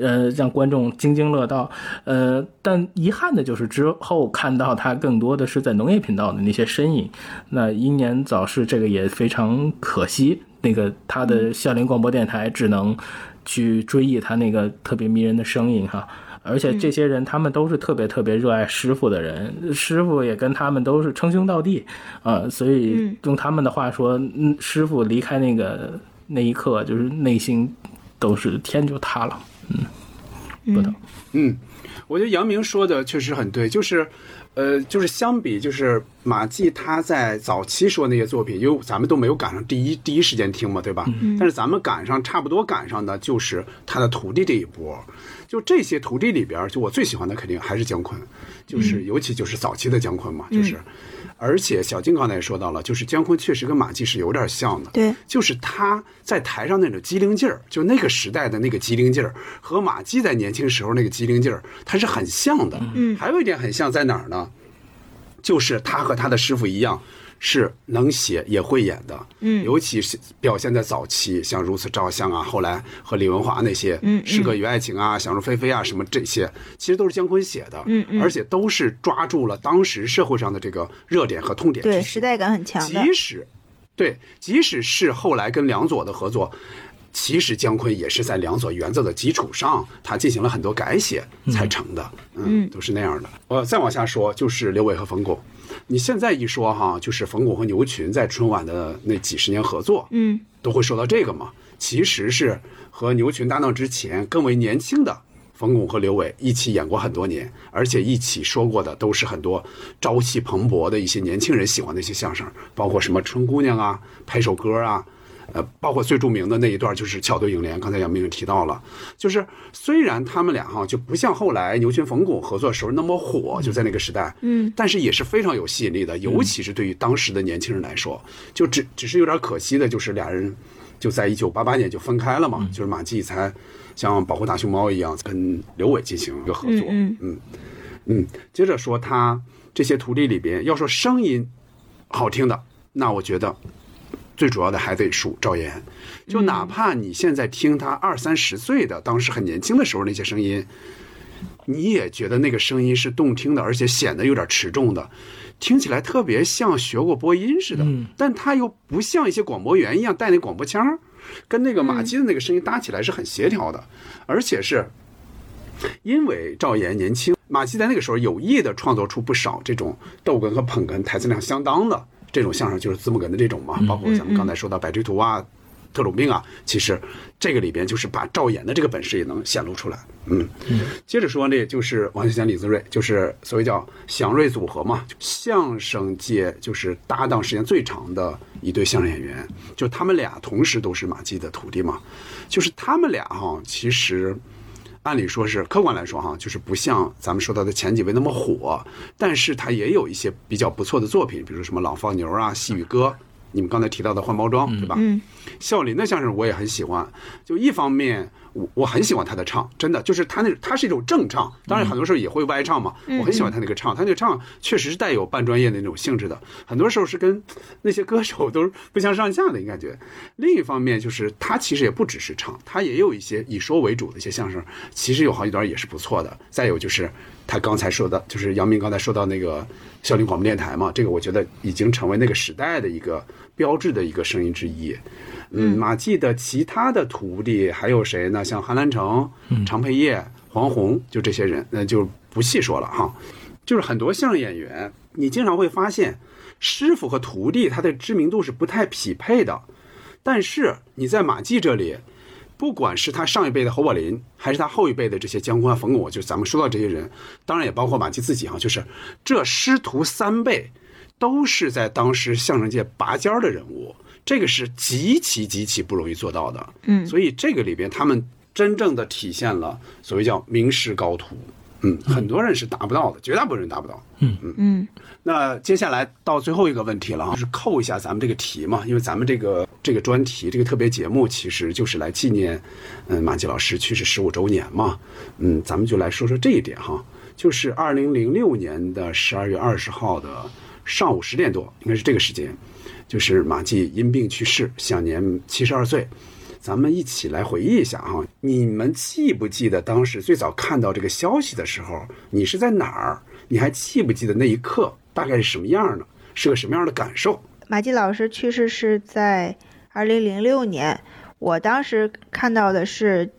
呃，让观众津津乐道。呃，但遗憾的就是之后看到他更多的是在农业频道的那些身影，那英年早逝，这个也非常可惜。那个他的校林广播电台只能去追忆他那个特别迷人的声音哈，而且这些人他们都是特别特别热爱师傅的人，师傅也跟他们都是称兄道弟啊，所以用他们的话说，嗯，师傅离开那个那一刻，就是内心都是天就塌了，嗯，不能，嗯，我觉得杨明说的确实很对，就是。呃，就是相比，就是马季他在早期说那些作品，因为咱们都没有赶上第一第一时间听嘛，对吧？但是咱们赶上差不多赶上的，就是他的徒弟这一波。就这些徒弟里边，就我最喜欢的肯定还是姜昆，就是尤其就是早期的姜昆嘛，就是。而且小金刚才也说到了，就是姜昆确实跟马季是有点像的，对，就是他在台上那种机灵劲儿，就那个时代的那个机灵劲儿，和马季在年轻时候那个机灵劲儿，他是很像的。嗯，还有一点很像在哪儿呢？就是他和他的师傅一样。是能写也会演的，嗯，尤其是表现在早期，像如此照相啊，后来和李文华那些，嗯，诗歌与爱情啊，想入非非啊，什么这些，其实都是姜昆写的，嗯嗯，而且都是抓住了当时社会上的这个热点和痛点，对，时代感很强即使，对，即使是后来跟梁左的合作。其实姜昆也是在两所原则的基础上，他进行了很多改写才成的，嗯，都是那样的。呃再往下说，就是刘伟和冯巩。你现在一说哈，就是冯巩和牛群在春晚的那几十年合作，嗯，都会说到这个嘛。其实是和牛群搭档之前更为年轻的冯巩和刘伟一起演过很多年，而且一起说过的都是很多朝气蓬勃的一些年轻人喜欢的一些相声，包括什么春姑娘啊、拍手歌啊。呃，包括最著名的那一段就是巧对楹联，刚才杨明也提到了，就是虽然他们俩哈就不像后来牛群冯巩合作时候那么火，就在那个时代，嗯，但是也是非常有吸引力的，尤其是对于当时的年轻人来说，就只只是有点可惜的，就是俩人就在一九八八年就分开了嘛，就是马季才像保护大熊猫一样跟刘伟进行一个合作，嗯嗯嗯，接着说他这些徒弟里边，要说声音好听的，那我觉得。最主要的还得数赵岩，就哪怕你现在听他二三十岁的，当时很年轻的时候那些声音，你也觉得那个声音是动听的，而且显得有点持重的，听起来特别像学过播音似的。但他又不像一些广播员一样带那广播腔，跟那个马季的那个声音搭起来是很协调的，而且是因为赵岩年轻，马季在那个时候有意的创作出不少这种逗哏和捧哏台词量相当的。这种相声就是字幕梗的这种嘛，包括咱们刚才说到百追图啊、特种兵啊，其实这个里边就是把赵岩的这个本事也能显露出来。嗯，接着说呢，就是王小贤、李自瑞，就是所谓叫祥瑞组合嘛，相声界就是搭档时间最长的一对相声演员，就他们俩同时都是马季的徒弟嘛，就是他们俩哈，其实。按理说是客观来说哈，就是不像咱们说到的前几位那么火，但是他也有一些比较不错的作品，比如什么老放牛啊、细雨歌，你们刚才提到的换包装，对吧？嗯，笑林的相声我也很喜欢，就一方面我我很喜欢他的唱，真的就是他那他是一种正唱，当然很多时候也会歪唱嘛，我很喜欢他那个唱，他那个唱确实是带有半专业的那种性质的，很多时候是跟那些歌手都是不相上下的感觉。另一方面就是他其实也不只是唱，他也有一些以说为主的一些相声，其实有好几段也是不错的。再有就是他刚才说的，就是杨明刚才说到那个孝林广播电台嘛，这个我觉得已经成为那个时代的一个标志的一个声音之一。嗯，马季的其他的徒弟还有谁呢？像韩兰成、常佩业、黄宏，就这些人，那就不细说了哈。就是很多相声演员，你经常会发现，师傅和徒弟他的知名度是不太匹配的。但是你在马季这里，不管是他上一辈的侯宝林，还是他后一辈的这些姜昆啊、冯巩，就咱们说到这些人，当然也包括马季自己哈，就是这师徒三辈，都是在当时相声界拔尖儿的人物。这个是极其极其不容易做到的，嗯，所以这个里边他们真正的体现了所谓叫名师高徒，嗯，很多人是达不到的，绝大部分人达不到，嗯。嗯。嗯。那接下来到最后一个问题了啊，就是扣一下咱们这个题嘛，因为咱们这个这个专题这个特别节目其实就是来纪念，嗯，马季老师去世十五周年嘛，嗯，咱们就来说说这一点哈，就是二零零六年的十二月二十号的上午十点多，应该是这个时间。就是马季因病去世，享年七十二岁。咱们一起来回忆一下哈，你们记不记得当时最早看到这个消息的时候，你是在哪儿？你还记不记得那一刻大概是什么样的？是个什么样的感受？马季老师去世是在二零零六年，我当时看到的是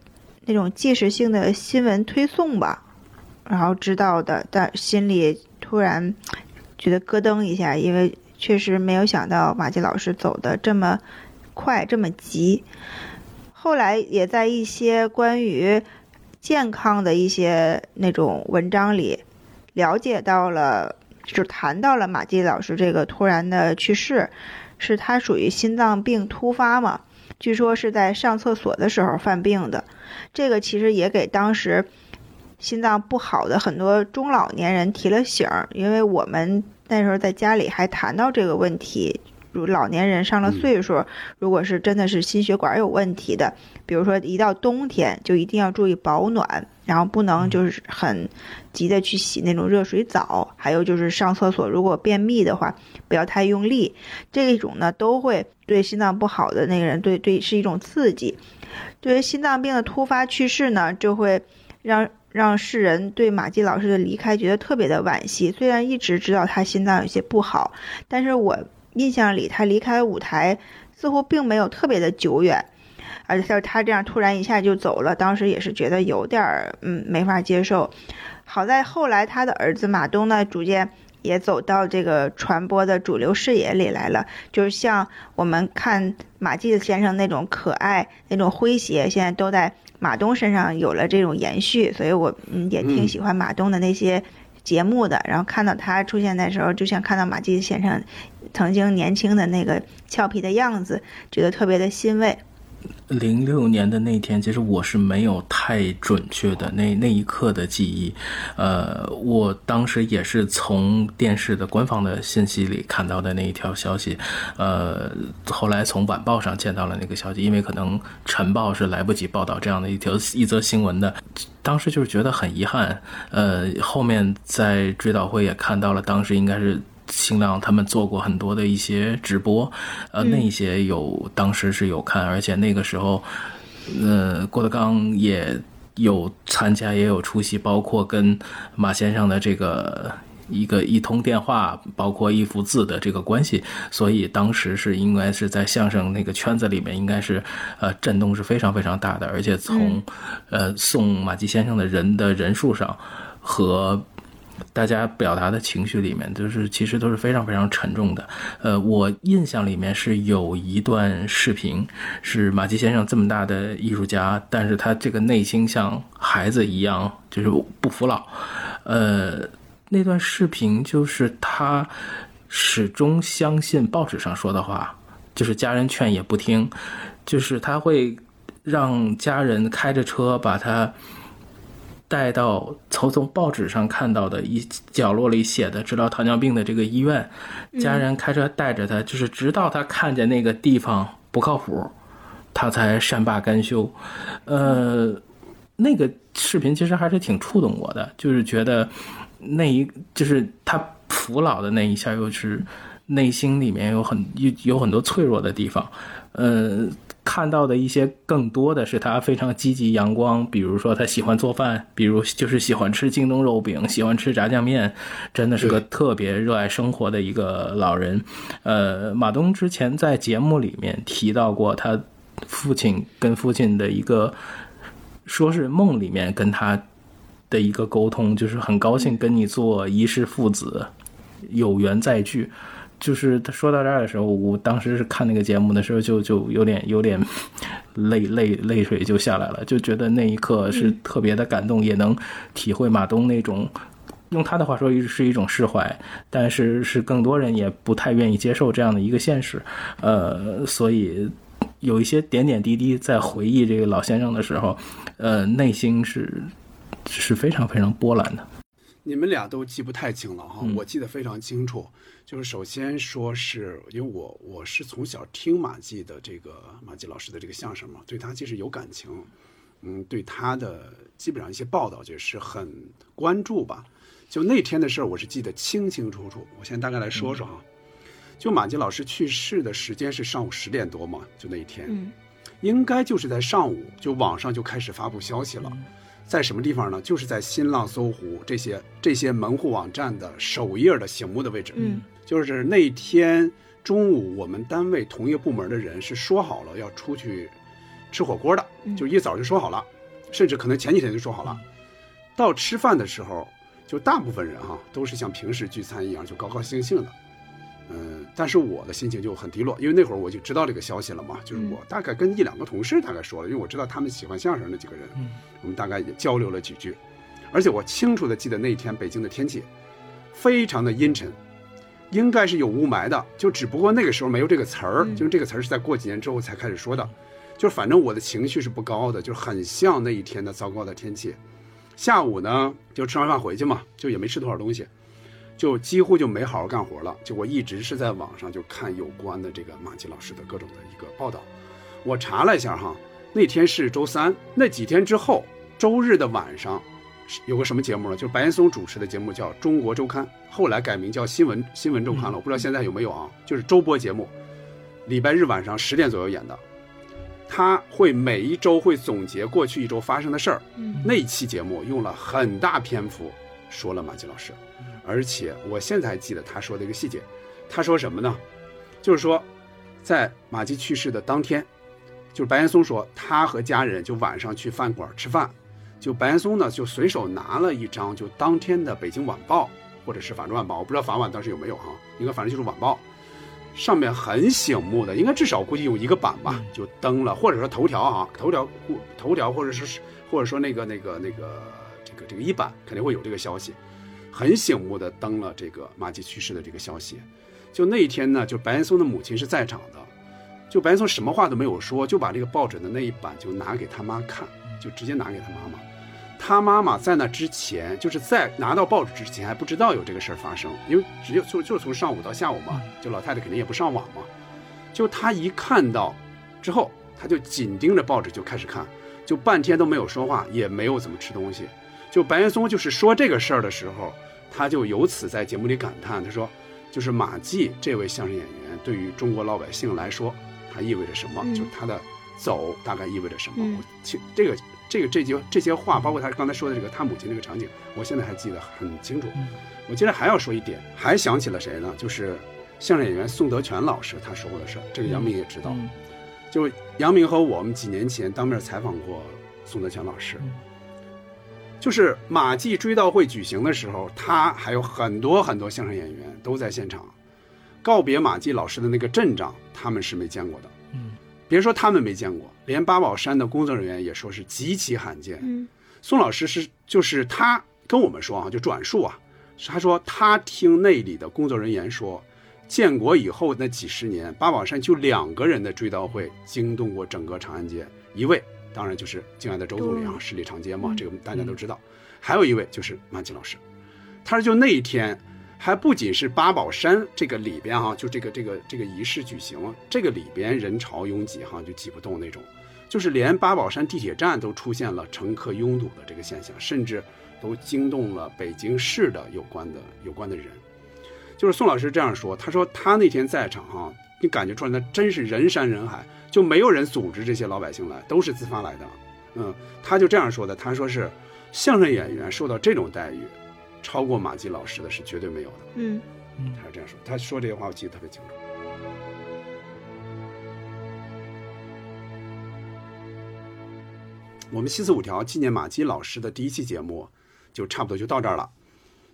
那种即时性的新闻推送吧，然后知道的，但心里突然觉得咯噔一下，因为。确实没有想到马季老师走的这么快这么急，后来也在一些关于健康的一些那种文章里了解到了，就谈到了马季老师这个突然的去世，是他属于心脏病突发嘛？据说是在上厕所的时候犯病的，这个其实也给当时心脏不好的很多中老年人提了醒儿，因为我们。那时候在家里还谈到这个问题，如老年人上了岁数，如果是真的是心血管有问题的，比如说一到冬天就一定要注意保暖，然后不能就是很急的去洗那种热水澡，还有就是上厕所如果便秘的话，不要太用力，这一种呢都会对心脏不好的那个人对对是一种刺激。对于心脏病的突发去世呢，就会让。让世人对马季老师的离开觉得特别的惋惜。虽然一直知道他心脏有些不好，但是我印象里他离开舞台似乎并没有特别的久远。而且他这样突然一下就走了，当时也是觉得有点儿嗯没法接受。好在后来他的儿子马东呢，逐渐也走到这个传播的主流视野里来了，就是像我们看马季先生那种可爱、那种诙谐，现在都在马东身上有了这种延续，所以我嗯也挺喜欢马东的那些节目的。然后看到他出现的时候，就像看到马季先生曾经年轻的那个俏皮的样子，觉得特别的欣慰。零六年的那天，其实我是没有太准确的那那一刻的记忆，呃，我当时也是从电视的官方的信息里看到的那一条消息，呃，后来从晚报上见到了那个消息，因为可能晨报是来不及报道这样的一条一则新闻的，当时就是觉得很遗憾，呃，后面在追悼会也看到了，当时应该是。新浪他们做过很多的一些直播，呃，那些有当时是有看，而且那个时候，呃，郭德纲也有参加，也有出席，包括跟马先生的这个一个一通电话，包括一幅字的这个关系，所以当时是应该是在相声那个圈子里面，应该是呃震动是非常非常大的，而且从呃送马季先生的人的人数上和。大家表达的情绪里面，就是其实都是非常非常沉重的。呃，我印象里面是有一段视频，是马季先生这么大的艺术家，但是他这个内心像孩子一样，就是不服老。呃，那段视频就是他始终相信报纸上说的话，就是家人劝也不听，就是他会让家人开着车把他。带到从从报纸上看到的一角落里写的治疗糖尿病的这个医院，家人开车带着他，就是直到他看见那个地方不靠谱，他才善罢甘休。呃，那个视频其实还是挺触动我的，就是觉得那一就是他服老的那一下，又是内心里面有很有有很多脆弱的地方，呃。看到的一些更多的是他非常积极阳光，比如说他喜欢做饭，比如就是喜欢吃京东肉饼，喜欢吃炸酱面，真的是个特别热爱生活的一个老人。呃，马东之前在节目里面提到过，他父亲跟父亲的一个说是梦里面跟他的一个沟通，就是很高兴跟你做一世父子，有缘再聚。就是他说到这儿的时候，我当时是看那个节目的时候，就就有点有点 [laughs] 泪泪泪水就下来了，就觉得那一刻是特别的感动，也能体会马东那种用他的话说是一种释怀，但是是更多人也不太愿意接受这样的一个现实，呃，所以有一些点点滴滴在回忆这个老先生的时候，呃，内心是是非常非常波澜的。你们俩都记不太清了哈，我记得非常清楚。就是首先说是因为我我是从小听马季的这个马季老师的这个相声嘛，对他其实有感情，嗯，对他的基本上一些报道就是很关注吧。就那天的事儿，我是记得清清楚楚。我先大概来说说哈，就马季老师去世的时间是上午十点多嘛，就那一天，应该就是在上午，就网上就开始发布消息了。在什么地方呢？就是在新浪、搜狐这些这些门户网站的首页的醒目的位置。嗯，就是那天中午，我们单位同一个部门的人是说好了要出去吃火锅的，就一早就说好了，甚至可能前几天就说好了。到吃饭的时候，就大部分人哈都是像平时聚餐一样，就高高兴兴的。嗯，但是我的心情就很低落，因为那会儿我就知道这个消息了嘛，就是我大概跟一两个同事大概说了，因为我知道他们喜欢相声那几个人，我们大概也交流了几句，而且我清楚的记得那天北京的天气非常的阴沉，应该是有雾霾的，就只不过那个时候没有这个词儿，就是这个词儿是在过几年之后才开始说的，就反正我的情绪是不高的，就很像那一天的糟糕的天气。下午呢，就吃完饭回去嘛，就也没吃多少东西。就几乎就没好好干活了。就我一直是在网上就看有关的这个马季老师的各种的一个报道。我查了一下哈，那天是周三，那几天之后，周日的晚上，有个什么节目呢？就是白岩松主持的节目叫《中国周刊》，后来改名叫《新闻新闻周刊》了。我不知道现在有没有啊？就是周播节目，礼拜日晚上十点左右演的。他会每一周会总结过去一周发生的事儿。那期节目用了很大篇幅说了马季老师。而且我现在还记得他说的一个细节，他说什么呢？就是说，在马季去世的当天，就是白岩松说，他和家人就晚上去饭馆吃饭，就白岩松呢就随手拿了一张就当天的《北京晚报》或者是《法制晚报》，我不知道法晚当时有没有哈，应该反正就是晚报，上面很醒目的，应该至少估计有一个版吧，就登了，或者说头条啊，头条头条或者是或者说那个那个那个这个这个一版肯定会有这个消息，很醒目的登了这个马季去世的这个消息。就那一天呢，就白岩松的母亲是在场的，就白岩松什么话都没有说，就把这个报纸的那一版就拿给他妈看，就直接拿给他妈妈。他妈妈在那之前，就是在拿到报纸之前还不知道有这个事儿发生，因为只有就就从上午到下午嘛，就老太太肯定也不上网嘛。就他一看到之后，他就紧盯着报纸就开始看，就半天都没有说话，也没有怎么吃东西。就白岩松就是说这个事儿的时候，他就由此在节目里感叹，他说。就是马季这位相声演员，对于中国老百姓来说，他意味着什么？就他的走大概意味着什么？我其这个这个这些这些话，包括他刚才说的这个他母亲这个场景，我现在还记得很清楚。我接着还要说一点，还想起了谁呢？就是相声演员宋德全老师他说过的事这个杨明也知道。就杨明和我们几年前当面采访过宋德全老师。就是马季追悼会举行的时候，他还有很多很多相声演员都在现场，告别马季老师的那个阵仗，他们是没见过的。嗯，别说他们没见过，连八宝山的工作人员也说是极其罕见。嗯，宋老师是就是他跟我们说啊，就转述啊，他说他听那里的工作人员说，建国以后那几十年，八宝山就两个人的追悼会惊动过整个长安街，一位。当然就是敬爱的周总理啊，十里长街嘛，这个大家都知道。还有一位就是马季老师，他说就那一天，还不仅是八宝山这个里边哈，就这个这个这个仪式举行，这个里边人潮拥挤哈，就挤不动那种，就是连八宝山地铁站都出现了乘客拥堵的这个现象，甚至都惊动了北京市的有关的有关的人。就是宋老师这样说，他说他那天在场哈，你感觉出来那真是人山人海。就没有人组织这些老百姓来，都是自发来的。嗯，他就这样说的。他说是，相声演员受到这种待遇，超过马季老师的是绝对没有的。嗯，他是这样说。他说这些话我记得特别清楚。我们七四五条纪念马季老师的第一期节目，就差不多就到这儿了。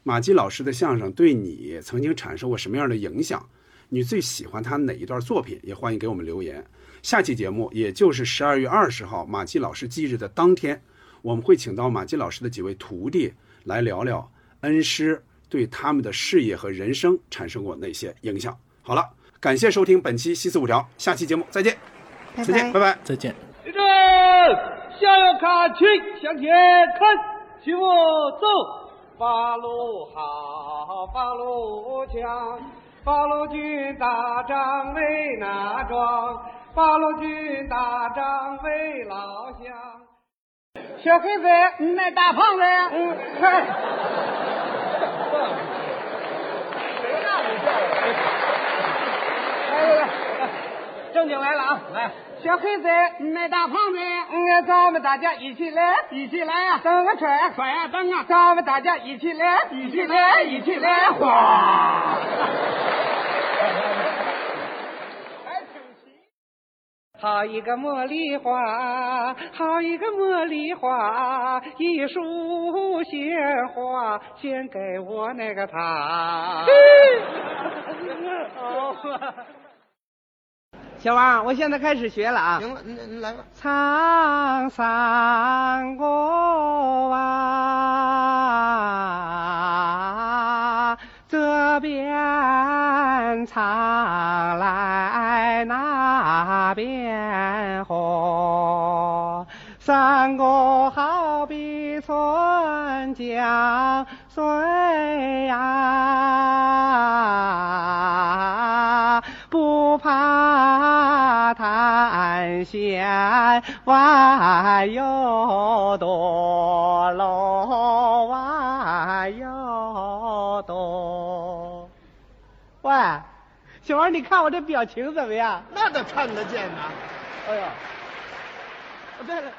马季老师的相声对你曾经产生过什么样的影响？你最喜欢他哪一段作品？也欢迎给我们留言。下期节目，也就是十二月二十号马季老师忌日的当天，我们会请到马季老师的几位徒弟来聊聊恩师对他们的事业和人生产生过哪些影响。好了，感谢收听本期《西四五条》，下期节目再见，再见，拜拜，再见。立正，向右看齐，向前看，齐步走，八路好，八路强，八路军打仗为哪桩。八路军打仗为老乡，小黑子，你那大胖子，嗯，快，谁让你叫我？来来来，正经来了啊！来，小黑子，卖大胖子，嗯，咱们大家一起来，一起来啊！蹬啊踹啊踹啊蹬啊！咱们大家一起来，一起来，一起来，哗！好一个茉莉花，好一个茉莉花，一束鲜花献给我那个他。小王，我现在开始学了啊！行了，来吧。唱山歌啊，这边唱来那边，山歌好比春江水呀，不怕滩险弯又多，路弯又多。喂，小王，你看我这表情怎么样？那都看得见呐。哎呀，对了。